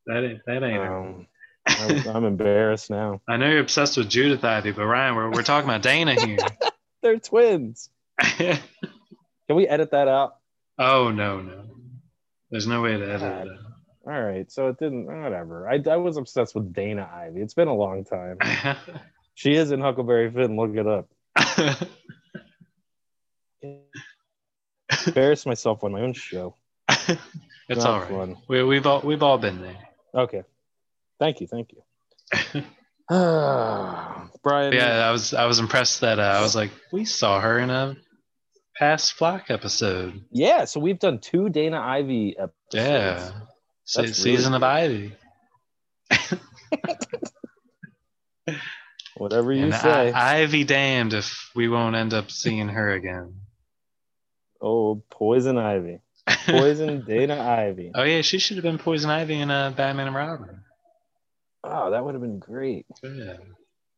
that ain't that ain't her. Um, I'm, I'm embarrassed now. I know you're obsessed with Judith Ivey, but Ryan, we're we're talking about Dana here. They're twins. Can we edit that out? Oh no no, there's no way to edit God. it. All right, so it didn't. Whatever. I, I was obsessed with Dana Ivey. It's been a long time. <laughs> She is in Huckleberry Finn. Look it up. Embarrass myself on my own show. <laughs> it's Not all right. fun. We, we've all we've all been there. Okay. Thank you. Thank you. <laughs> <sighs> Brian. yeah, I was I was impressed that uh, I was like, we saw her in a past flock episode. Yeah. So we've done two Dana Ivey episodes. Yeah, Se- That's season really of Ivy. <laughs> Whatever you And say. I, Ivy damned if we won't end up seeing her again. oh, Poison Ivy. Poison <laughs> Dana Ivey. Oh yeah, she should have been Poison Ivy in uh, Batman and Robin. Oh, that would have been great. Yeah.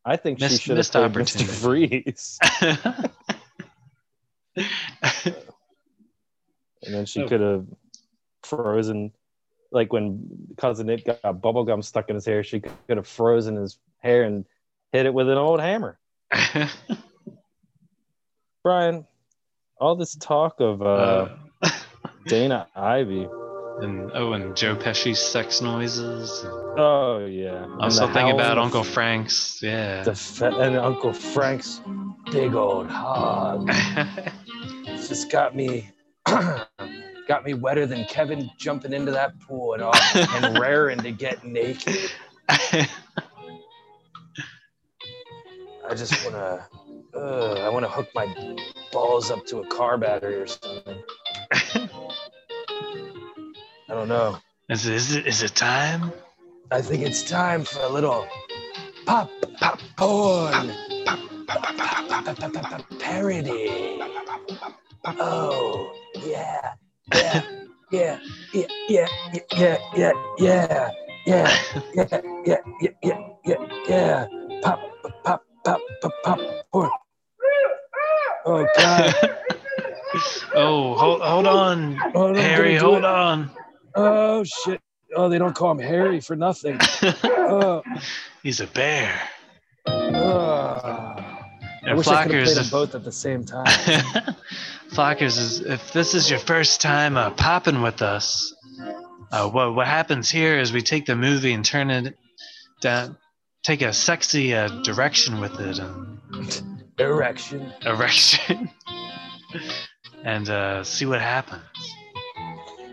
I think she should have missed played Mr. opportunity. Freeze. <laughs> <laughs> And then she could have frozen, like when cousin Nick got bubble gum stuck in his hair, she could have frozen his hair and hit it with an old hammer. <laughs> Brian, all this talk of uh, Uh, Dana Ivey. And oh, and Joe Pesci's sex noises. Oh yeah. And still thinking about Uncle Frank's. Yeah. the and Uncle Frank's big old hog. <laughs> It's just got me <clears throat> got me wetter than Kevin jumping into that pool and, all, and <laughs> raring to get naked. I just wanna uh, I wanna hook my balls up to a car battery or something. <laughs> I don't know. is, is it is it time? I think it's time for a little pop pop porn parody. Oh yeah, yeah, yeah, yeah, yeah, yeah, yeah, yeah, yeah, yeah, yeah, yeah, yeah, yeah. Pop pop pop pop pop porn. Oh God! oh, hold hold on, Oh, Harry, hold on. Oh shit! Oh, they don't call him Harry for nothing. Oh, <laughs> He's a bear. oh. I wish I could have Flockers, played them both at the same time. <laughs> Flockers is if this is your first time uh, popping with us, uh, what what happens here is we take the movie and turn it down, take a sexy uh, direction with it and <laughs> Erection. erection, and uh, see what happens.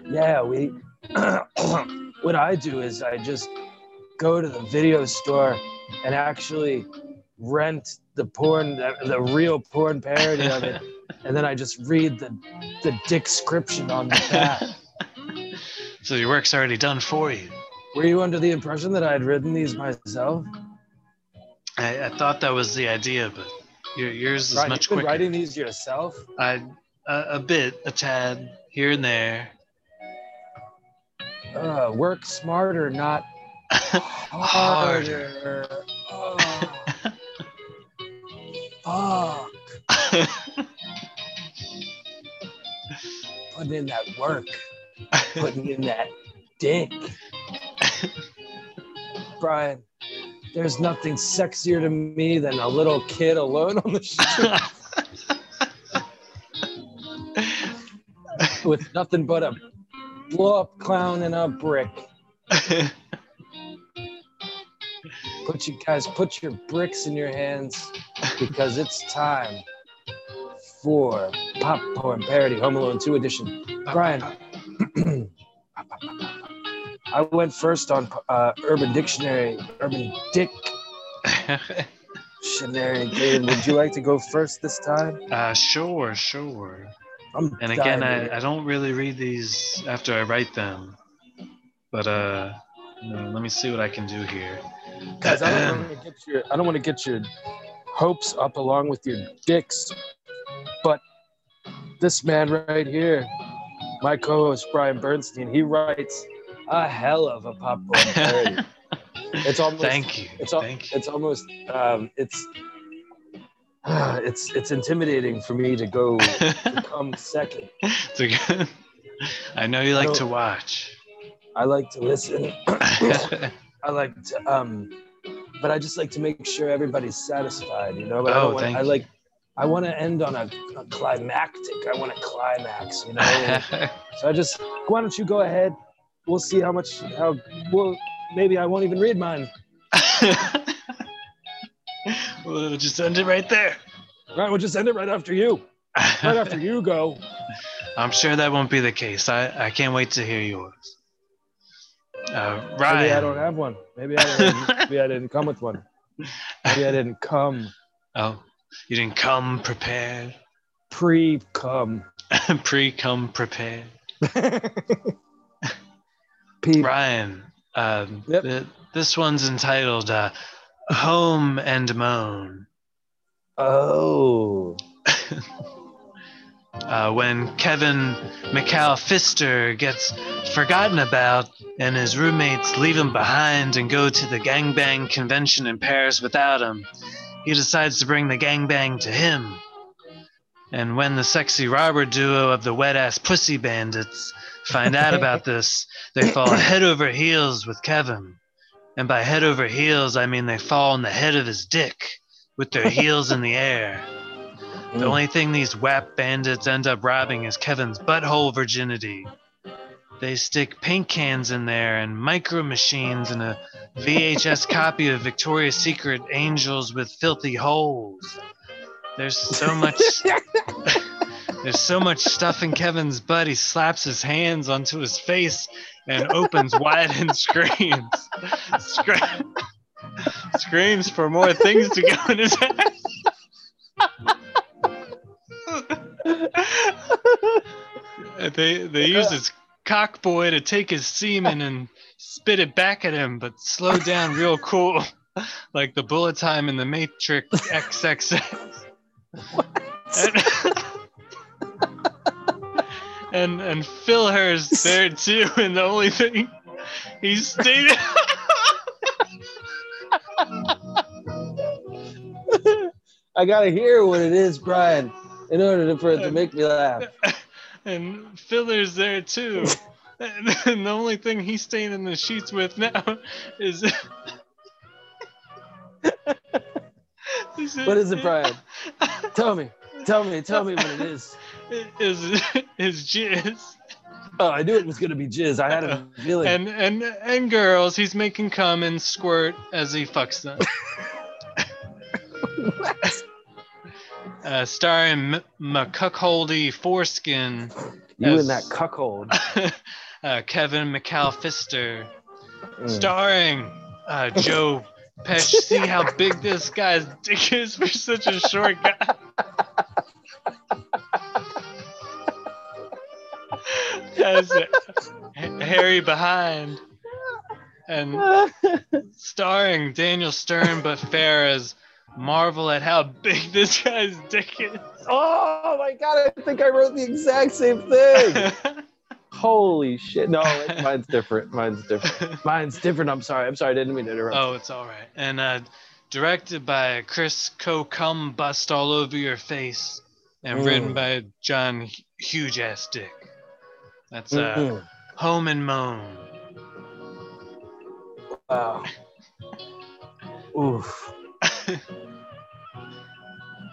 Yeah, we. <clears throat> what I do is I just go to the video store and actually rent the porn, the, the real porn parody of it, <laughs> and then I just read the the description on the back. <laughs> So your work's already done for you. Were you under the impression that I had written these myself? I, I thought that was the idea, but your, yours is Ryan, much you've been quicker. writing these yourself? I a, a bit, a tad here and there. Uh, work smarter, not <laughs> harder. Oh, <laughs> fuck. Putting in that work. <laughs> Putting in that dick. Brian, there's nothing sexier to me than a little kid alone on the street with nothing but a blow up clown and a brick. Put you guys, put your bricks in your hands because it's time for Popcorn Parody Home Alone 2 edition. Brian, <clears throat> I went first on uh, Urban Dictionary, Urban Dick. <laughs> Dictionary. David, would you like to go first this time? uh, sure, sure. I'm And again, I, I don't really read these after I write them, but uh, let me see what I can do here. Guys, I don't <clears throat> want to get your I don't want to get your hopes up along with your dicks, but this man right here, my co-host Brian Bernstein, he writes a hell of a popcorn parody. <laughs> it's almost Thank you. It's al- Thank you. it's almost um, it's <sighs> it's it's intimidating for me to go to <laughs> come second. I know you like to watch. I like to listen. <laughs> I like to um, but I just like to make sure everybody's satisfied, you know. But I, Oh, don't want, I like I want to end on a, a climactic. I want a climax, you know. <laughs> so I just why don't you go ahead? We'll see how much how well maybe I won't even read mine. We'll just end it right there. Right, we'll just end it right after you. Right after you go. <laughs> I'm sure that won't be the case. I, I can't wait to hear yours. Uh, Maybe I don't have one. Maybe I didn't, maybe I didn't come with one. Maybe I didn't come <laughs> Oh, you didn't come prepared. pre come. <laughs> Pre come prepared. Ryan, um, th- this one's entitled uh, Home and Moan. Oh. <laughs> Uh, when Kevin McCallister gets forgotten about and his roommates leave him behind and go to the gangbang convention in Paris without him, he decides to bring the gangbang to him. And when the sexy robber duo of the wet ass pussy bandits find out <laughs> about this, they fall head over heels with Kevin. And by head over heels, I mean they fall on the head of his dick with their heels in the air. The mm. only thing these WAP bandits end up robbing is Kevin's butthole virginity. They stick paint cans in there and micro machines and a VHS copy of Victoria's Secret Angels with Filthy Holes. There's so much <laughs> <laughs> There's so much stuff in Kevin's butt he slaps his hands onto his face and opens wide and screams. Scra- screams for more things to go in his ass. they they use his cock boy to take his semen and spit it back at him, but slow down real cool, like the bullet time in the Matrix XXX. <laughs> and and Phil Hurst there <laughs> too, and the only thing he stated. <laughs> I gotta hear what it is, Brian, in order to, for it to make me laugh. <laughs> and Filler's there too. And, and the only thing he's staying in the sheets with now is. What is it, Brian? Tell me. Tell me. Tell me what it is. Is is jizz. Oh, I knew it was gonna be jizz. I had a <laughs> feeling. And and and girls, he's making cum and squirt as he fucks them. <laughs> uh, starring M- Foreskin. You as, and that cuckold. <laughs> uh, Kevin McCallister. Mm. Starring uh, Joe Pesci. See how big this guy's dick is for such a short guy. As Harry behind. And starring Daniel Stern but fair as marvel at how big this guy's dick is. Oh my god! I think I wrote the exact same thing. <laughs> Holy shit! No, mine's different. Mine's different. <laughs> Mine's different. I'm sorry. I'm sorry. I didn't mean to interrupt. Oh, it's all right. And uh, directed by Chris Co. Cum Bust All Over Your Face, and Mm. written by John Huge Ass Dick. That's uh, Mhm. Home and Moan. Wow. <laughs> Oof. <laughs>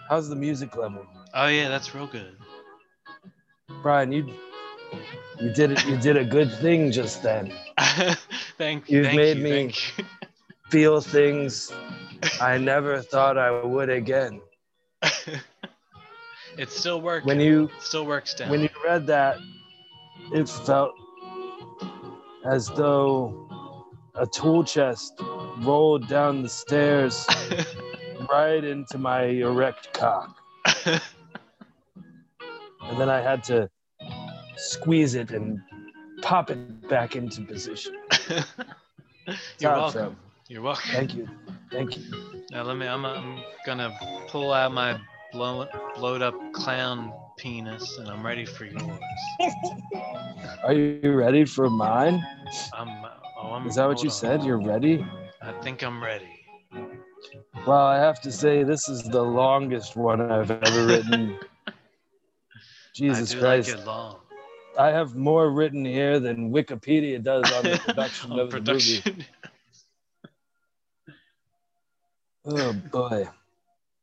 How's the music level, Oh yeah, that's real good. Brian? You you did it. You did a good thing just then. <laughs> thank you. You've thank made you, me thank you. feel things I never thought I would again. It still works. When you it still works down. when you read that, it felt as though a tool chest rolled down the stairs <laughs> right into my erect cock. <laughs> and then I had to squeeze it and pop it back into position. <laughs> You're welcome. You're welcome. Thank you. Thank you. Now let me. I'm, I'm gonna pull out my blow, blowed up clown penis, and I'm ready for yours. Are you ready for mine? I'm. Oh, I'm. Is that what you on. said? You're ready? I think I'm ready. Well, I have to say this is the longest one I've ever written. <laughs> Jesus I do Christ. like it long. I have more written here than Wikipedia does on the <laughs> production On of the movie. Oh boy.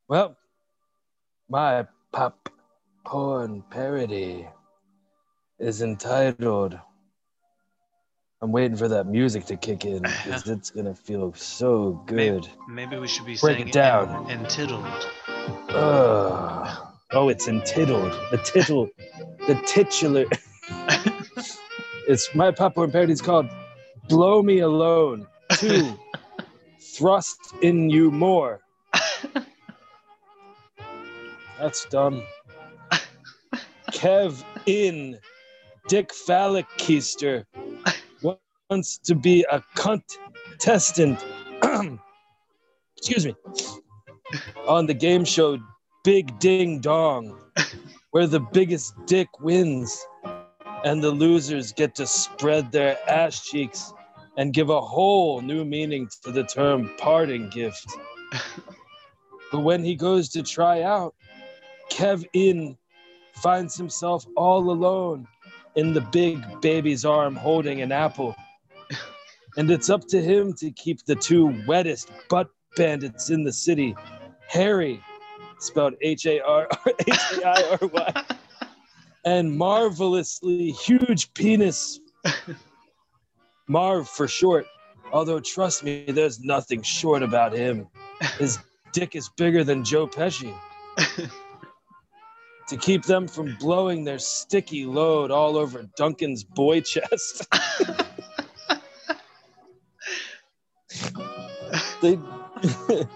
Well, my pop porn parody is entitled. I'm waiting for that music to kick in because it's gonna feel so good. Maybe we should be Break saying it down. En- entitled. Ugh. Oh, it's entitled. The tittle, the titular. <laughs> it's my popcorn parody is called "Blow Me Alone." Two, <laughs> thrust in you more. <laughs> That's dumb. Kev in Dick Phallic Keister wants to be a contestant. <clears throat> Excuse me. On the game show Big Ding Dong, where the biggest dick wins, and the losers get to spread their ass cheeks and give a whole new meaning to the term parting gift. <laughs> but when he goes to try out, Kev In finds himself all alone in the big baby's arm holding an apple. And it's up to him to keep the two wettest butt bandits in the city, Harry, spelled H A R H A I R Y, <laughs> and marvelously huge penis, Marv for short. Although, trust me, there's nothing short about him. His dick is bigger than Joe Pesci. <laughs> to keep them from blowing their sticky load all over Duncan's boy chest. <laughs> they <laughs>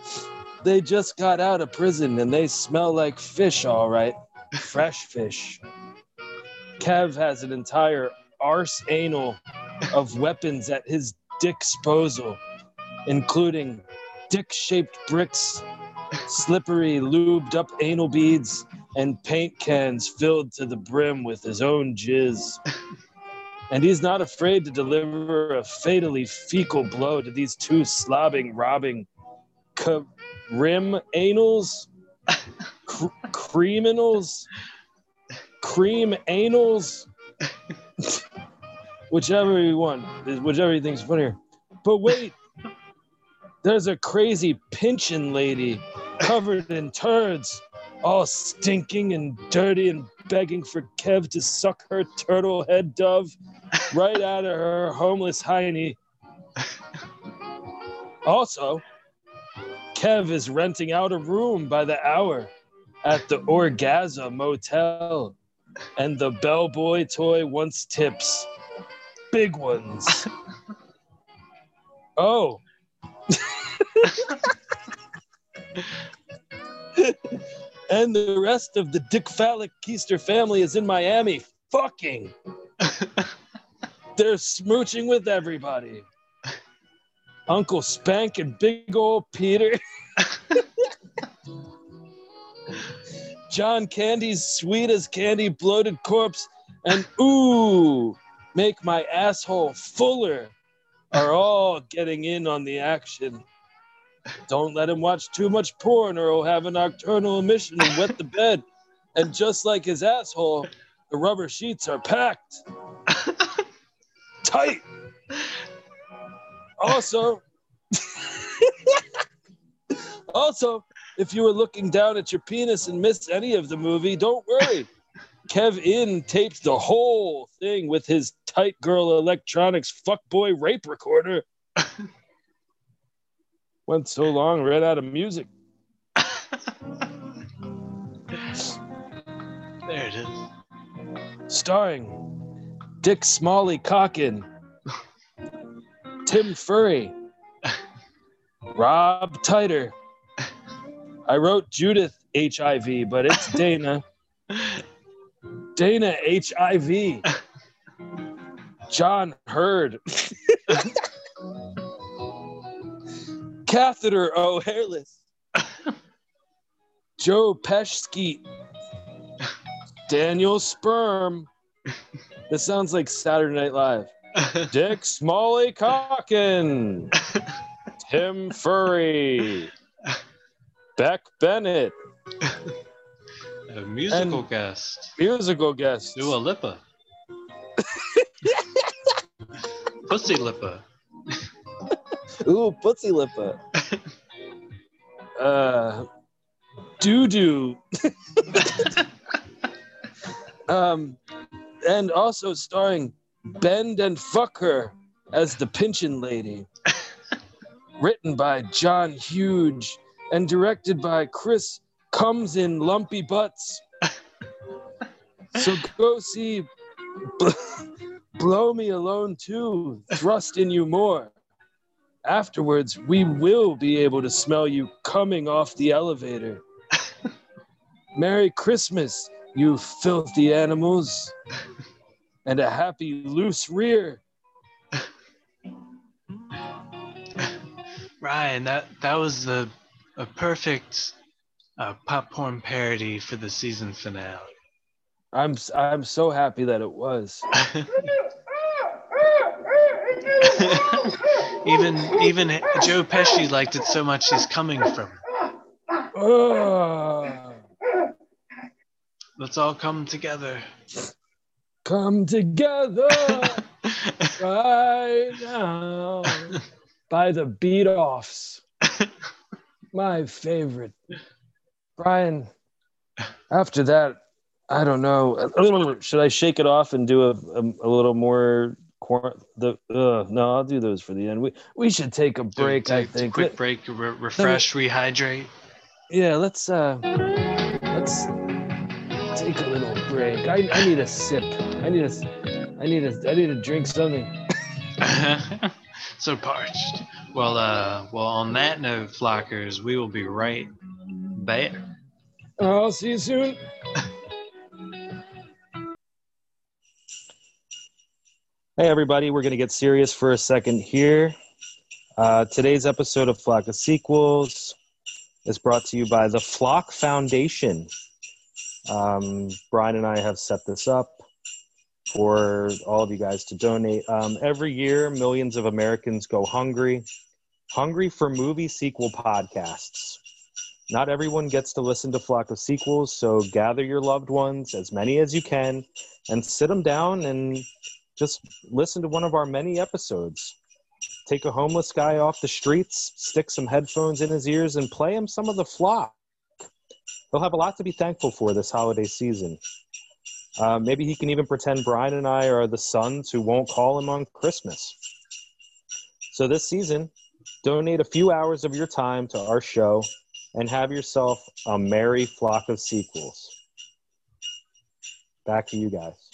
they just got out of prison and they smell like fish, all right. Fresh fish. Kev has an entire arse anal of weapons at his disposal, including dick shaped bricks, slippery, lubed up anal beads, and paint cans filled to the brim with his own jizz. And he's not afraid to deliver a fatally fecal blow to these two slobbing, robbing rim anals, cr- creaminals, cream anals, <laughs> whichever you want, whichever you think's is funnier. But wait, there's a crazy pinchin' lady covered in turds, all stinking and dirty and begging for Kev to suck her turtle head dove right out of her homeless hiney. Also, Kev is renting out a room by the hour at the Orgasm Motel, and the bellboy toy wants tips. Big ones. <laughs> Oh. <laughs> and the rest of the Dick Phallic Keister family is in Miami. Fucking. They're smooching with everybody. Uncle Spank and big old Peter. <laughs> John Candy's sweet as candy bloated corpse and ooh, make my asshole fuller are all getting in on the action. Don't let him watch too much porn or he'll have a nocturnal emission and wet the bed. And just like his asshole, the rubber sheets are packed tight. Also, <laughs> also, if you were looking down at your penis and missed any of the movie, don't worry. Kev In taped the whole thing with his tight girl electronics fuckboy rape recorder. Went so long, ran out of music. There it is. Starring Dick Smalley Cockin, Tim Furry, Rob Titer. I wrote Judith HIV, but it's Dana. Dana HIV. John Hurd. <laughs> catheter, oh hairless. <laughs> Joe Pesci. Daniel Sperm. This sounds like Saturday Night Live. Dick Smalley Calkin. Tim Furry. Beck Bennett. A musical And- guest. Musical guest. Dua Lipa. <laughs> Pussy Lipa. Ooh, Pussy Lipa. <laughs> uh, doo doo. <laughs> um, and also starring Bend and Fuck Her as the Pinchin Lady. <laughs> Written by John Huge and directed by Chris Comes in Lumpy Butts. So go see Blow Me Alone too. Thrust in You More. Afterwards, we will be able to smell you coming off the elevator. <laughs> Merry Christmas, you filthy animals, and a happy loose rear. <laughs> Ryan, that that was the a perfect uh, popcorn parody for the season finale. I'm I'm so happy that it was. <laughs> even even Joe Pesci liked it so much he's coming from. it. Let's all come together. come together <laughs> right now by the beat offs. My favorite. Brian, after that, I don't know. Should I shake it off and do a, a, a little more? The uh, no, I'll do those for the end. We we should take a break. I Take a think. quick Let- break, re- refresh, rehydrate. yeah, let's uh, let's take a little break. I, I need a sip. I need a, I need a, I need to drink something. <laughs> so parched. Well, uh, well. On that note, flockers, we will be right back. I'll see you soon. <laughs> Hey, everybody, we're going to get serious for a second here. Uh, today's episode of Flock of Sequels is brought to you by the Flock Foundation. Um, Brian and I have set this up for all of you guys to donate. Um, every year, millions of Americans go hungry, hungry for movie sequel podcasts. Not everyone gets to listen to Flock of Sequels, so gather your loved ones, as many as you can, and sit them down and just listen to one of our many episodes. Take a homeless guy off the streets, stick some headphones in his ears, and play him some of the flock. He'll have a lot to be thankful for this holiday season. Uh, maybe he can even pretend Brian and I are the sons who won't call him on Christmas. So this season, donate a few hours of your time to our show and have yourself a merry flock of sequels. Back to you guys.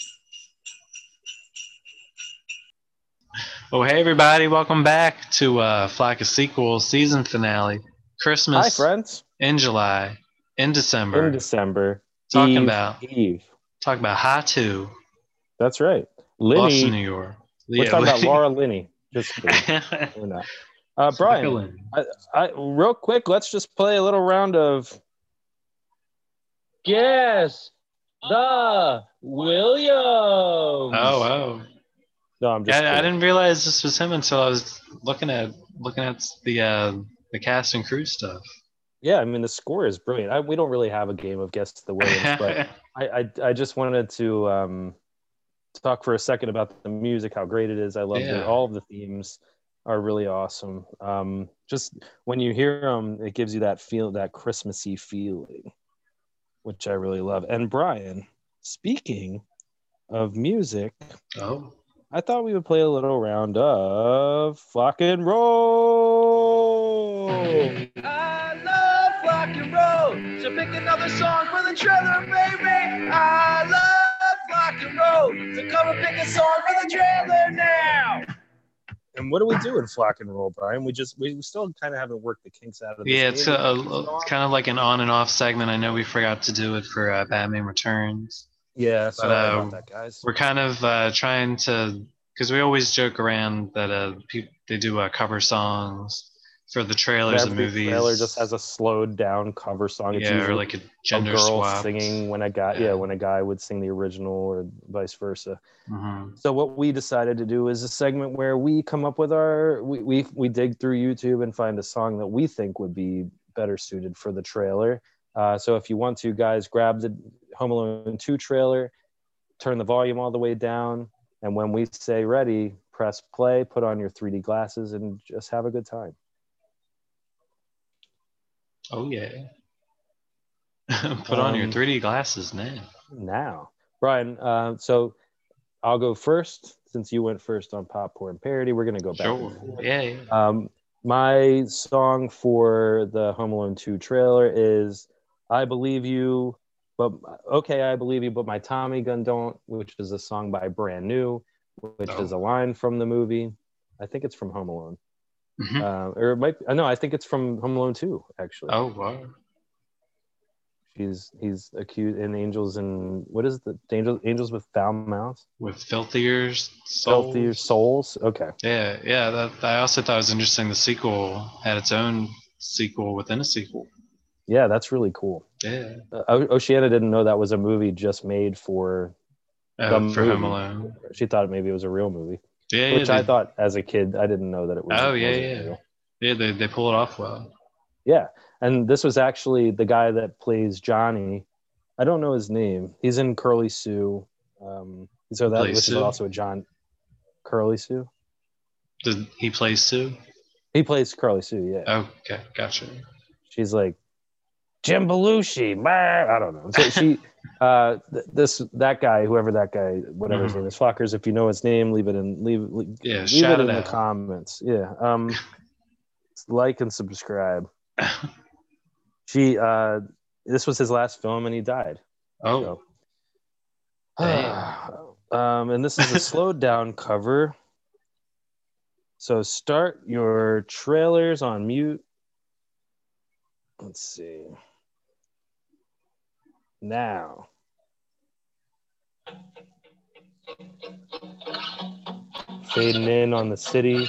Oh, hey everybody! Welcome back to uh, Flock of Sequels season finale. Christmas Hi, friends. in July, in December. In December. Talking Eve, about Eve. talking about High Two, That's right. Boston, New Linny. York. We're Yeah, talking about Laura Linney. Just <laughs> kidding. We're not. Uh, Brian, I, I, real quick, let's just play a little round of. Guess the Williams. Oh, oh. No, I'm just. Yeah, I didn't realize this was him until I was looking at looking at the uh, the cast and crew stuff. Yeah, I mean the score is brilliant. I, we don't really have a game of guess the Williams, but <laughs> I, I I just wanted to um talk for a second about the music, how great it is. I love Yeah. it. All of the themes are really awesome. Um, just when you hear them, it gives you that feel, that Christmassy feeling, which I really love. And Brian, speaking of music, oh, I thought we would play a little round of flock and roll. I love rock and roll, so pick another song for the trailer, baby. I love rock and roll, so come and pick a song for the trailer now. And what do we do in flock and roll, Brian? We just we still kind of haven't worked the kinks out of this. yeah, it's a, a- it's kind of like an on and off segment. I know we forgot to do it for uh, Batman Returns. Yeah. Sorry uh, that, guys. We're kind of uh, trying to because we always joke around that uh, pe- they do uh, cover songs. for the trailers of Every movies. trailer just has a slowed down cover song. It's yeah, or like a gender a girl swap. singing when a guy, yeah. Yeah. when a guy would sing the original or vice versa. Mhm. So what we decided to do is a segment where we come up with our we we, we dig through YouTube and find a song that we think would be better suited for the trailer. Uh, so if you want to, guys, grab the Home Alone 2 trailer, turn the volume all the way down, and when we say ready, press play, put on your 3D glasses, and just have a good time. Oh yeah. <laughs> Put on your Um, 3D glasses now. now. Brian, uh, so I'll go first since you went first on pop Popcorn Parody. We're going to go back. and Sure. Yeah. yeah. Um, my song for the Home Alone 2 trailer is I Believe You, but okay, I Believe You, but my Tommy Gun Don't, which is a song by Brand New, which Oh. is a line from the movie. I think it's from Home Alone. Mhm. Uh, or it might, no, I think it's from Home Alone 2, actually. Oh wow. He's he's accused in Angels and what is the Angels Angels with Foul Mouths? With filthier souls. Filthy Souls. Okay. Yeah, yeah. That, I also thought it was interesting. The sequel had its own sequel within a sequel. Yeah, that's really cool. Yeah. Uh, Oceana didn't know that was a movie just made for Uh, for Home movie. Alone. She thought maybe it was a real movie, Yeah, which yeah. I they- thought as a kid. I didn't know that it was. Oh yeah, yeah. real. Yeah, they, they pull it off well. Yeah, and this was actually the guy that plays Johnny. I don't know his name. He's in Curly Sue. Um, so that Plays which is also a John Curly Sue. Did he play Sue? He plays Curly Sue. Yeah, Okay, gotcha. she's like Jim Belushi. Bah! I don't know. So she, <laughs> uh, th- this that guy, whoever that guy, whatever his Mhm. name is, fuckers. If you know his name, leave it in leave leave, Yeah, leave it in it the comments. Yeah. Um, <laughs> like and subscribe. <laughs> She uh, this was his last film, and he died. Oh, <sighs> um, and this is a slowed down cover. So start your trailers on mute. Let's see. Now. Fading in on the city.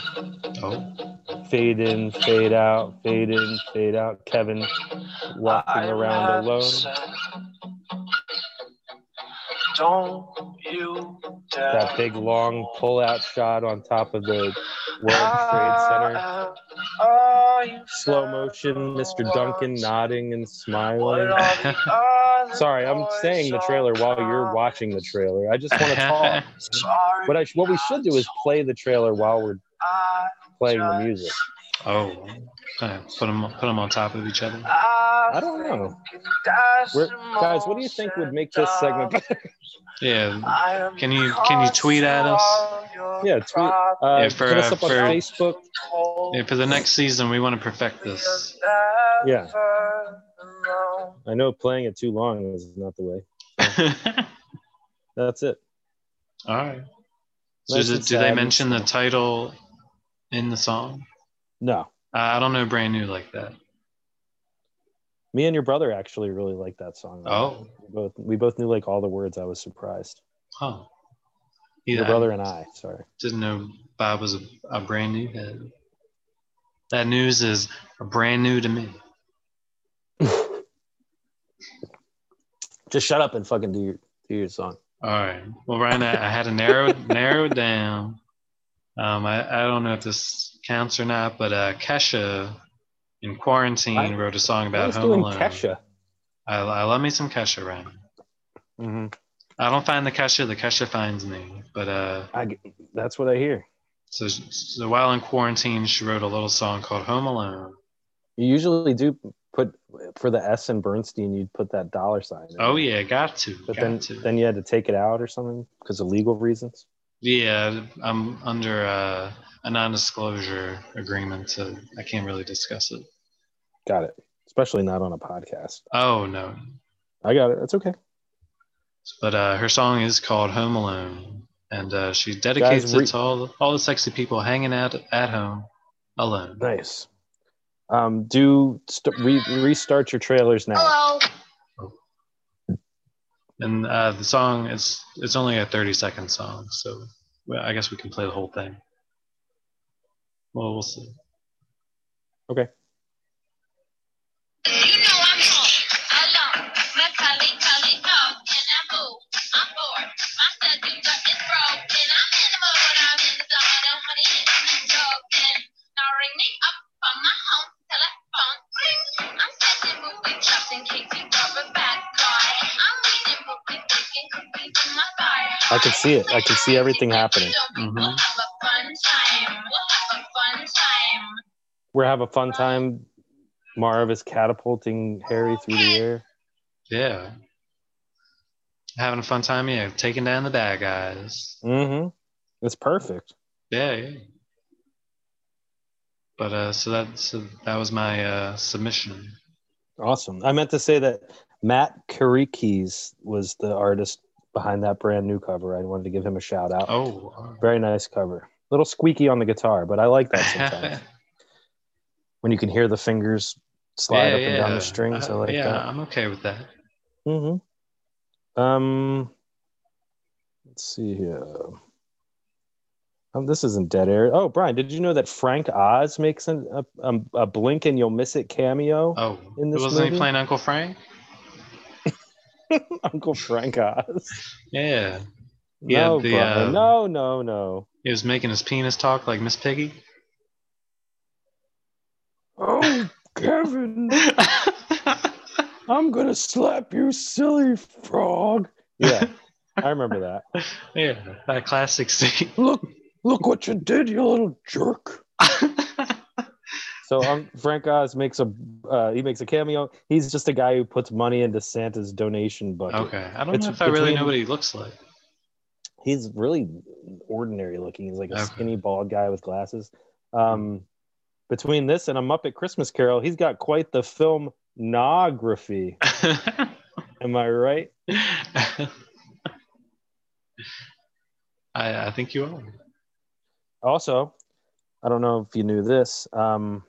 oh, Fade in, fade out, fade in, fade out. Kevin walking around alone. Don't you dare. That big long pull out shot on top of the World Trade Center. Slow motion, Mr. Duncan nodding and smiling. <laughs> all Sorry, I'm saying the trailer while you're watching the trailer. I just want to talk. <laughs> Sorry, What I what we should do is play the trailer while we're playing the music. oh. Uh, put them put them on top of each other. I don't know. We're, guys, what do you think would make this segment better? Yeah. Can you can you tweet at us? yeah, tweet. Uh, Yeah, for, hit us uh, up on for- Facebook. Yeah, for the next season, we want to perfect this. Yeah. I know playing it too long is not the way. <laughs> That's it. All right. So Nice it, do they mention the title in the song? No, Uh, I don't know brand new like that. me and your brother actually really like that song. Oh. we both we both knew like all the words. I was surprised. Huh. Your Yeah, brother and I. Sorry. didn't know Bob was a, a brand new head. That news is brand new to me. Just shut up and fucking do your do your song. All right. Well, Ryan, I, I had to narrow <laughs> narrow down. Um, I, I don't know if this counts or not, but uh, Kesha in quarantine I- wrote a song I about was Home doing Alone. Kesha. I, I love me some Kesha, Ryan. Mm-hmm. I don't find the Kesha, the Kesha finds me. But uh, I, that's what I hear. so, so while in quarantine, she wrote a little song called Home Alone. You usually do put for the S and Bernstein. You'd put that dollar sign. in. Oh yeah, got to, but got then to. then you had to take it out or something because of legal reasons. Yeah, I'm under uh, a non-disclosure agreement, so I can't really discuss it. Got it. Especially not on a podcast. Oh no, I got it. That's okay. but uh, her song is called Home Alone, and uh, she dedicates re- it to all all the sexy people hanging out at home alone. Nice. Um, do st- re- restart your trailers now. Hello. And uh, the song is it's only a 30 second song, so well, I guess we can play the whole thing. Well, we'll see. Okay. I can see it. I can see everything happening. Mhm. We're having a fun time. Marv is catapulting Harry through the air. Yeah. Having a fun time, yeah. Taking down the bad guys. Mm-hmm. It's perfect. Yeah, yeah. But uh, so that so that was my uh, submission. Awesome. I meant to say that Matt Karikis was the artist behind that brand new cover. I wanted to give him a shout out. Oh, Very nice cover. A little squeaky on the guitar, but I like that sometimes. <laughs> when you can hear the fingers slide yeah, up and down the strings. I Uh, like yeah, that. I'm okay with that. Mm-hmm. Um, let's see here. Um, this isn't dead air. Oh, Brian, did you know that Frank Oz makes an, a, a, a blink and you'll miss it cameo? Oh, in this wasn't movie? he playing Uncle Frank? <laughs> Uncle Frank Oz. Yeah. He no, the, uh, no, no, no. He was making his penis talk like Miss Piggy. Oh, Kevin. <laughs> I'm going to slap you, silly frog. Yeah, I remember that. <laughs> Yeah, that classic scene. Look, look what you did, you little jerk. So um, Frank Oz makes a uh, he makes a cameo. He's just a guy who puts money into Santa's donation bucket. Okay, I don't It's know if I really know what he looks like. He's really ordinary looking. He's like a Okay. skinny bald guy with glasses. Um, between this and a Muppet Christmas Carol, he's got quite the filmography. <laughs> Am I right? <laughs> I, I think you are. Also, I don't know if you knew this. Um,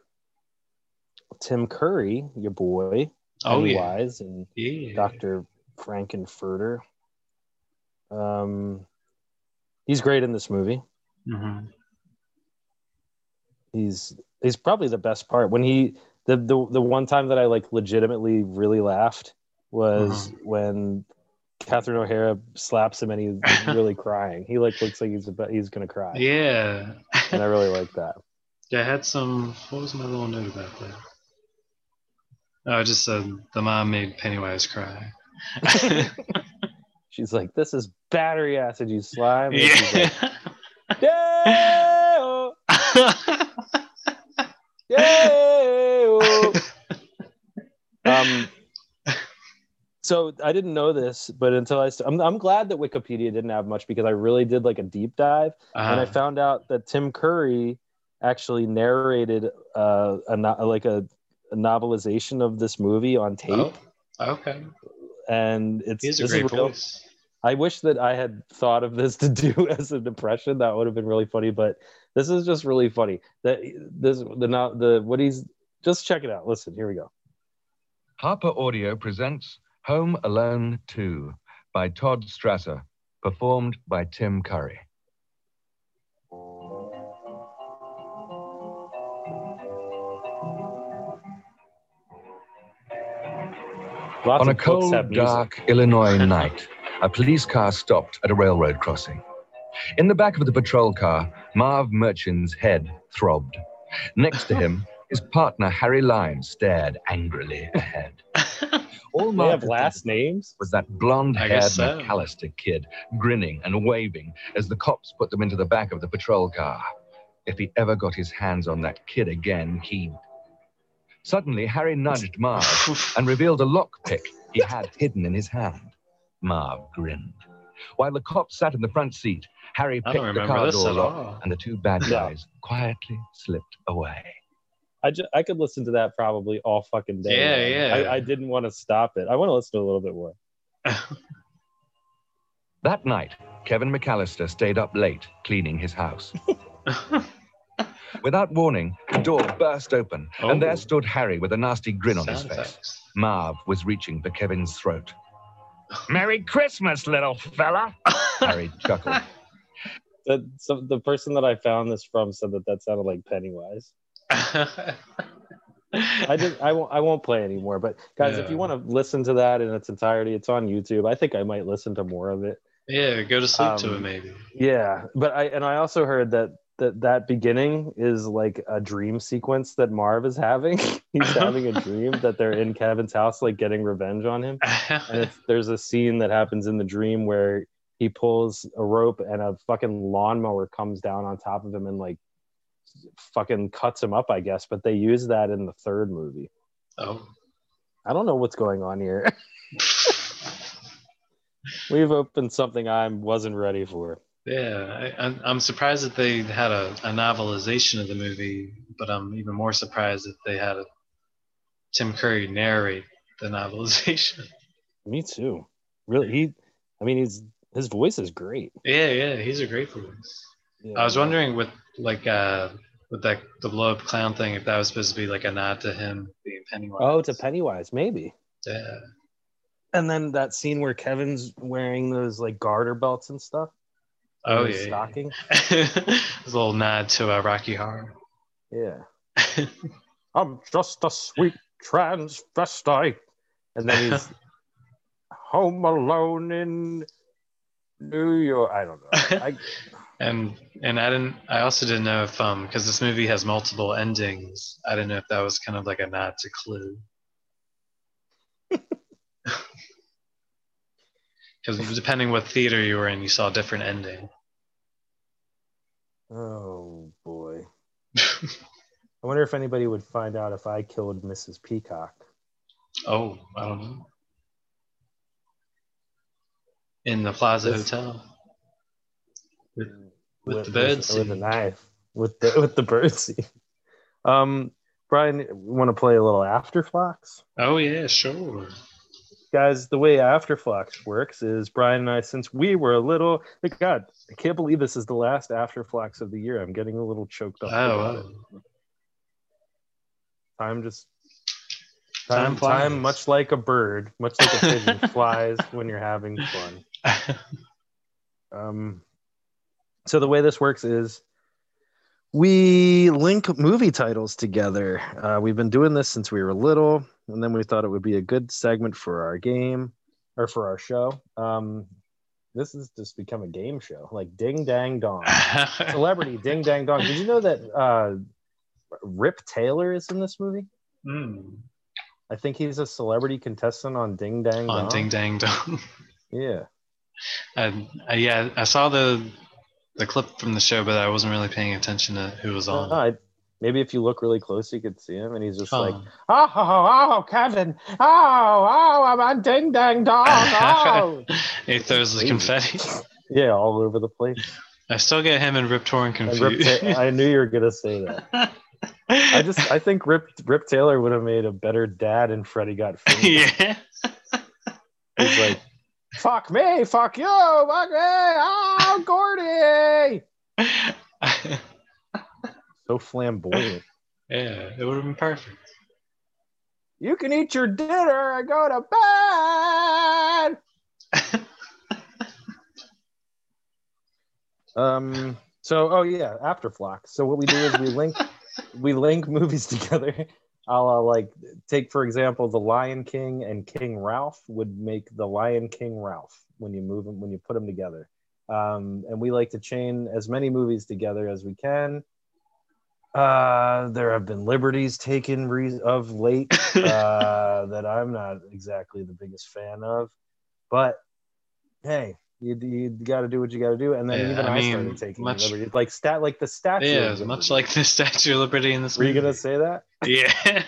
Tim Curry, your boy, Oh, yeah. And Yeah. Dr. Frank-N-Furter. Um, he's great in this movie. hmm He's he's probably the best part. When he the the, the one time that I like legitimately really laughed was Uh-huh. when Catherine O'Hara slaps him and he's <laughs> really crying. He like looks like he's about, he's gonna cry. Yeah. and I really like that. <laughs> Yeah, I had some. What was my little note about that? Oh, I just said the mom made Pennywise cry. <laughs> She's like, "This is battery acid, you slime." And Yeah. <laughs> like, "Yeah-oh, yeah-oh." um, so I didn't know this, but until I, st- I'm, I'm glad that Wikipedia didn't have much because I really did like a deep dive, and I Uh-huh. found out that Tim Curry actually narrated uh, a no- like a novelization of this movie on tape, Oh, okay. and it's He has a great is real. voice. I wish that I had thought of this <laughs> to do as an impression. That would have been really funny. But this is just really funny. That this the not the what he's just check it out. Listen, here we go. Harper Audio presents Home Alone 2 by Todd Strasser, performed by Tim Curry. Lots On a cold, dark Illinois <laughs> night, a police car stopped at a railroad crossing. In the back of the patrol car, Marv Merchant's head throbbed. Next to him, <laughs> his partner Harry Lime stared angrily ahead. <laughs> All They Marv have last names. was that blonde-haired so. McCallister kid grinning and waving as the cops put them into the back of the patrol car. If he ever got his hands on that kid again, he'd. Suddenly, Harry nudged <laughs> Marv and revealed a lockpick he had hidden in his hand. Marv grinned. While the cops sat in the front seat, Harry picked the car door at lock, and the two bad Yeah. guys quietly slipped away. I just, I could listen to that probably all fucking day. Yeah, man. yeah. I, I didn't want to stop it. I want to listen to a little bit more. That night, Kevin McCallister stayed up late cleaning his house. <laughs> Without warning, the door burst open, and there Oh. stood Harry with a nasty grin on his face. effects. Marv was reaching for Kevin's throat. <laughs> Merry Christmas, little fella! Harry chuckled. <laughs> The, so the person that I found this from said that that sounded like Pennywise. <laughs> I did. I won't. I won't play anymore. But guys, if you want to listen to that in its entirety, it's on YouTube. I think I might listen to more of it. Yeah, go to sleep to Um, it maybe. Yeah, but I and I also heard that that that beginning is like a dream sequence that Marv is having. <laughs> He's <laughs> having a dream that they're in Kevin's house, like getting revenge on him. <laughs> And there's a scene that happens in the dream where he pulls a rope and a fucking lawnmower comes down on top of him and like fucking cuts him up, I guess. But they use that in the third movie. Oh. I don't know what's going on here. We've opened something I wasn't ready for. Yeah, I, I'm, I'm surprised that they had a, a novelization of the movie, but I'm even more surprised that they had a, Tim Curry narrate the novelization. <laughs> Me too. Really, he. I mean, he's his voice is great. Yeah, yeah, he's a great voice. Yeah. I was wondering with like uh with that the blow up clown thing if that was supposed to be like a nod to him being Pennywise. Oh, to Pennywise, maybe. Yeah. And then that scene where Kevin's wearing those like garter belts and stuff. Oh yeah. yeah. stocking. <laughs> It's a little nod to uh, Rocky Horror. Yeah. <laughs> I'm just a sweet transvestite, and then he's <laughs> home alone in New York. I don't know. I, And and I didn't. I also didn't know if um because this movie has multiple endings. I didn't know if that was kind of like a nod to Clue. Because depending what theater you were in, you saw a different ending. oh boy. <laughs> I wonder if anybody would find out if I killed Mrs. Peacock. Oh, I don't know. In the Plaza This- Hotel. With, with, with the bird with, with the knife with the <laughs> with the bird scene. Um, Brian, want to play a little Afterflux? Oh yeah, sure. Guys, the way Afterflux works is Brian and I, since we were a little, like God, I can't believe this is the last Afterflux of the year. I'm getting a little choked up. Oh, about wow. it. Time just Time time, time, much like a bird, much like a pigeon, <laughs> flies when you're having fun. Um, so the way this works is we link movie titles together. Uh, we've been doing this since we were little, and then we thought it would be a good segment for our game or for our show. Um, this has just become a game show, like Ding Dang Dong, <laughs> celebrity Ding Dang Dong. Did you know that uh, Rip Taylor is in this movie? Hmm. I think he's a celebrity contestant on Ding Dang On Dong. Ding Dang Dong. Yeah. <laughs> Uh, yeah, I saw the the clip from the show, but I wasn't really paying attention to who was on. Uh, I- maybe if you look really close, you could see him, and he's just like, "Oh, oh, oh, Kevin! Oh, oh, I'm on Ding Dang Dong! Oh!" <laughs> he throws the confetti. yeah, all over the place. I still get him and Rip Torn And Rip confused. I knew you were gonna say that. I just, I think Rip Rip Taylor would have made a better dad, and Freddie got <laughs> fingered. yeah. He's like, "Fuck me, fuck you, fuck me! Oh, Gordy!" <laughs> So flamboyant. <laughs> yeah, it would have been perfect. You can eat your dinner and go to bed. <laughs> um. So, oh yeah, Afterflock. So what we do is we link, we link movies <laughs> together. I'll uh, like take for example, The Lion King and King Ralph would make The Lion King Ralph when you move them when you put them together. Um, and we like to chain as many movies together as we can. Uh, there have been liberties taken re- of late <laughs> uh, that I'm not exactly the biggest fan of, but hey, you, you got to do what you got to do. And then Yeah, even I I, mean, started taking much- liberties, like stat, like the statue. Yeah, much like the <laughs> Statue of Liberty in this Were you movie. gonna say that? <laughs> Yeah.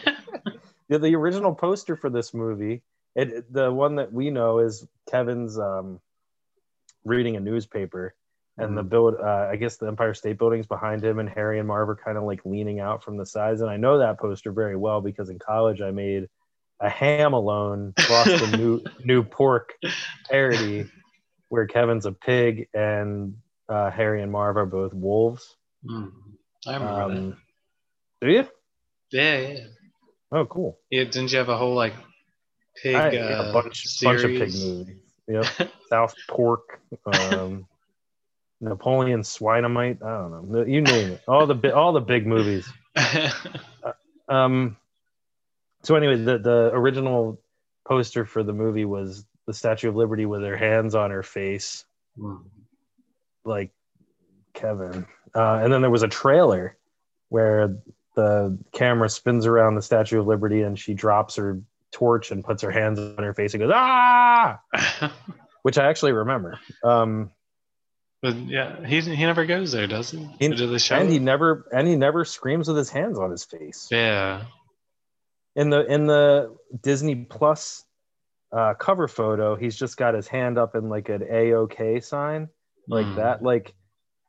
Yeah, the original poster for this movie, it the one that we know is Kevin's um, reading a newspaper, and the build. Uh, I guess the Empire State Building's behind him, and Harry and Marv are kind of like leaning out from the sides. And I know that poster very well because in college I made a Ham Alone Boston <laughs> New New Pork parody where Kevin's a pig and uh, Harry and Marv are both wolves. Hmm. I remember that. Um, do you? Yeah, yeah. Oh, cool. Yeah, didn't you have a whole like pig I- uh, yeah, a bunch, bunch of pig movies. Yep. <laughs> South Pork, um, Napoleon Swinemite. I don't know. You name it. All the bi- all the big movies. <laughs> Um, So anyway, the the original poster for the movie was the Statue of Liberty with her hands on her face, like Kevin. Uh, and then there was a trailer where the camera spins around the Statue of Liberty and she drops her torch and puts her hands on her face and goes ah, <laughs> which I actually remember. Um, But yeah, he he never goes there, does he? he- do show and he never and he never screams with his hands on his face. Yeah. in the in the Disney Plus uh, cover photo, he's just got his hand up in like an A OK sign, like Mm. that. Like,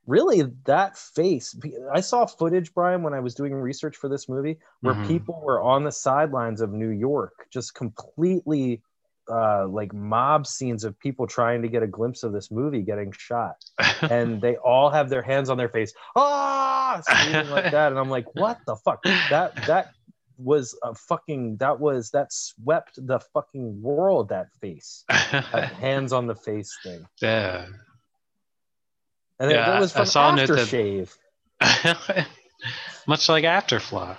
really, that face. I saw footage, Brian, when I was doing research for this movie, where Mhm. people were on the sidelines of New York, just completely. Uh, like mob scenes of people trying to get a glimpse of this movie getting shot, and they all have their hands on their face, ah, like that, and I'm like, what the fuck? That that was a fucking that was that swept the fucking world that face that <laughs> hands on the face thing Yeah. and Yeah, it, it was I- I from saw a note that- Much like Afterflock.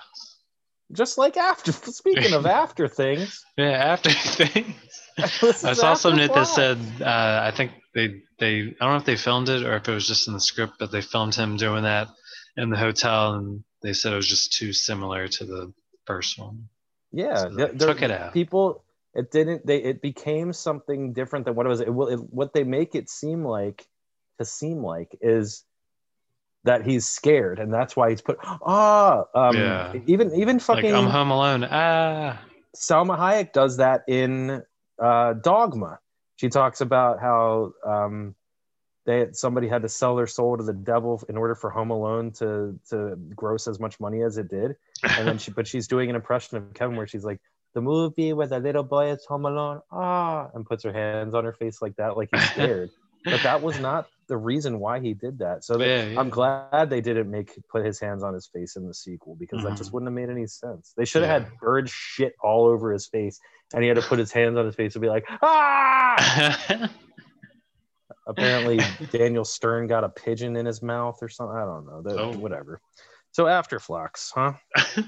Just like after <laughs> speaking of after things <laughs> Yeah, after <laughs> things. I saw something that said uh, I think they they I don't know if they filmed it or if it was just in the script, but they filmed him doing that in the hotel, and they said it was just too similar to the first one. yeah So the- they the- took it out. people it didn't they it became something different than what it was it, will- it, what they make it seem like to seem like is that he's scared and that's why he's put ah um Yeah. even even fucking Like I'm home alone. Ah. Salma Hayek does that in uh, Dogma. She talks about how um, they somebody had to sell their soul to the devil in order for Home Alone to to gross as much money as it did. And then she, but she's doing an impression of Kevin where she's like, "The movie where the little boy is home alone, ah," and puts her hands on her face like that, like he's <laughs> scared. But that was not the reason why he did that. So Yeah, yeah. I'm glad they didn't make put his hands on his face in the sequel because that just wouldn't have made any sense. They should have had bird shit all over his face, and he had to put his hands on his face and be like, ah. <laughs> Apparently, Daniel Stern got a pigeon in his mouth or something. I don't know. That- Oh. Whatever. So Afterflux, huh? <laughs>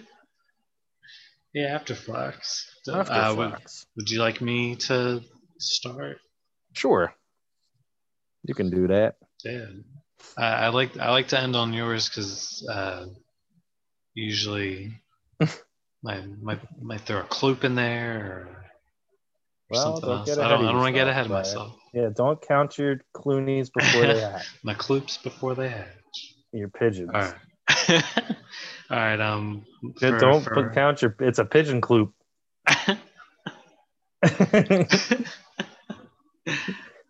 Yeah, Afterflux. After Uh, would, Flux. would you like me to start? Sure. You can do that. Yeah. I, I like I like to end on yours because uh, usually might might might throw a kloop in there or, Well, something don't I don't I don't want to get ahead of myself. Yeah, don't count your Clooney's before they <laughs> hatch. My kloops before they hatch. Your pigeons. All right. <laughs> All right. Um. For- don't for- put, count your. It's a pigeon cloop. <laughs>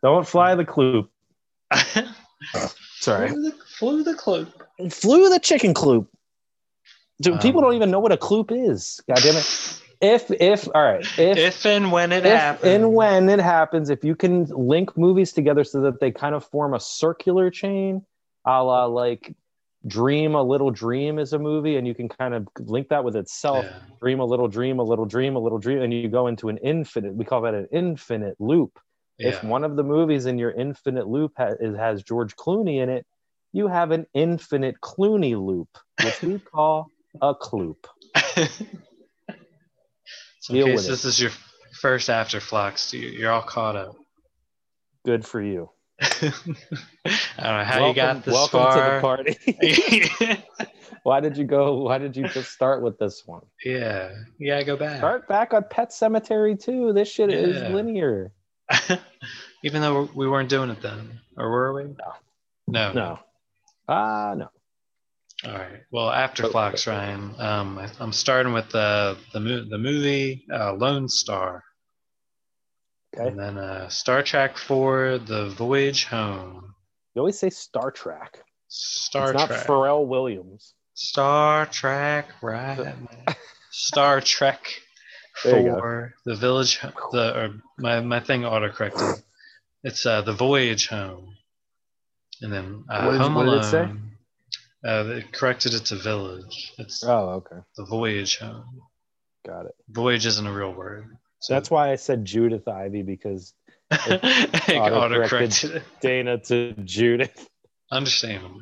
don't fly the cloop. <laughs> Sorry. Flew the, flew the kloop. Flew the chicken cloop. Dude, Um, people don't even know what a cloop is. God damn it. If if all right, if If and when it if happens. and when it happens, if you can link movies together so that they kind of form a circular chain, a la like Dream a Little Dream is a movie, and you can kind of link that with itself. Yeah. Dream a little dream, a little dream, a little dream, and you go into an infinite. We call that an infinite loop. If one of the movies in your infinite loop ha- is, has George Clooney in it, you have an infinite Clooney loop, which we <laughs> call a cloop. <laughs> So Deal in case it. this is your first Afterflux, you- you're all caught up. Good for you. <laughs> I don't know how you got this welcome far. to the party. why did you go? Why did you just start with this one? yeah, you gotta go back. Start back on Pet Sematary too. This shit is linear. <laughs> Even though we weren't doing it then, or were we? No. No. No. Ah, no. All right. Well, Afterflux, Ryan. Um, I, I'm starting with the the, mo- the movie uh, Lone Star. Okay. And then uh, Star Trek for the Voyage Home. You always say Star Trek. Star it's Trek. not Pharrell Williams. Star Trek, right? <laughs> Star Trek There for the village. The or my my thing autocorrected. It's uh, the voyage home, and then uh, What did- Home what did it say? Uh, they corrected it to village. It's Oh, okay. the voyage home. Got it. Voyage isn't a real word. So that's why I said Judith Ivy because <laughs> it autocorrected it. Dana to Judith. Understandable.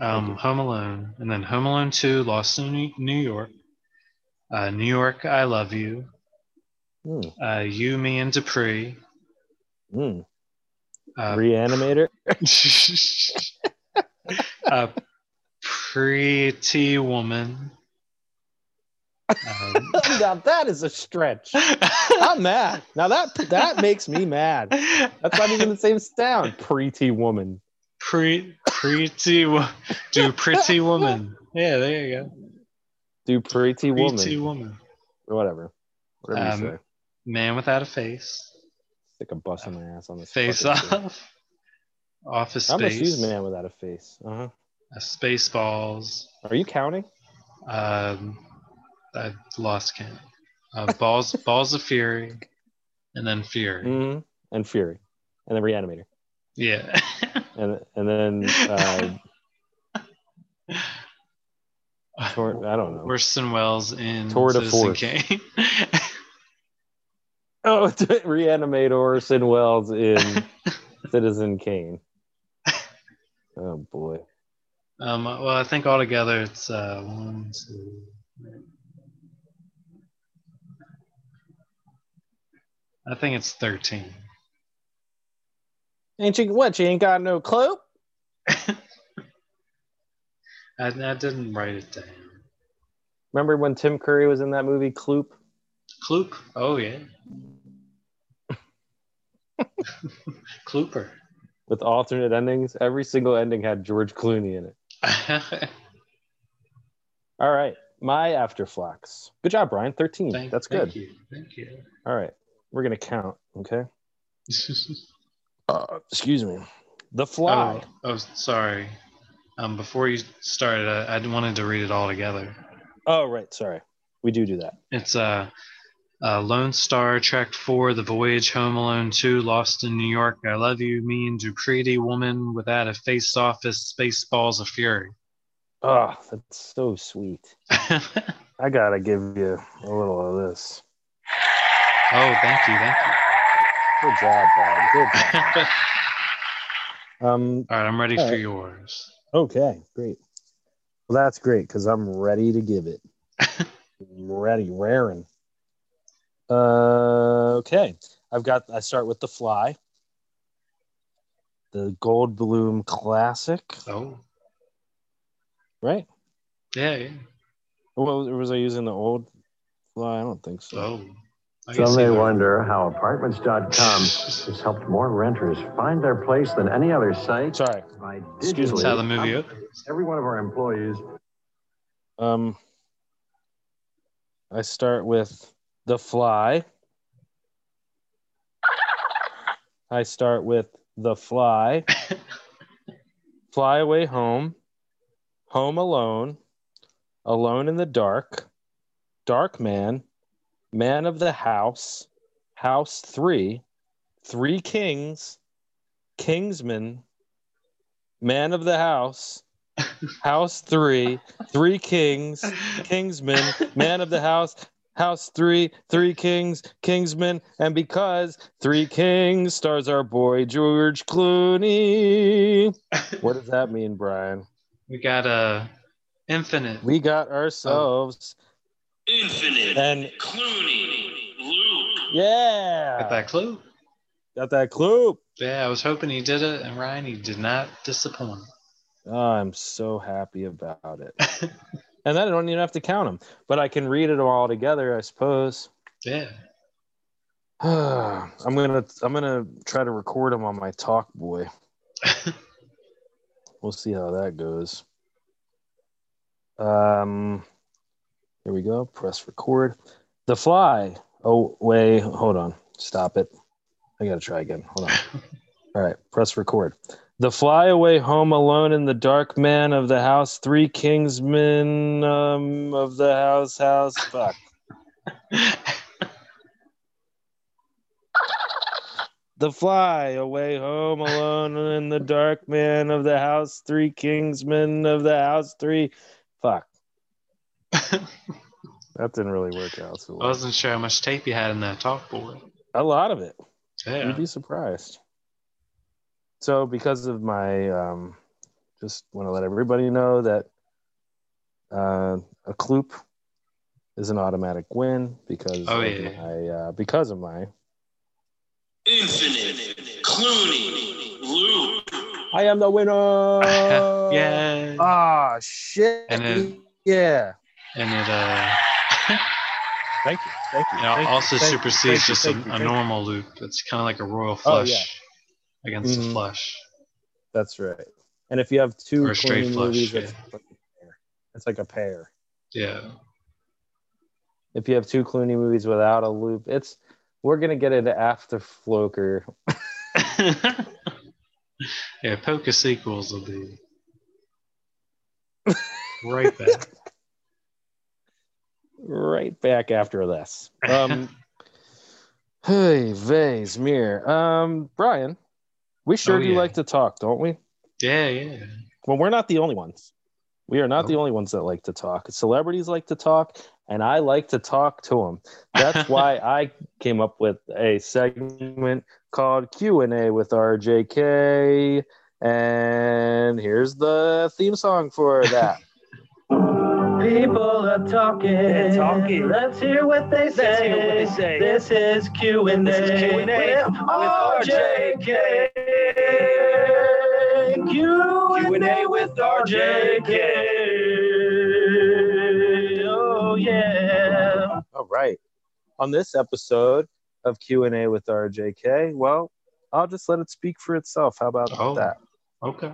Um, Home Alone, and then Home Alone Two, Lost in New York, Uh, New York, I love you. Hmm. Uh, you, me, and Dupree. Hmm. Uh, Reanimator. <laughs> uh, pretty woman. Um, <laughs> now that is a stretch. I'm mad. Now that that makes me mad. That's not even the same sound. Pretty woman. pre, pretty, do pretty woman. Yeah, there you go. Do pretty woman. Pretty woman. Or whatever. Whatever Um, you say. Man without a face. Stick a bus in my ass on this. Face off. Office I almost space. used man without a face. Uh huh. Uh, space balls. Are you counting? Um, I lost count. Uh, balls, <laughs> balls of fury, and then fury. hmm And Fury, and then Reanimator, Yeah. <laughs> and and then uh, <laughs> Tor- I don't know. Orson Welles in Tour de Citizen force. Kane. <laughs> Oh, <laughs> reanimate Orson Welles in <laughs> Citizen Kane. Oh boy. um, well, I think altogether it's uh, one, two. I think it's thirteen. Ain't you what? You ain't got no clue? I, I didn't write it down. Remember when Tim Curry was in that movie Kloop? Kloop. Oh yeah. <laughs> Klooper. With alternate endings, every single ending had George Clooney in it. <laughs> All right, my afterflux. Good job, Brian. Thirteen. Thank- That's thank good. you. Thank you. All right, we're gonna count. Okay. <laughs> Uh, excuse me. The Fly. Oh, oh, sorry. Um, before you started, I, I wanted to read it all together. Oh, right. Sorry. We do do that. It's uh, uh, Lone Star, Trek 4, The Voyage, Home Alone 2, Lost in New York, I Love You, Me and Dupree, Woman Without a Face Office, Spaceballs of Fury. Oh, that's so sweet. <laughs> I gotta give you a little of this. Oh, thank you, thank you. Good job, Brian. Good. Job. <laughs> Um. All right, I'm ready for right. yours. Okay. Great. Well, that's great because I'm ready to give it. <laughs> Ready, raring. Uh. Okay. I've got. I start with the Fly. The Goldblum classic, Oh, right? yeah, yeah. Well, was I using the old Fly? I don't think so. Oh, Some may wonder how Apartments.com <laughs> has helped more renters find their place than any other site Sorry. by Excuse me. digitally how the movie up- Every one of our employees Um, I start with The Fly. I start with The Fly. <laughs> Fly Away Home. Home Alone. Alone in the Dark. Darkman. Man of the House. House 3. Three Kings. Kingsman. Man of the House. House 3. Three Kings. Kingsman, Man of the House, House Three, Three Kings, Kingsman, and because Three Kings stars our boy George Clooney. What does that mean, Brian? We got a infinite. We got ourselves Infinite and Clooney loop. yeah, Got that clue? got that clue. Yeah, I was hoping he did it, and Ryan, he did not disappoint. Oh, I'm so happy about it. <laughs> and then I don't even have to count them, but I can read it all together, I suppose. Yeah. <sighs> I'm gonna I'm gonna try to record them on my Talkboy. <laughs> we'll see how that goes. Um, here we go. Press record. The fly. Oh wait, hold on. Stop it. I gotta try again. Hold on. <laughs> All right, press record. The fly away home alone in the dark man of the house, three kingsmen um, of the house, house. Fuck. The fly away home alone in the dark man of the house, three kingsmen of the house, three. Fuck. That didn't really work out so I wasn't sure how much tape you had in that talk board. A lot of it. Yeah. You'd be surprised. So, because of my, um, just want to let everybody know that uh, a kloop is an automatic win because Oh, of yeah. my uh, because of my Infinite Clooney Loop. I am the winner. <laughs> yeah. Ah shit. And then- yeah. And it uh, <laughs> Thank you. Thank you. it Thank also you, supersedes you, just a, you, a you. normal loop. It's kind of like a royal Oh, flush yeah. against Mhm. a flush. That's right. And if you have two Or a straight flush, movies, yeah. it's, like a pair. it's like a pair. Yeah. If you have two Clooney movies without a loop, it's we're gonna get into after Floker. <laughs> yeah, Poca sequels will be <laughs> right back. Right back after this. Um, <laughs> hey, Vase, Mir. Um, Brian, we sure Oh, do yeah. like to talk, don't we? Yeah, yeah. Well, we're not the only ones. We are not Oh. the only ones that like to talk. Celebrities like to talk, and I like to talk to them. That's <laughs> why I came up with a segment called Q and A with RJK. And here's the theme song for that. People are talking. talking. Let's hear what they say. Let's hear what they say. This is Q and A. This is Q&A with RJK. Q and A with RJK. Oh yeah. All right. On this episode of Q and A with RJK, well, I'll just let it speak for itself. How about Oh. that? Okay.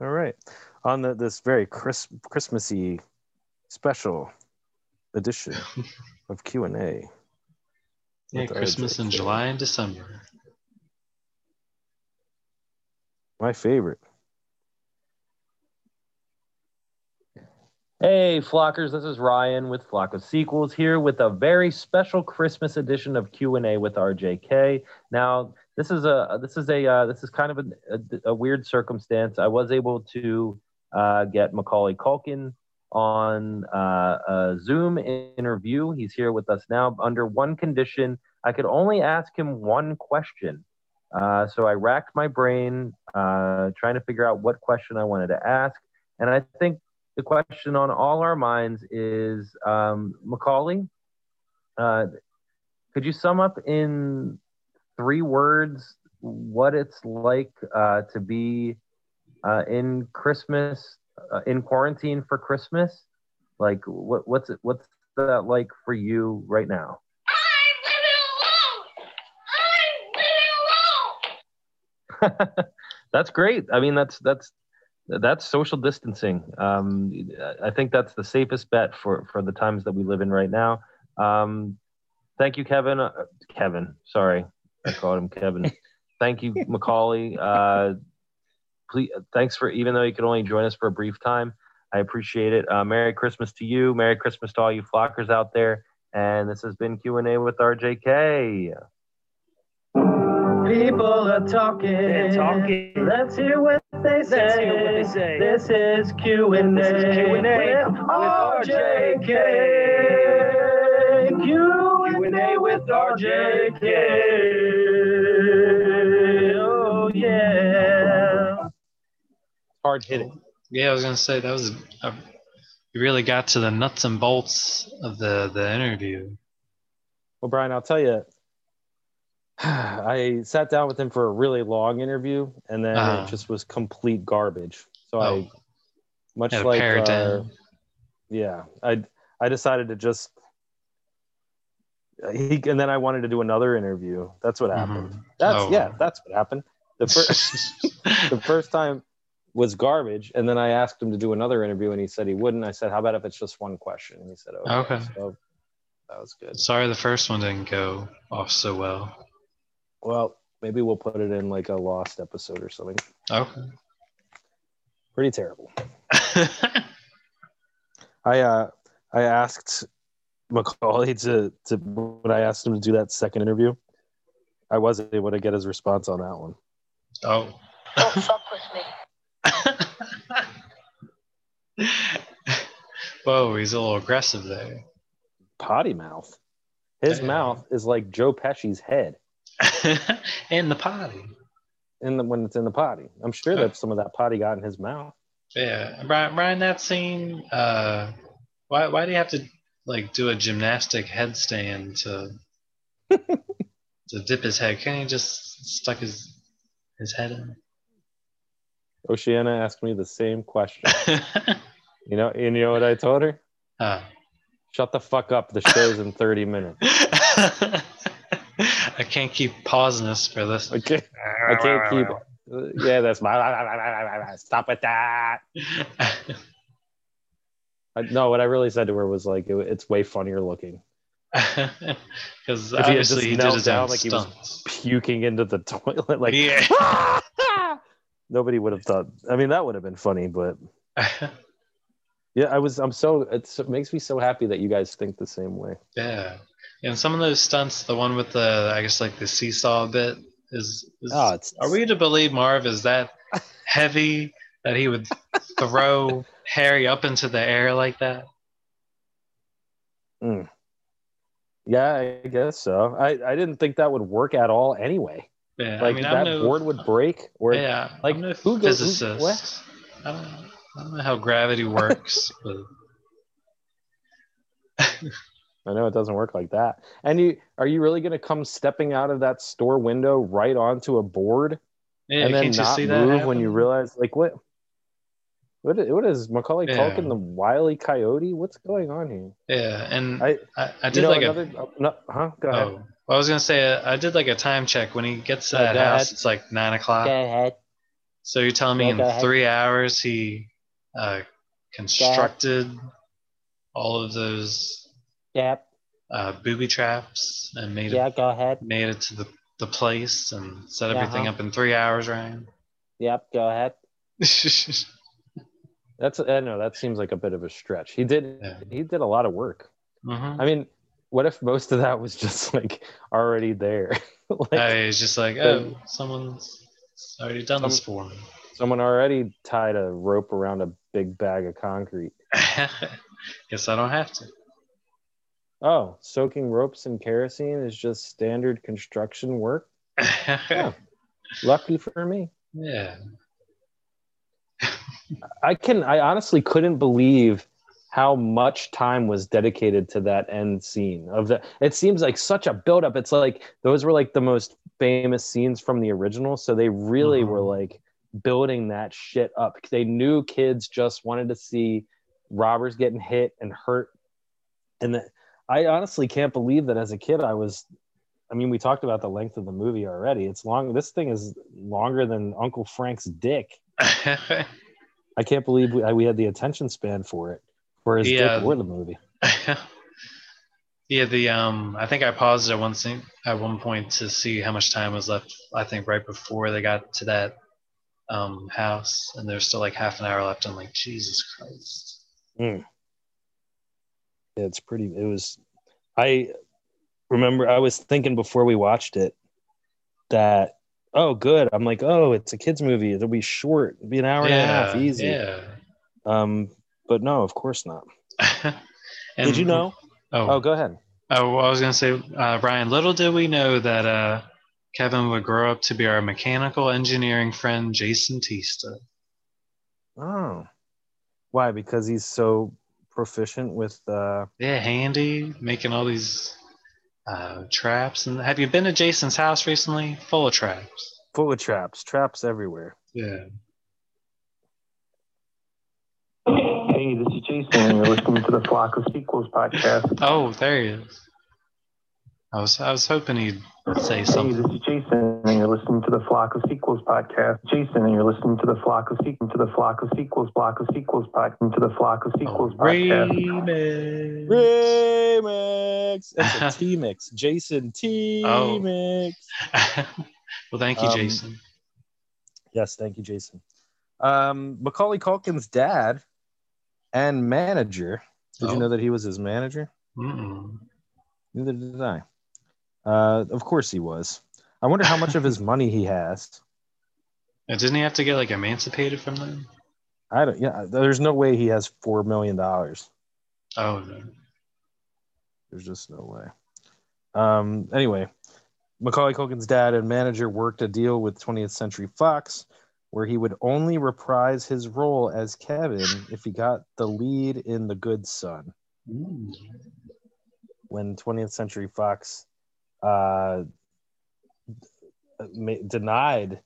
All right. On the, this very Chris, Christmassy special edition <laughs> of Q and A. Yeah, with Christmas in July and December. My favorite. Hey, Flockers, this is Ryan with Flock of Sequels here with a very special Christmas edition of Q&A with RJK. Now, this is a this is a uh, this is kind of a, a, a weird circumstance. I was able to get Macaulay Culkin on uh, a Zoom interview. He's here with us now under one condition. I could only ask him one question. Uh, so I racked my brain uh, trying to figure out what question I wanted to ask. And I think the question on all our minds is um, Macaulay, uh, could you sum up in three words what it's like uh, to be uh, in Christmas, uh, in quarantine for Christmas? Like, what, what's it, what's that like for you right now? I'm living alone. I'm living alone. <laughs> that's great. I mean, that's that's that's social distancing. Um, I think that's the safest bet for for the times that we live in right now. Um, thank you, Kevin. Uh, Kevin, sorry, I called him Kevin. <laughs> thank you, Macaulay. Uh, please, thanks for even though you could only join us for a brief time. I appreciate it. Uh, Merry Christmas to you. Merry Christmas to all you flockers out there. And this has been Q and A with RJK. People are talking. They're talking. Let's hear what they say. Let's hear what they say. This is Q and A. This is Q&A with RJK. Q and A with RJK. Oh yeah. Hard hitting. Oh, yeah, I was gonna say that was a, you really got to the nuts and bolts of the the interview. Well, Brian, I'll tell you, <sighs> I sat down with him for a really long interview, and then Uh-huh. it just was complete garbage. So I, Oh. much Had like, pare it our- uh, down. yeah, I I decided to just. Uh, he and then I wanted to do another interview. That's what mm-hmm. happened. That's Oh. yeah, that's what happened. The first <laughs> <laughs> the first time was garbage, and then I asked him to do another interview, and he said he wouldn't. I said, "How about if it's just one question?" And he said, "Okay." Okay. So that was good. Sorry, the first one didn't go off so well. Well, maybe we'll put it in like a lost episode or something. Okay. Pretty terrible. <laughs> I uh I asked Macaulay to to when I asked him to do that second interview, I wasn't able to get his response on that one. Oh. Don't fuck with me. Whoa, he's a little aggressive there. Potty mouth. His Yeah. mouth is like Joe Pesci's head. <laughs> in the potty. In the when it's in the potty. I'm sure that some of that potty got in his mouth. Yeah, Brian, Brian that scene uh, Why why do you have to like do a gymnastic headstand to <laughs> to dip his head? Can't he just stuck his his head in? Oceana asked me the same question. <laughs> you know, and you know what I told her? Uh, Shut the fuck up. The show's in 30 minutes. <laughs> I can't keep pausing this for this. I can't, I can't keep. yeah, that's my. Stop with that. <laughs> I, no, what I really said to her was like, it, it's way funnier looking. Because If he just he, did his down own like he was puking into the toilet, like Yeah. Nobody would have thought. I mean, that would have been funny, but <laughs> yeah, I was. I'm so. It's, it makes me so happy that you guys think the same way. Yeah. And some of those stunts, the one with the, I guess like the seesaw bit, is. is Oh, it's- are we to believe Marv is that <laughs> heavy that he would throw Harry up into the air like that? Mm. Yeah, I guess so. I, I didn't think that would work at all anyway. Yeah. Like I mean, that no, board would break. Or yeah. like no who goes? Who, what? I don't, I don't know how gravity <laughs> works, but I know it doesn't work like that. And you are you really going to come stepping out of that store window right onto a board yeah, and then can't you not see that? move when you realize like what? What is, what is Macaulay Yeah. Culkin the wily coyote? What's going on here? Yeah, and I I, I you did know like another a. uh, no, huh? Go ahead. Oh, well, I was gonna say uh, I did like a time check when he gets to Yeah, that go house. ahead. It's like nine o'clock. Go ahead. So you're telling me Yeah, in go ahead. three hours he uh, constructed all of those Yep. uh, booby traps and made Yeah, it go ahead. made it to the, the place and set everything Uh-huh. up in three hours, Ryan. Yep, go ahead. <laughs> That's I know that seems like a bit of a stretch. He did Yeah. he did a lot of work. Mhm. I mean, what if most of that was just like already there? <laughs> like Uh, he's just like, oh, someone's already done this for me. someone already tied a rope around a big bag of concrete. <laughs> Guess I don't have to. Oh, soaking ropes in kerosene is just standard construction work. <laughs> yeah. Lucky for me. Yeah. I can I honestly couldn't believe how much time was dedicated to that end scene of the it seems like such a buildup. It's like those were like the most famous scenes from the original. So they really were mm-hmm. like building that shit up. They knew kids just wanted to see robbers getting hit and hurt. And the, I honestly can't believe that as a kid I was I mean, we talked about the length of the movie already. It's long. This thing is longer than Uncle Frank's dick. <laughs> I can't believe we, we had the attention span for it, his Yeah. dick or the movie. <laughs> yeah, the um, I think I paused at one thing at one point to see how much time was left. I think right before they got to that um house, and there's still like half an hour left. I'm like, Jesus Christ. Mm. Yeah, it's pretty. It was. I remember I was thinking before we watched it that oh good. I'm like oh it's a kids movie. It'll be short. It'll be an hour and a half, easy. yeah. Um, but no, of course not. And- <laughs> Did you know? Oh, Oh, go ahead. Oh, well, I was gonna say, uh, Brian. Little did we know that uh, Kevin would grow up to be our mechanical engineering friend, Jason Tista. Oh, why? Because he's so proficient with. uh Yeah, handy, making all these uh, traps. And have you been to Jason's house recently? Full of traps. Full of traps, traps everywhere. Yeah. Hey, this is Jason, and you're listening to the Flock of Sequels podcast. Oh, there he is. I was I was hoping he'd say Hey, something. this is Jason, and you're listening to the Flock of Sequels podcast. Jason, and you're listening to the Flock of Sequels, to the Flock of Sequels, Flock of Sequels podcast, to the Flock of Sequels podcast. Remix. Remix. It's a <laughs> T mix. Jason T Oh. mix. <laughs> well, thank you, Um, Jason. Yes, thank you, Jason. Um, Macaulay Culkin's dad and manager. Did Oh. you know that he was his manager? Mm-mm. Neither did I. Uh, of course he was. I wonder how much of his <laughs> money he has. Uh, Didn't he have to get like emancipated from them? I don't. Yeah, there's no way he has four million dollars. Oh no. There's just no way. Um, anyway, Macaulay Culkin's dad and manager worked a deal with 20th Century Fox where he would only reprise his role as Kevin if he got the lead in The Good Son. Mm. When 20th Century Fox uh, ma- denied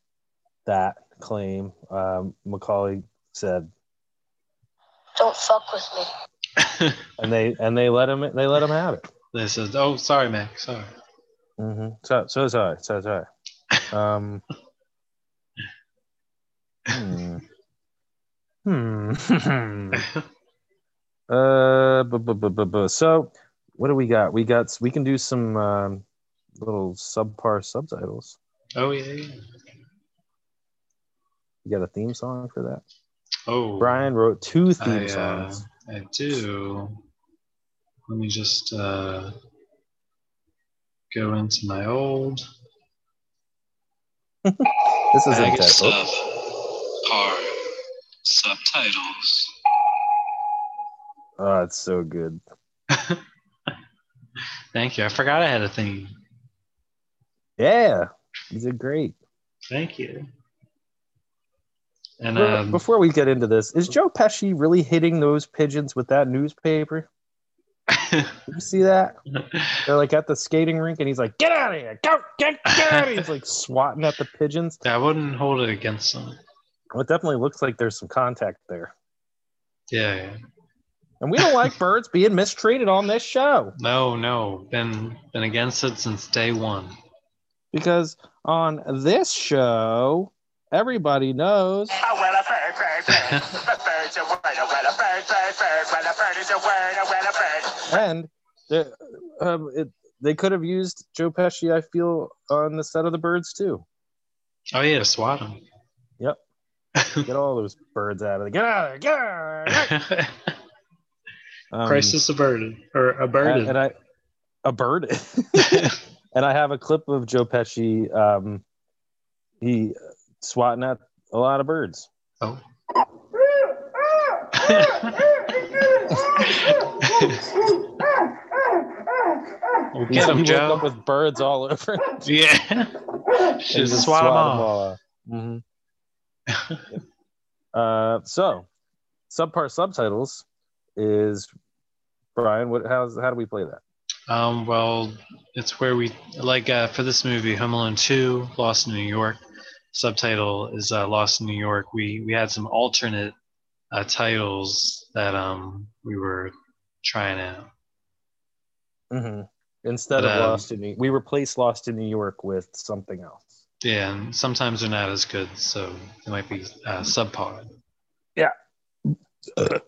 that claim, um, Macaulay said, Don't fuck with me. <laughs> and they and they let him they let him have it. They said, "Oh, sorry, Mac. Sorry." Mm-hmm. So so sorry, so sorry. <laughs> Um. Hmm. Hmm. <laughs> uh. Bu- bu- bu- bu- bu- So, what do we got? We got. We can do some um, little subpar subtitles. Oh yeah. yeah. You got a theme song for that? Oh, Brian wrote two theme I, uh, songs. I do. Let me just uh, go into my old. <laughs> This is bag of intense. Stuff. Oh, subtitles. oh, it's so good. <laughs> Thank you. I forgot I had a thing. Yeah, you did great. Thank you. And Before- um, Before we get into this, is Joe Pesci really hitting those pigeons with that newspaper? Did you see that? <laughs> They're like at the skating rink, and he's like, "Get out of here! Go, get, get out of here!" He's like swatting at the pigeons. Yeah, I wouldn't hold it against them. Well, it definitely looks like there's some contact there, Yeah, yeah. and we don't like <laughs> birds being mistreated on this show No, no. Been been against it since day one. because on this show, everybody knows. <laughs> Oh, well, a bird, bird, bird. <laughs> A bird's a word, oh, well, a bird, bird, bird. Well, a bird is a word, oh, well, a bird. and the- um, it, they could have used Joe Pesci. I feel on the set of the birds too. Oh yeah, to swat them. Yep. <laughs> Get all those birds out of there. Get out of there. Get out of there. <laughs> Um, Crisis averted or a averted. and I a bird. <laughs> and I have a clip of Joe Pesci. Um, he swatting at a lot of birds. Oh. Well, He, get he him, woke Joe. up with birds all over. him. Yeah. And Should just swat them swat 'em off. all off. <laughs> Uh, so, subpart subtitles is Brian. What? How's how do we play that? Um, well, it's where we like uh, for this movie, Home Alone Two, Lost in New York. Subtitle is uh, Lost in New York. We we had some alternate uh, titles that um we were trying out. hmm Instead But, of um, Lost in New, we replaced Lost in New York with something else. Yeah, and sometimes they're not as good, so they might be uh, subpar.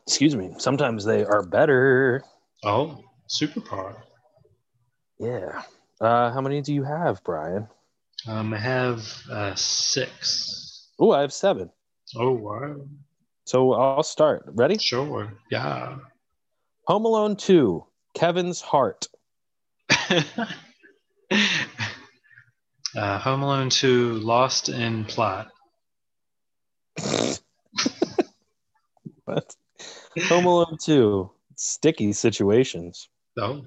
Excuse me. Sometimes they are better. Oh, super par. Yeah. Uh, how many do you have, Brian? Um, I have uh, six. Oh, I have seven. Oh wow. So I'll start. Ready? Sure. Yeah. Home Alone 2, Kevin's Heart. <laughs> uh, Home Alone 2, Lost in Plot. <laughs> What? Home Alone 2, Sticky Situations. Oh.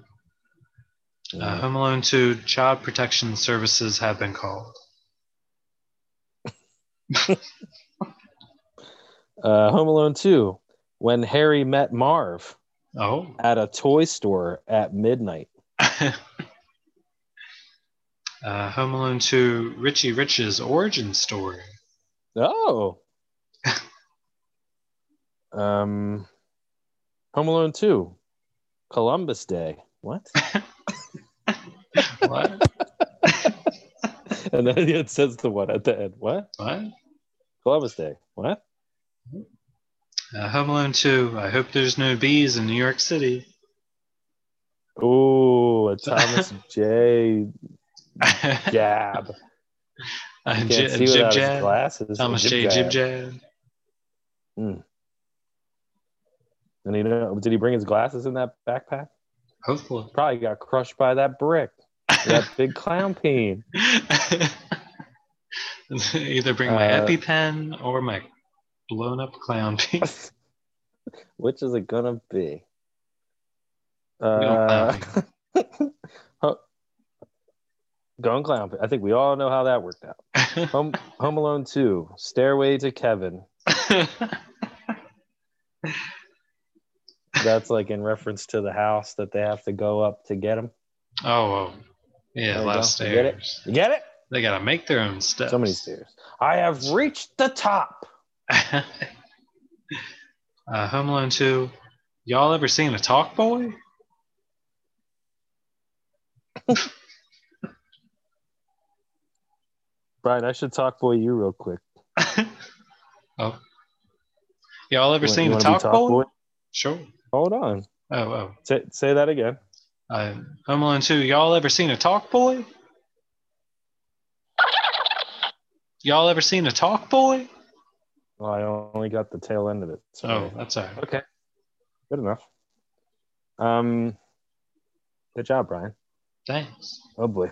Uh, Home Alone 2, Child Protection Services have been called. <laughs> Uh, Home Alone 2, When Harry Met Marv Oh. at a toy store at midnight. <laughs> Uh, Home Alone 2, Richie Rich's origin story. Oh. <laughs> um, Home Alone 2, Columbus Day. What? What? <laughs> and then it says the what at the end. What? What? Columbus Day. What? Uh, Home Alone 2, I hope there's no bees in New York City. Oh, a Thomas <laughs> J. Jab. <laughs> Uh, J- Jib Jab. glasses. Thomas J. Jab. Jib Jab. Hmm. And you know, did he bring his glasses in that backpack? Hopefully. Probably got crushed by that brick. that <laughs> big clown pain. <laughs> Either bring my Uh, EpiPen or my blown up clown piece. Which is it gonna be? Uh, Going clown. I think we all know how that worked out. <laughs> Home, Home Alone 2, Stairway to Kevin. <laughs> That's like in reference to the house that they have to go up to get him. Oh, oh. yeah, a lot of You stairs. get it? You get it? They gotta make their own steps. So many stairs. I have reached the top. <laughs> uh, Home Alone 2. Y'all ever seen a Talkboy? Brian, I should Talkboy you real quick. <laughs> Oh. Y'all ever You seen a wanna be talk, boy? Sure. Hold on. Oh, oh. Say, say that again. Uh, Home Alone 2. Y'all ever seen a Talkboy? Y'all ever seen a Talkboy? Well, I only got the tail end of it. So Oh, that's all right. okay. Good enough. Um, good job, Brian. Thanks. Oh boy.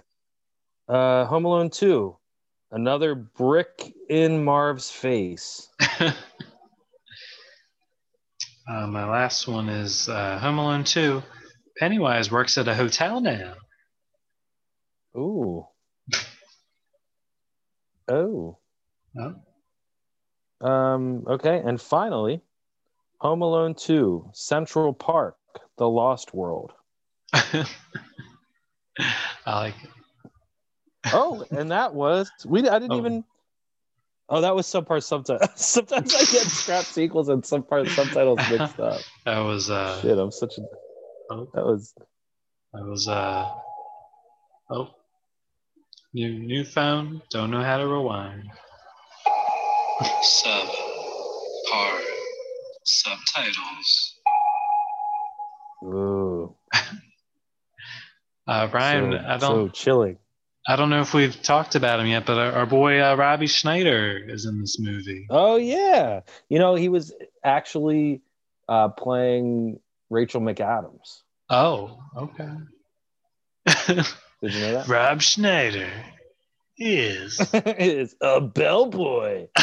Uh, Home Alone 2. Another brick in Marv's face. <laughs> Uh, my last one is uh, Home Alone 2. Pennywise works at a hotel now. Ooh. <laughs> Oh. Oh. Um, okay. And finally, Home Alone 2, Central Park, The Lost World. <laughs> I like it. Oh, and that was we I didn't Oh. even Oh, that was subpart subtitles. <laughs> Sometimes I get scrap sequels and subpart subtitles mixed up. <laughs> That was uh Shit, I'm such a oh, that was that was uh oh new new phone don't know how to rewind. <laughs> Sub part subtitles. ooh, Uh, Brian, so, I don't So chilling. I don't know if we've talked about him yet, but our, our boy uh, Robbie Schneider is in this movie. Oh yeah. You know, he was actually uh playing Rachel McAdams. Oh, okay. <laughs> Did you know that? Rob Schneider is <laughs> is a bellboy. <laughs>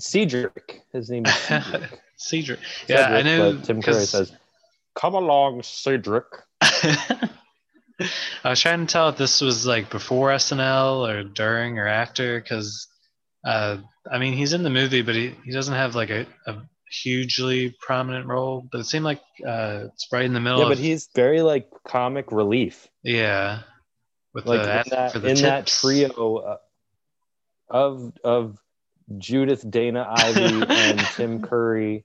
Cedric. His name is Cedric. Cedric. Yeah, I know. Tim Curry says, "Come along, Cedric." I was trying to tell if this was like before SNL or during or after, because uh, I mean he's in the movie, but he, he doesn't have like a, a hugely prominent role. But it seemed like uh, it's right in the middle. Yeah, of, but he's very like comic relief. yeah, with Like the in that for the in that trio uh, of of Judith, Dana Ivey, <laughs> and Tim Curry,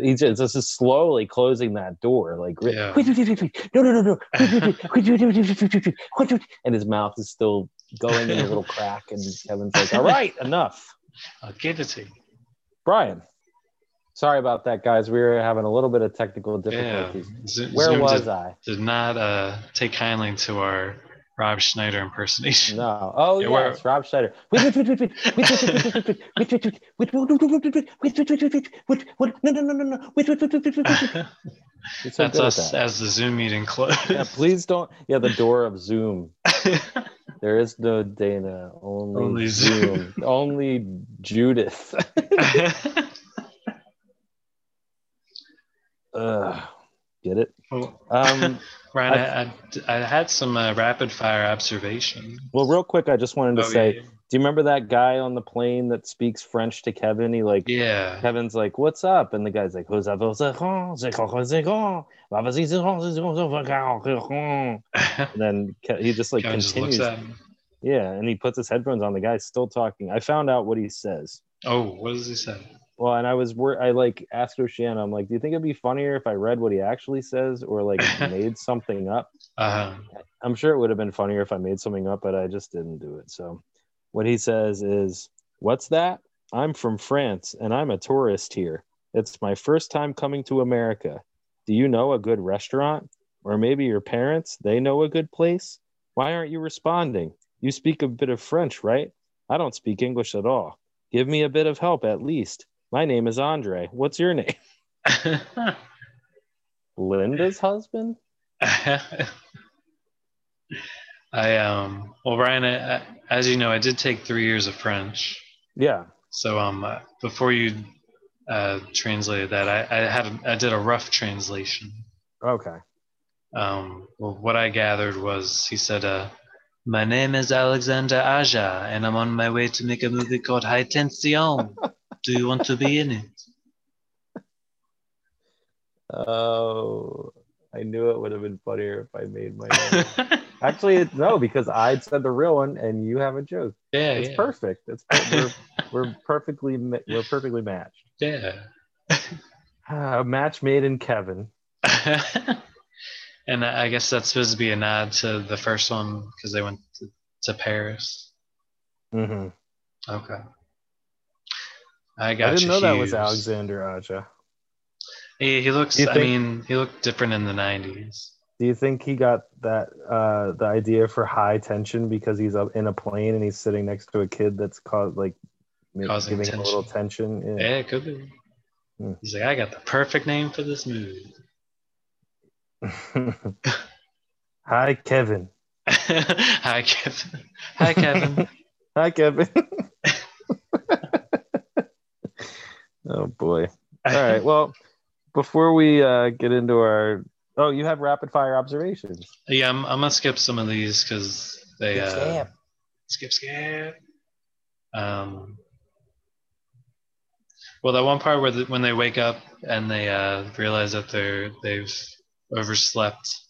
he's just, slowly closing that door, like yeah. no, no, no, no, and his mouth is still going in a little crack, and Kevin's like, "All right, enough." I'll give A guillotine. Brian, sorry about that, guys. We were having a little bit of technical difficulties. Yeah. Where Zoom was did, I? Did not uh, take kindly to our Rob Schneider impersonation. No. Oh yeah, yeah it's Rob Schneider. No, no, no, no, no. That's us that. as the Zoom meeting closes. Yeah, please don't. Yeah, the door of Zoom. there is no Dana, only, only Zoom. Zoom. only Judith. uh, get it? Um Ryan, I- I, I, had some uh, rapid fire observation. Well, real quick, I just wanted to Oh, say, yeah. do you remember that guy on the plane that speaks French to Kevin? He like, Yeah. Kevin's like, "What's up?" And the guy's like, "Who's? And then he just like Kevin just continues. him. Yeah, and he puts his headphones on. The guy's still talking. I found out what he says. Oh, what does he say? Well, and I was wor- I like asked Oceana. I'm like, "Do you think it'd be funnier if I read what he actually says, or like <laughs> made something up?" Uh, I'm sure it would have been funnier if I made something up, but I just didn't do it. So, what he says is, What's that? I'm from France and I'm a tourist here. It's my first time coming to America. Do you know a good restaurant? Or maybe your parents, they know a good place? Why aren't you responding? You speak a bit of French, right? I don't speak English at all. Give me a bit of help at least. My name is Andre. What's your name? <laughs> Linda's husband? <laughs> I um well Ryan, I, I, as you know, I did take three years of French. Yeah. So um uh, before you uh, translated that, I, I had a, I did a rough translation. Okay. Um, well, what I gathered was he said, uh, "My name is Alexander Aja, and I'm on my way to make a movie called High Tension. Do you want to be in it?" Oh, I knew it would have been funnier if I made my own. <laughs> Actually, no, because I said the real one and you have a joke. Yeah, it's yeah. perfect. It's we're, we're perfectly we're perfectly matched. Yeah. <sighs> A match made in Kevin. <laughs> and I guess that's supposed to be a nod to the first one because they went to, to Paris. Mm-hmm. Okay. I got I didn't know that was Alexander Aja. He, he looks. You I mean, he looked different in the '90s. Do you think he got that uh the idea for high tension because he's up in a plane and he's sitting next to a kid that's caused like Causing giving him a little tension? Yeah, Yeah. it could be. Hmm. He's like, I got the perfect name for this movie. <laughs> <laughs> Hi, Kevin. Hi, Kevin. <laughs> Hi, Kevin. Hi, Kevin. oh boy. All right. Well, before we uh, get into our oh, you have rapid fire observations. yeah, I'm, I'm gonna skip some of these because they Skip, uh, skip. skip skip. Um, well, that one part where the, when they wake up and they uh, realize that they're they've overslept,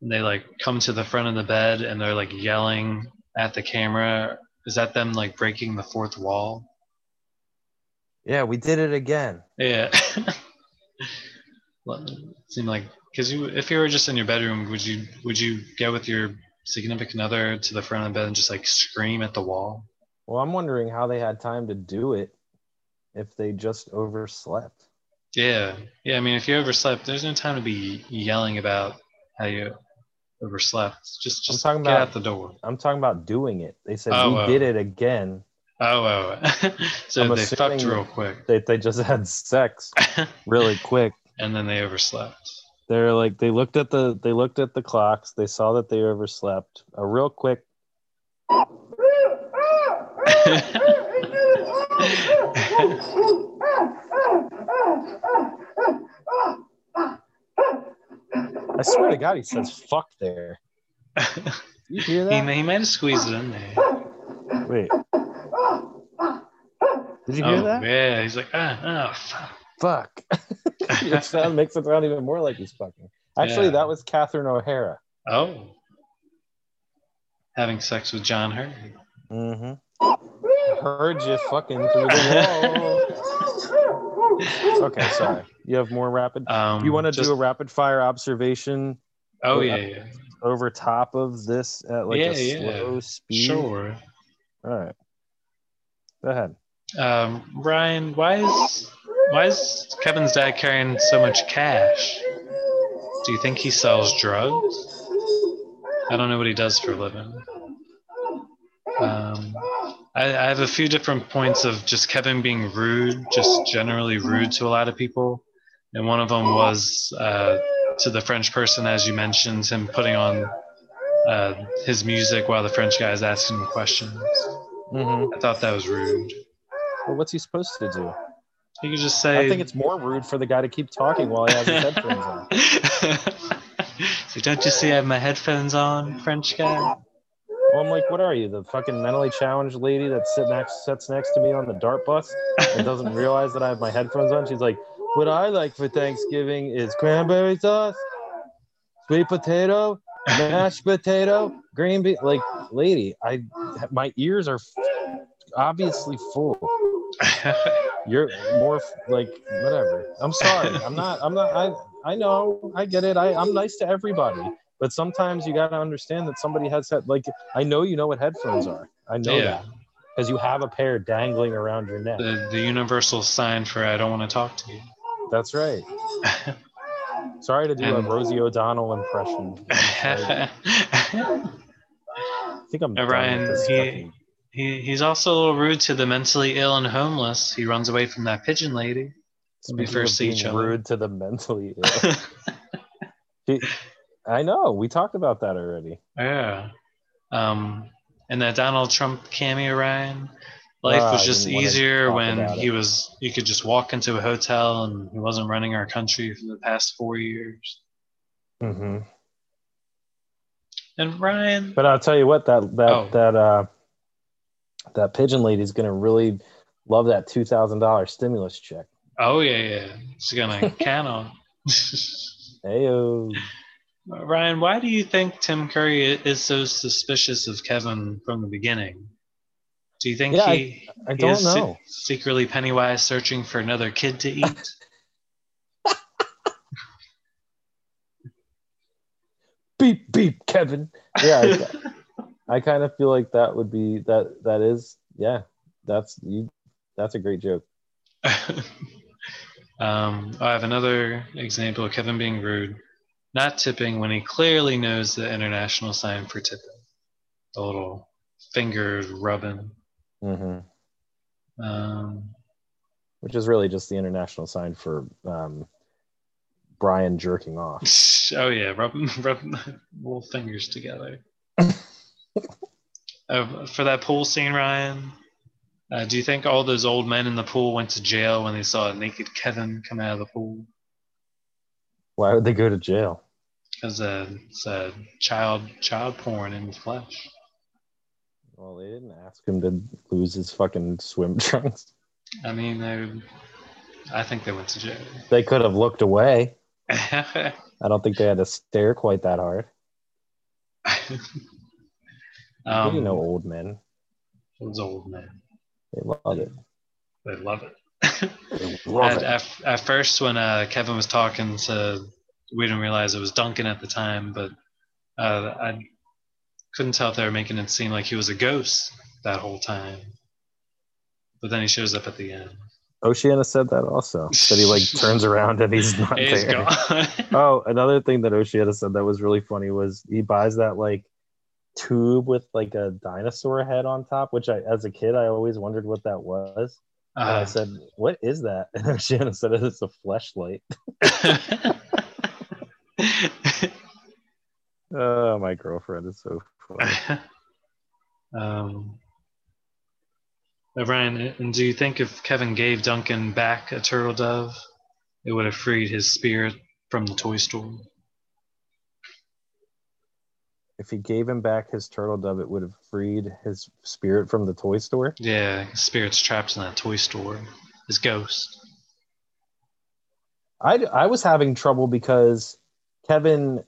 and they like come to the front of the bed and they're like yelling at the camera. Is that them like breaking the fourth wall? Yeah, we did it again. Yeah. <laughs> Seemed like because you, if you were just in your bedroom, would you would you go with your significant other to the front of the bed and just like scream at the wall? Well, I'm wondering how they had time to do it if they just overslept. Yeah, yeah. I mean, if you overslept, there's no time to be yelling about how you overslept. Just just I'm talking get about out the door. I'm talking about doing it. They said Oh, we oh. did it again. Oh, oh. <laughs> so I'm they fucked real quick, They they just had sex <laughs> really quick. and then they overslept. They're like they looked at the they looked at the clocks. They saw that they overslept. A real quick. <laughs> I swear to God, he says "fuck" there. <laughs> You hear He, that? may- he might have squeezed it in there. Wait. Did you hear oh, that? Yeah, he's like, ah, ah, fuck. Fuck. <laughs> it sound, makes it sound even more like he's fucking. Actually, Yeah. that was Catherine O'Hara. Oh. Having sex with John Heard. Mm-hmm. Heard you fucking through the wall. <laughs> okay, sorry. You have more rapid. Um, you want to just- do a rapid fire observation? Oh, yeah, yeah. Over top of this at like yeah, a yeah. slow speed. Sure. All right. Go ahead. Um, Ryan, why is why is Kevin's dad carrying so much cash? Do you think he sells drugs? I don't know what he does for a living. Um, I, I have a few different points of just Kevin being rude, just generally rude to a lot of people, and one of them was uh, to the French person, as you mentioned, him putting on uh, his music while the French guy is asking him questions. Mm-hmm. I thought that was rude. Well, what's he supposed to do? He could just say. I think it's more rude for the guy to keep talking while he has his headphones on. <laughs> So don't you see I have my headphones on, French guy? Well, I'm like, what are you, the fucking mentally challenged lady that sit next sits next to me on the dart bus and doesn't realize that I have my headphones on? She's like, what I like for Thanksgiving is cranberry sauce, sweet potato, mashed potato, green bean. Like, lady, I my ears are obviously full. <laughs> You're more like whatever. I'm sorry. I'm not. I'm not. I. I know. I get it. I. I'm nice to everybody. But sometimes you gotta understand that somebody has had like. I know you know what headphones are. I know Yeah. that because you have a pair dangling around your neck. The, the universal sign for I don't want to talk to you. That's right. <laughs> Sorry to do And- a Rosie O'Donnell impression. <laughs> I'm think I'm done with Ryan, this he, fucking- he he's also a little rude to the mentally ill and homeless. He runs away from that pigeon lady we first see each other. rude to the mentally <laughs> ill. He- I know. We talked about that already. Yeah. Um, and that Donald Trump cameo, Ryan. Life was just easier when he it. was. You could just walk into a hotel and he wasn't running our country for the past four years. Mm-hmm. And Ryan, But I'll tell you what that that Oh. that uh that pigeon lady's gonna really love that two thousand dollar stimulus check. oh yeah, yeah, she's gonna <laughs> count on. Heyo. Ryan, why do you think Tim Curry is so suspicious of Kevin from the beginning? Do you think Yeah, he, I he don't is se- secretly Pennywise searching for another kid to eat? <laughs> Beep beep, Kevin. Yeah, I, <laughs> I kind of feel like that would be that that is yeah. That's you. That's a great joke. <laughs> um, I have another example of Kevin being rude, not tipping when he clearly knows the international sign for tipping. The little finger rubbing. Hmm Um, Which is really just the international sign for um, Brian jerking off. <laughs> oh yeah, rubbing <laughs> rubbing little fingers together. <laughs> uh, for that pool scene, Ryan, uh, do you think all those old men in the pool went to jail when they saw a naked Kevin come out of the pool? Why would they go to jail? Because uh, it's uh, child child porn in the flesh. Well, they didn't ask him to lose his fucking swim <laughs> trunks. I mean, they, I think they went to jail. They could have looked away. <laughs> I don't think they had to stare quite that hard. <laughs> Um, you know, old men. those old men. They love it. They love it. They love at, it. At, at first, when uh, Kevin was talking to, we didn't realize it was Duncan at the time, but uh, I couldn't tell if they were making it seem like he was a ghost that whole time. But then he shows up at the end. Oceana said that also. That he like <laughs> turns around and he's not He's there. <laughs> oh, another thing that Oceana said that was really funny was he buys that like tube with like a dinosaur head on top, which I as a kid I always wondered what that was. and I Uh, said, "What is that?" <laughs> And Oceana said, "It's a fleshlight." oh, my girlfriend is so. <laughs> um, uh, Ryan, and do you think if Kevin gave Duncan back a turtle dove, it would have freed his spirit from the toy store? If he gave him back his turtle dove, it would have freed his spirit from the toy store. Yeah, his spirit's trapped in that toy store. His ghost. I I was having trouble because Kevin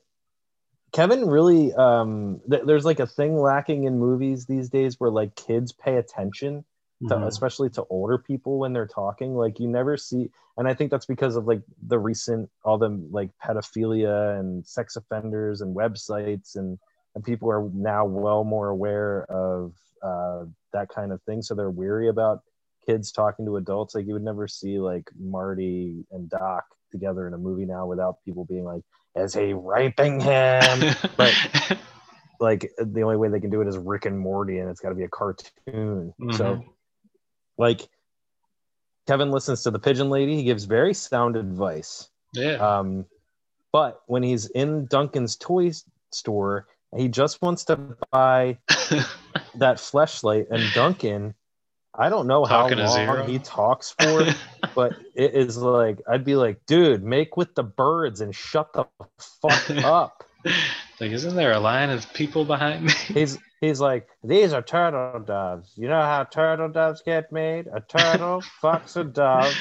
Kevin really um th- there's like a thing lacking in movies these days where like kids pay attention to, Mhm. especially to older people when they're talking. Like you never see and I think that's because of like the recent all the like pedophilia and sex offenders and websites and and people are now well more aware of uh, that kind of thing. So they're weary about kids talking to adults. Like you would never see like marty and doc together in a movie now without people being like is he raping him but <laughs> like the only way they can do it is rick and morty and it's got to be a cartoon so Mhm. like kevin listens to the pigeon lady he gives very sound advice Yeah. um but when he's in duncan's toy store he just wants to buy <laughs> that fleshlight and duncan i don't know how Talking to long he talks for <laughs> but it is like i'd be like dude make with the birds and shut the fuck <laughs> up. Like, isn't there a line of people behind me? <laughs> he's he's like these are turtle doves. You know how turtle doves get made? A turtle <laughs> fucks a dove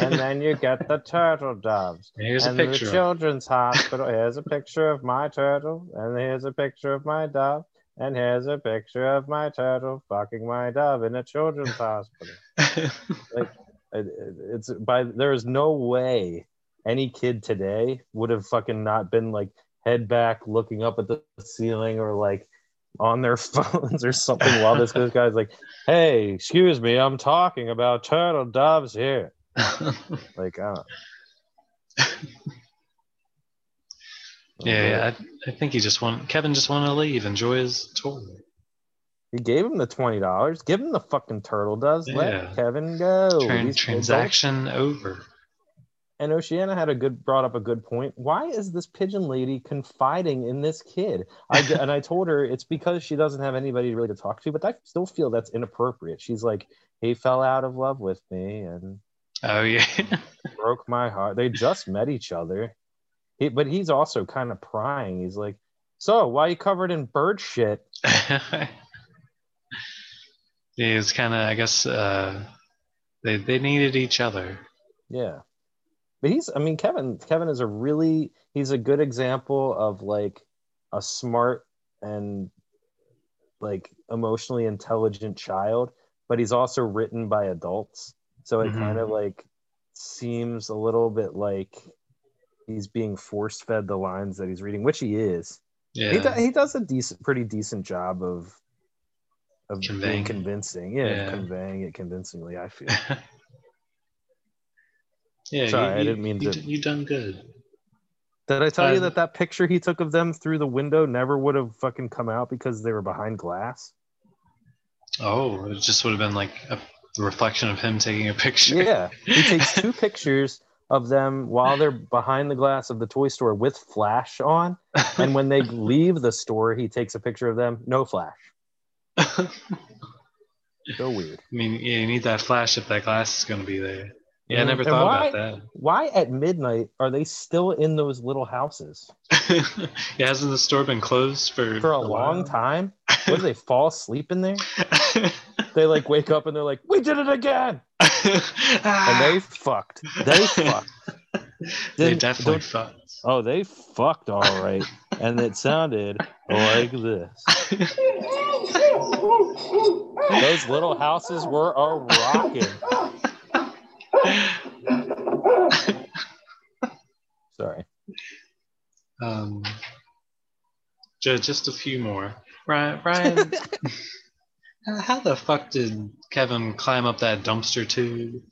and then you get the turtle doves. Here's a and picture the children's hospital here's a picture of my turtle and here's a picture of my dove and here's a picture of my turtle fucking my dove in a children's hospital. Like it, it- it's by there is no way any kid today would have fucking not been like head back looking up at the ceiling or like on their <laughs> phones or something while this, this guy's like hey excuse me i'm talking about turtle doves here <laughs> like uh yeah, I, I think he just want Kevin just wanted to leave, enjoy his tour. He gave him the twenty dollars. Give him the fucking turtle does. Yeah. Let Kevin go. Tran- transaction over. And Oceana had a good brought up a good point. Why is this pigeon lady confiding in this kid? I <laughs> and I told her it's because she doesn't have anybody really to talk to, but I still feel that's inappropriate. She's like, he fell out of love with me and Oh yeah. <laughs> broke my heart. They just met each other. He, but he's also kind of prying. He's like, so why you covered in bird shit? <laughs> It's kind of. I guess uh, they they needed each other. Yeah. But he's I mean Kevin Kevin is a really he's a good example of like a smart and like emotionally intelligent child, but he's also written by adults. So it Mhm. kind of like seems a little bit like he's being force fed the lines that he's reading, which he is. He, Yeah. do, he does a decent pretty decent job of of Conveying being convincing. Yeah, Yeah. conveying it convincingly, I feel. <laughs> Yeah, Sorry, you, I didn't mean you, to- You done good. Did I tell you Uh, that that picture he took of them through the window never would have fucking come out because they were behind glass? Oh, it just would have been like a the reflection of him taking a picture. Yeah. He takes <laughs> two pictures of them while they're behind the glass of the toy store with flash on. And when they leave the store, he takes a picture of them, no flash. <laughs> so weird. I mean, yeah, you need that flash if that glass is going to be there. Yeah, I never And thought why- about that. Why at midnight are they still in those little houses? <laughs> yeah, hasn't the store been closed for For a while? long time? <laughs> What do they fall asleep in there? they like wake up and they're like, We did it again. and they fucked. They fucked. They Didn't- definitely don't- fucked. Oh, they fucked all right. and it sounded like this. Those little houses were a rocking. Sorry. Um, ju- just a few more. Ryan, <laughs> Ryan how- how the fuck did Kevin climb up that dumpster tube?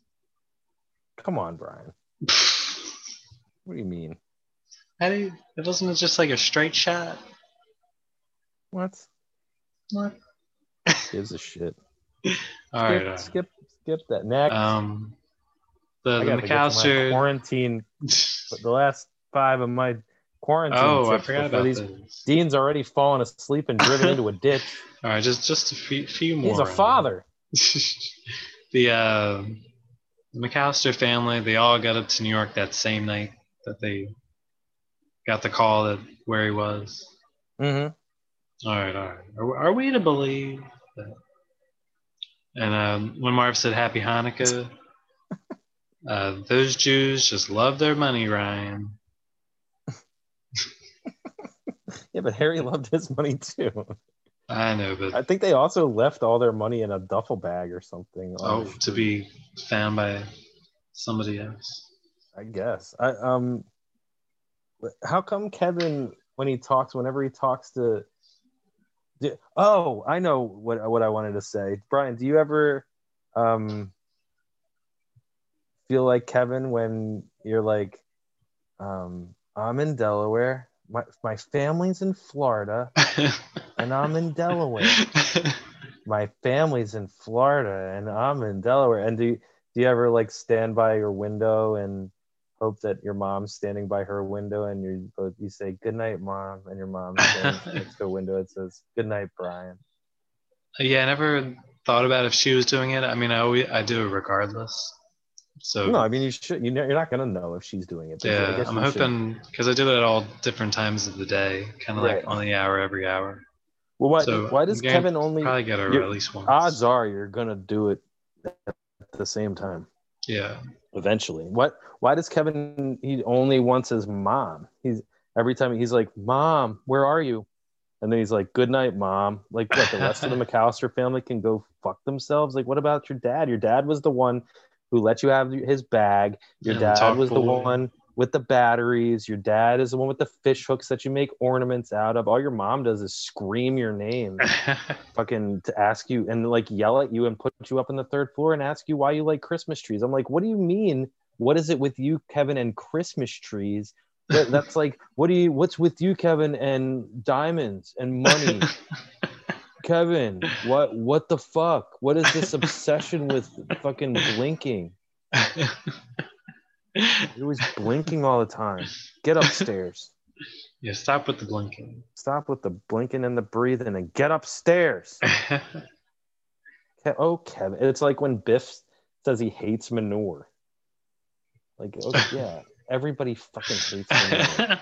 Come on, Brian. <laughs> What do you mean? How do you, it wasn't it just like a straight shot? What? What? Gives a shit. <laughs> All right. skip, right. skip, skip that. Next. Um, the, I the gotta get to my McCallister. quarantine. The last five of my quarantine. Oh, I forgot about these. this. Dean's already fallen asleep and driven into a ditch. <laughs> All right, just just a few, few more. He's a father. <laughs> the uh, the McCallister family, they all got up to New York that same night that they got the call that where he was. Mm-hmm. All right, all right. Are, are we to believe that? And um, when Marv said Happy Hanukkah, <laughs> uh, those Jews just love their money, Ryan. <laughs> Yeah, but Harry loved his money too. I know, but I think they also left all their money in a duffel bag or something. oh, to be found by somebody else. I guess. I um how come Kevin when he talks whenever he talks to do- Oh, I know what what I wanted to say. Brian, do you ever um feel like Kevin when you're like um I'm in Delaware, my my family's in Florida, <laughs> and I'm in Delaware. my family's in Florida and I'm in Delaware. And do do you ever like stand by your window and hope that your mom's standing by her window and you both you say good night, mom, and your mom's <laughs> standing next to a window it says good night, Brian. Yeah, I never thought about if she was doing it. I mean, I always I do it regardless. So No, I mean you should. You know, you're not gonna know if she's doing it. yeah, I'm hoping because I do it at all different times of the day, kind of Right. like on the hour every hour. Well, why, So, why does Kevin only probably get her at least once? Odds are you're gonna do it at the same time. Yeah. eventually. What? Why does Kevin? He only wants his mom. He's every time he's like, "Mom, where are you?" And then he's like, "Good night, mom." Like, what? The rest of the <laughs> McCallister family can go fuck themselves. Like, what about your dad? Your dad was the one who let you have his bag. Your Yeah, dad was the one with the batteries. Your dad is the one with the fish hooks that you make ornaments out of. All your mom does is scream your name, <laughs> fucking to ask you and like yell at you and put you up on the third floor and ask you why you like Christmas trees. I'm like, what do you mean? What is it with you, Kevin, and Christmas trees? That, <laughs> that's like, what do you? What's with you, Kevin, and diamonds and money? <laughs> Kevin, what what the fuck? What is this obsession with fucking blinking? He was blinking all the time. Get upstairs. <laughs> Yeah, stop with the blinking. Stop with the blinking and the breathing and get upstairs. <laughs> Oh, Kevin. It's like when Biff says he hates manure. Like, oh, <laughs> yeah, everybody fucking hates manure.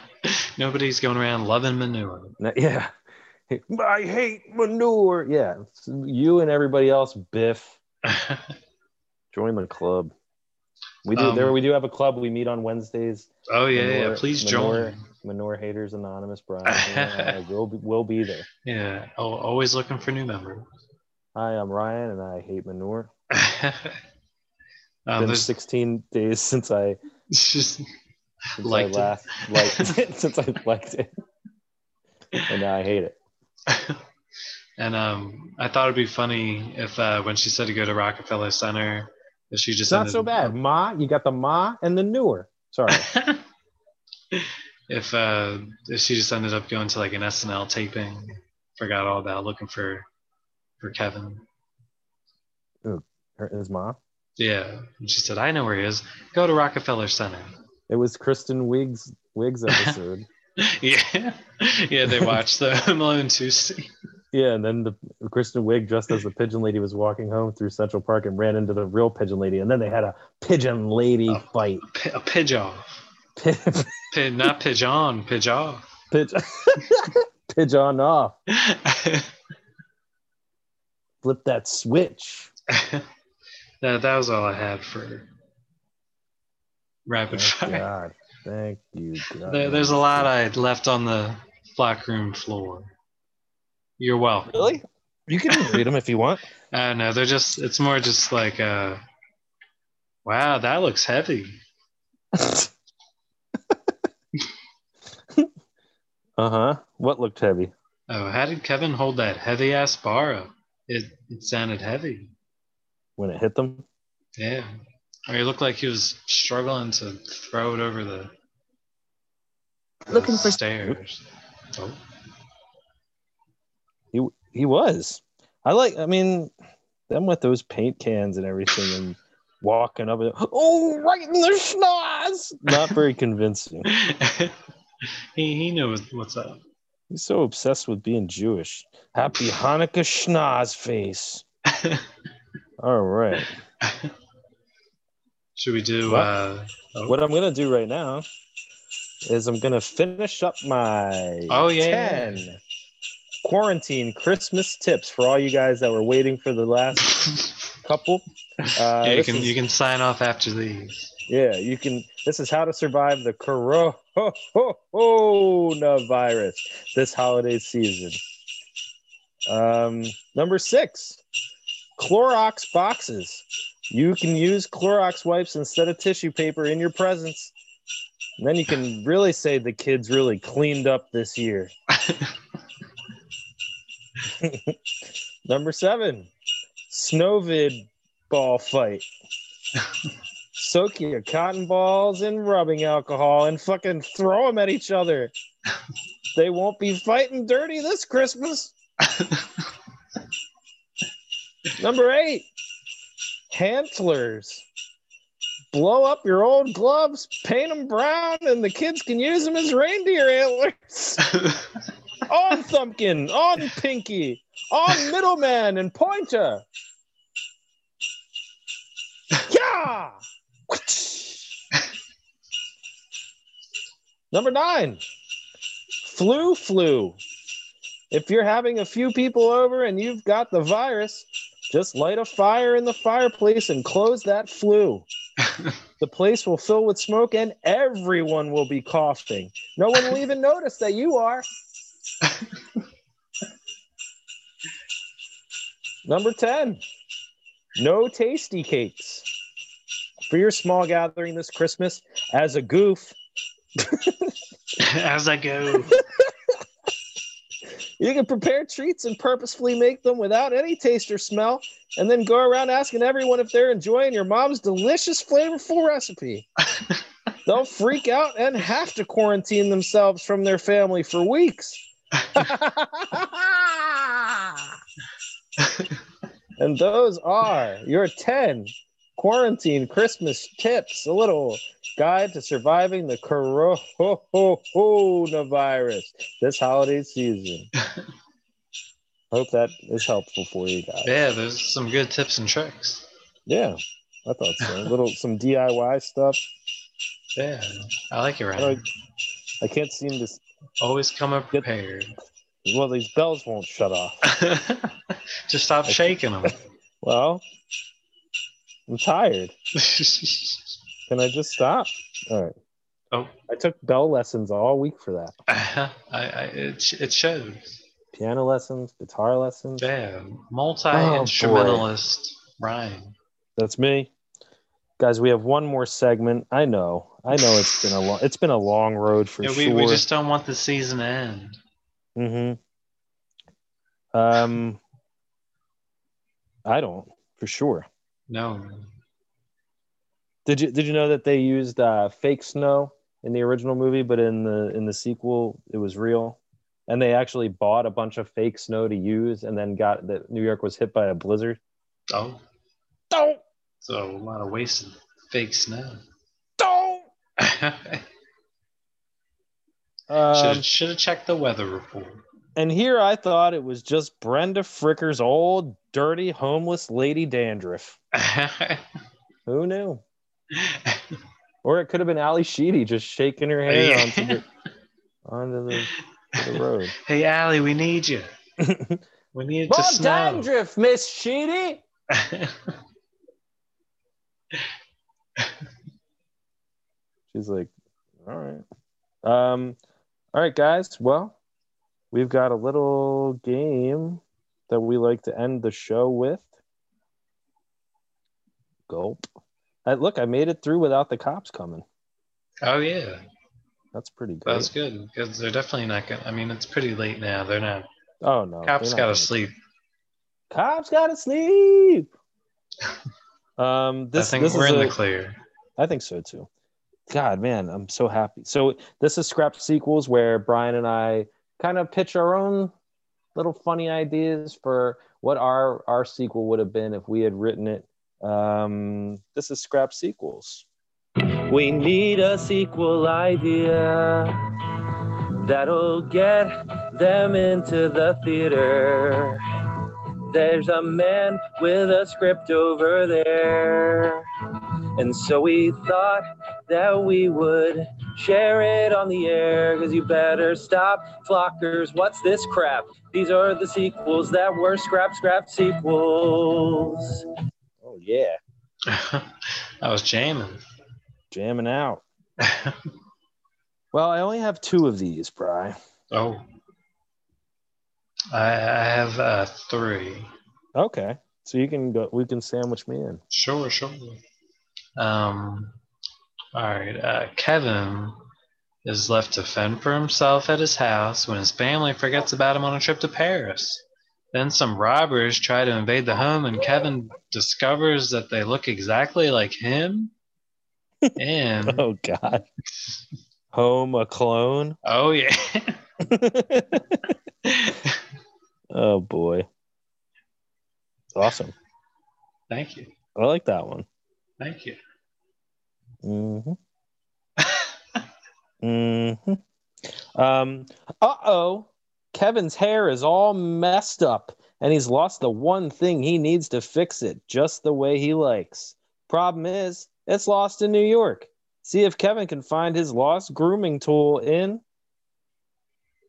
Nobody's going around loving manure. No, yeah. I hate manure. Yeah. you and everybody else, Biff. Join the club. We do Um, there we do have a club. We meet on Wednesdays. Oh yeah, yeah. Please Manure, join. Manure Haters Anonymous, Brian. <laughs> Yeah, we'll, be, we'll be there. Yeah, al- always looking for new members. Hi, I'm Ryan, and I hate manure. <laughs> Um, Been 16 days since I <laughs> just since liked I it. last liked it since I liked it, and now I hate it. And um, I thought it'd be funny if uh, when she said to go to Rockefeller Center, she just not so bad. Ma, you got the ma and the newer. Sorry. <laughs> if uh, if she just ended up going to like an SNL taping, forgot all about looking for for Kevin. Her, his mom. Yeah, and she said, "I know where he is. Go to Rockefeller Center." It was Kristen Wiig's Wiig's <laughs> episode. yeah, <laughs> yeah. They watched the Home Alone two scene. Yeah, and then the Kristen Wiig dressed as the pigeon lady was walking home through Central Park and ran into the real pigeon lady, and then they had a pigeon lady fight. P- a pigeon. off. <laughs> Pi- not pigeon, pigeon. Pigeon. <laughs> Pigeon off. Flip that switch. <laughs> that, that was all I had for rapid Thank fire. God. Thank you. God. There, there's a lot I left on the flock room floor. You're welcome. Really? You can <laughs> read them if you want. Uh, no, they're just, it's more just like, uh, wow, that looks heavy. <laughs> Uh huh. What looked heavy? Oh, how did Kevin hold that heavy ass bar up? It, it sounded heavy. When it hit them? Yeah. Or he looked like he was struggling to throw it over the, the Looking for- stairs. Oh. He was. I like. I mean, them with those paint cans and everything, and walking up and oh, right in the schnoz. Not very convincing. <laughs> he he knows what's up. He's so obsessed with being Jewish. Happy Hanukkah schnoz face. <laughs> All right. Should we do? What? Uh, oh. What I'm gonna do right now is I'm gonna finish up my Oh, yeah. 10 quarantine Christmas tips for all you guys that were waiting for the last <laughs> couple. Uh, yeah, you can is- you can sign off after these. Yeah, you can. This is how to survive the coronavirus this holiday season. Um, number six, Clorox boxes. You can use Clorox wipes instead of tissue paper in your presents. And then you can really say the kids really cleaned up this year. <laughs> <laughs> Number seven, Snowvid ball fight. Soak your cotton balls in rubbing alcohol and fucking throw them at each other. They won't be fighting dirty this Christmas. <laughs> Number eight, Hantlers. Blow up your old gloves, paint them brown, and the kids can use them as reindeer antlers. <laughs> on Thumbkin, on Pinky, on Middleman and Pointer. Yeah! Number nine, flu flu. If you're having a few people over and you've got the virus, just light a fire in the fireplace and close that flue. the place will fill with smoke and everyone will be coughing. No one will even notice that you are. Number 10, no tasty cakes. For your small gathering this Christmas, as a goof, <laughs> As I go. <laughs> You can prepare treats and purposefully make them without any taste or smell, and then go around asking everyone if they're enjoying your mom's delicious, flavorful recipe. <laughs> They'll freak out and have to quarantine themselves from their family for weeks. And those are your 10 quarantine Christmas tips. A little guide to surviving the coronavirus this holiday season. <laughs> Hope that is helpful for you guys. Yeah, there's some good tips and tricks. Yeah, I thought so. A little some DIY stuff. Yeah, I like it, I, Ryan. I can't seem to. Always come up prepared. Well, these bells won't shut off. <laughs> Just stop shaking them. <laughs> Well, I'm tired. <laughs> Can I just stop? All right. Oh. I took bell lessons all week for that. Uh-huh. I, I, it, it shows. Piano lessons, guitar lessons. Yeah, multi instrumentalist oh, Ryan. That's me. Guys, we have one more segment. I know. I know it's been a long it's been a long road for Yeah, we, sure. we just don't want the season to end. Mm-hmm. Um I don't, for sure. No. Did you did you know that they used uh, fake snow in the original movie, but in the in the sequel it was real? And they actually bought a bunch of fake snow to use, and then got that New York was hit by a blizzard. Oh. Don't. So a lot of wasted fake snow. Don't. <laughs> Um, should have checked the weather report. and here I thought it was just Brenda Fricker's old dirty homeless lady dandruff. <laughs> Who knew? or it could have been Ally Sheedy just shaking her hair Yeah. onto the onto the, the road. <laughs> hey, Ally, we need you. <laughs> we need More to snow. dandruff, Miss Sheedy. She's like, all right. Um, all right, guys. Well, we've got a little game that we like to end the show with. Gulp. I, look, I made it through without the cops coming. oh yeah, That's pretty good. that's good because they're definitely not gonna. I mean, it's pretty late now. They're not. Oh no, Cops gotta sleep. Cops gotta sleep. <laughs> um, this I think this we're is in a- the clear. I think so too. God, man, I'm so happy. So this is Scrap Sequels, where Brian and I kind of pitch our own little funny ideas for what our our sequel would have been if we had written it. Um, this is Scrap Sequels. We need a sequel idea that'll get them into the theater. There's a man with a script over there. And so we thought that we would share it on the air. Cause you better stop, flockers. What's this crap? These are the sequels that were scrap, scrap sequels. Oh, yeah. <laughs> I was jamming. Jamming out. <laughs> well, I only have two of these, Bry. Oh, I, I have uh, three. Okay. So you can go, we can sandwich me in. Sure, sure. Um, all right. Uh, Kevin is left to fend for himself at his house when his family forgets about him on a trip to Paris. Then some robbers try to invade the home, and Kevin discovers that they look exactly like him. And <laughs> Oh, God. Home a clone. oh yeah, <laughs> Oh, boy. Awesome. thank you, I like that one. thank you. Mm-hmm. <laughs> mm-hmm. Um, uh-oh. Kevin's hair is all messed up, and he's lost the one thing he needs to fix it just the way he likes. Problem is, it's lost in New York. See if Kevin can find his lost grooming tool in.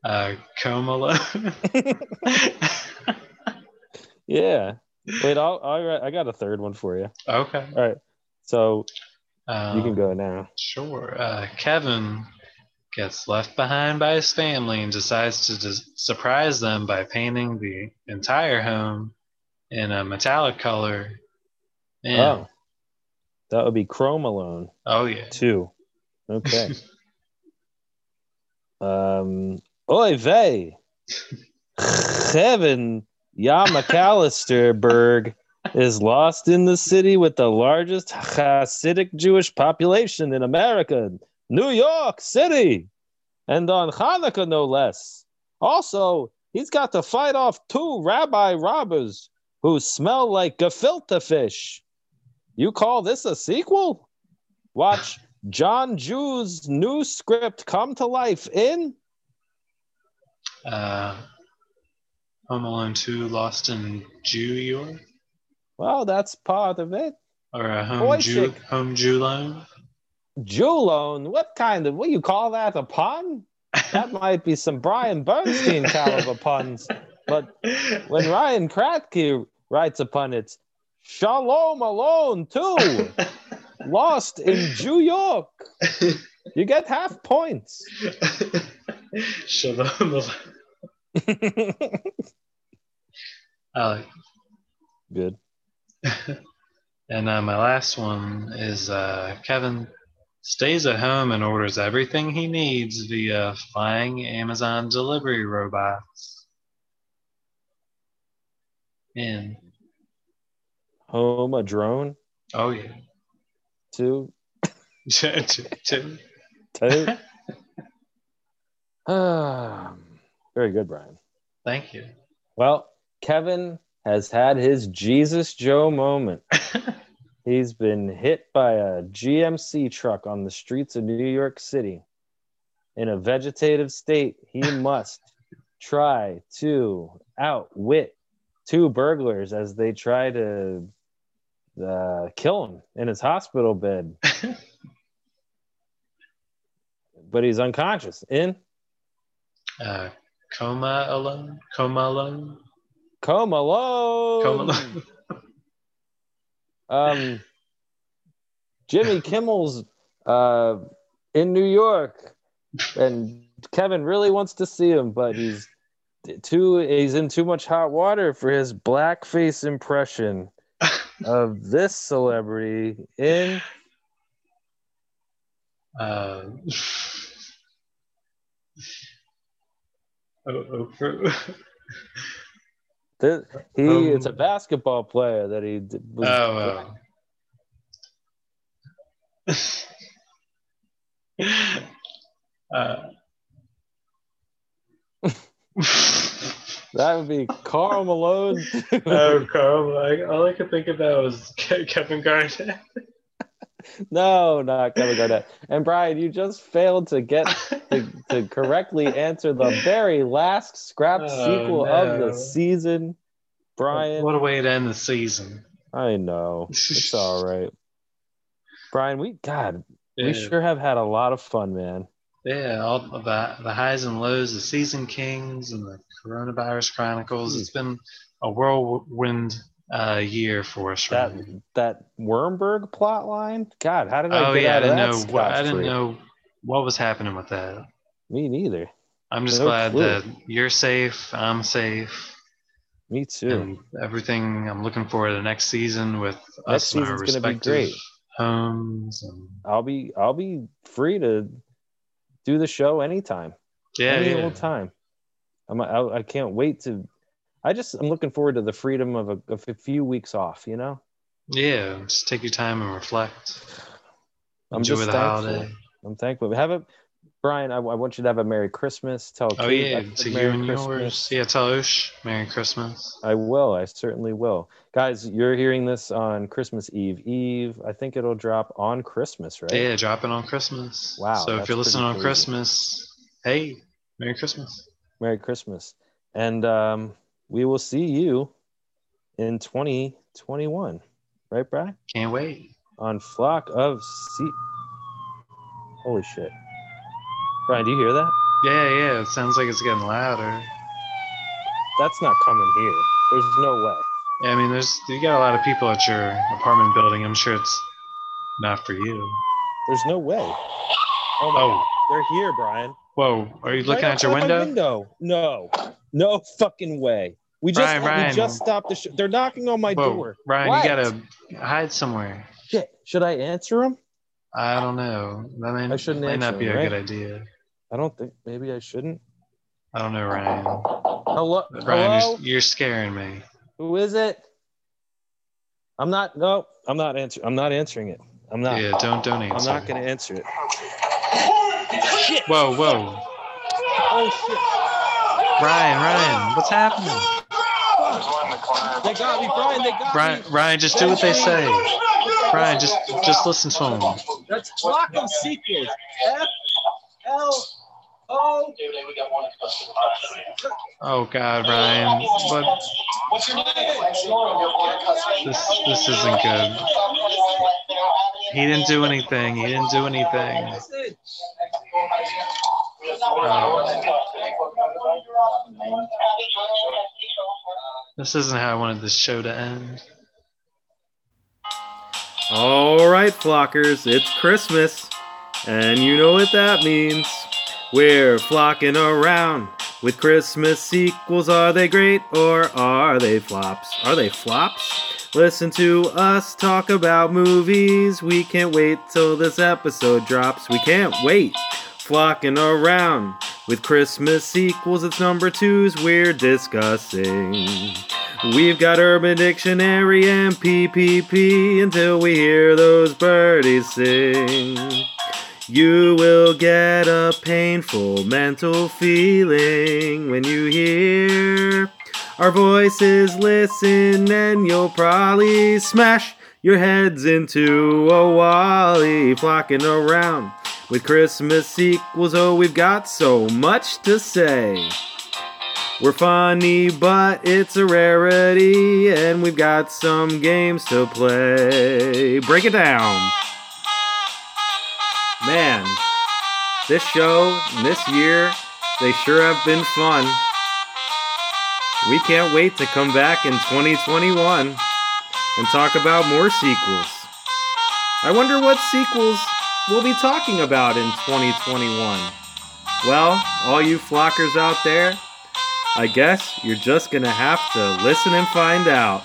Uh, Comala. <laughs> Yeah. Wait, I'll, I'll, I got a third one for you. okay. All right. So Um, you can go now. Sure. Uh, Kevin gets left behind by his family and decides to dis- surprise them by painting the entire home in a metallic color. Man. Oh. That would be Chrome Alone. Oh, yeah. Two. Okay. <laughs> um, oy vey. <laughs> Kevin Yamacalisterberg is lost in the city with the largest Hasidic Jewish population in America, New York City, and on Hanukkah, no less. Also, He's got to fight off two rabbi robbers who smell like gefilte fish. You call this a sequel? Watch John Jew's new script come to life in Uh, Home Alone 2 Lost in Jew York? Well, that's part of it. Or a Home Jew. Home Jew Loan? Jewlone. What kind of what you call that a pun? That <laughs> might be some Brian Bernstein caliber puns. But when Ryan Kratky writes a pun, it's Shalom Alone too. <laughs> Lost in New York. You get half points. <laughs> Shalom Alone. I like Good. <laughs> And uh, my last one is uh, Kevin stays at home and orders everything he needs via flying Amazon delivery robots. In Home a drone. oh yeah, Two. <laughs> Two- two. <laughs> Ah, <sighs> very good, Brian. Thank you. Well, Kevin has had his Jesus Joe moment. <laughs> He's been hit by a GMC truck on the streets of New York City. In a vegetative state, he <laughs> must try to outwit two burglars as they try to uh, kill him in his hospital bed. <laughs> but he's unconscious. In Uh, coma alone, coma alone, Come alone. coma alone. um, Jimmy Kimmel's uh, in New York, and Kevin really wants to see him, but he's too he's in too much hot water for his blackface impression <laughs> of this celebrity in Uh, <laughs> oh, oh, <laughs> this, he. Um, it's a basketball player that he was. oh, uh, <laughs> that would be Karl Malone. oh, Karl! Like, all I could think about was Kevin Garnett. <laughs> <laughs> No, not Kevin Garnett. And Brian, you just failed to get to, to <laughs> correctly answer the very last scrap Oh, sequel of the season. Brian, What a way to end the season. I know it's all <laughs> right. Brian, we God, we sure have had a lot of fun, man. Yeah, all the, the highs and lows, the season kings and the coronavirus chronicles. It's hmm. been a whirlwind uh, year for us. That Right? that Wormberg plot line. God, how did I oh get yeah, I didn't know. What, I didn't know what was happening with that. Me neither. I'm just No glad clue. that you're safe. I'm safe. Me too. And everything. I'm looking forward to the next season with Next us in our season's gonna be respective great. homes. And I'll be I'll be free to do the show anytime. yeah, any yeah. old time. I'm I, I can't wait to. I just I'm looking forward to the freedom of a, of a few weeks off. You know, yeah. Just take your time and reflect. I'm Enjoy just the thankful. holiday. I'm thankful. Have a Brian. I, I want you to have a Merry Christmas. Tell Oh Kate yeah, to you Merry and Christmas. yours. Yeah, tell Osh Merry Christmas. I will. I certainly will. Guys, you're hearing this on Christmas Eve. Eve. I think it'll drop on Christmas, right? Yeah, dropping on Christmas. Wow, So if you're listening on crazy. Christmas, hey, Merry Christmas. Merry Christmas. And um, we will see you in 2021. Right, Brian? Can't wait. On Flock of Sea. Holy shit. Brian, do you hear that? Yeah, yeah. It sounds like it's getting louder. That's not coming here. There's no way. Yeah, I mean, there's you got a lot of people at your apartment building. I'm sure it's not for you. There's no way. Oh, my Oh. God. They're here, Brian. Whoa, are you looking Right at your window? window? No. No fucking way. We just Brian. we just stopped the show. They're knocking on my Whoa, door. Brian, What? you gotta hide somewhere. Shit. Should I answer them? I don't know. That may, I shouldn't answer not be them, a right? good idea. I don't think maybe I shouldn't. I don't know, Ryan. Hello? Ryan, Hello? you're, you're scaring me. Who is it? I'm not. No, I'm not answering. I'm not answering it. I'm not. Yeah, don't don't answer. I'm not going to answer it. Whoa, whoa. Oh shit! Ryan, Ryan, what's happening? They got me, Brian. They got Ryan, me. Ryan, just do what they say. Ryan, just just listen to them. That's flock of sequels. F L O. Oh God, Ryan, what? What's your name? This this isn't good. He didn't do anything. He didn't do anything. This isn't how I wanted this show to end. All right, flockers, it's Christmas, and you know what that means. We're flocking around with Christmas sequels. Are they great or are they flops? Are they flops? Listen to us talk about movies. We can't wait till this episode drops. We can't wait. Flocking around with Christmas sequels. It's number twos we're discussing. We've got Urban Dictionary and PPP until we hear those birdies sing. You will get a painful mental feeling when you hear our voices listen, and you'll probably smash your heads into a wally flocking around with Christmas sequels. Oh, we've got so much to say. We're funny, but it's a rarity, and we've got some games to play. Break it down. Man, this show, this year, they sure have been fun. We can't wait to come back in 2021 and talk about more sequels. I wonder what sequels we'll be talking about in 2021. Well, all you flockers out there, I guess you're just gonna have to listen and find out.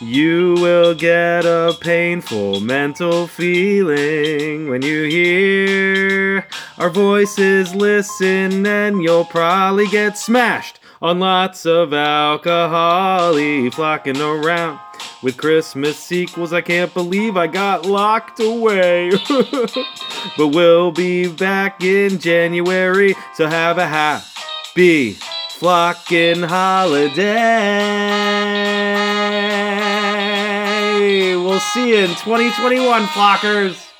You will get a painful mental feeling when you hear our voices listen, and you'll probably get smashed on lots of alcohol flocking around with Christmas sequels. I can't believe I got locked away. <laughs> but we'll be back in January, so have a happy flocking holiday. We'll see you in 2021, flockers.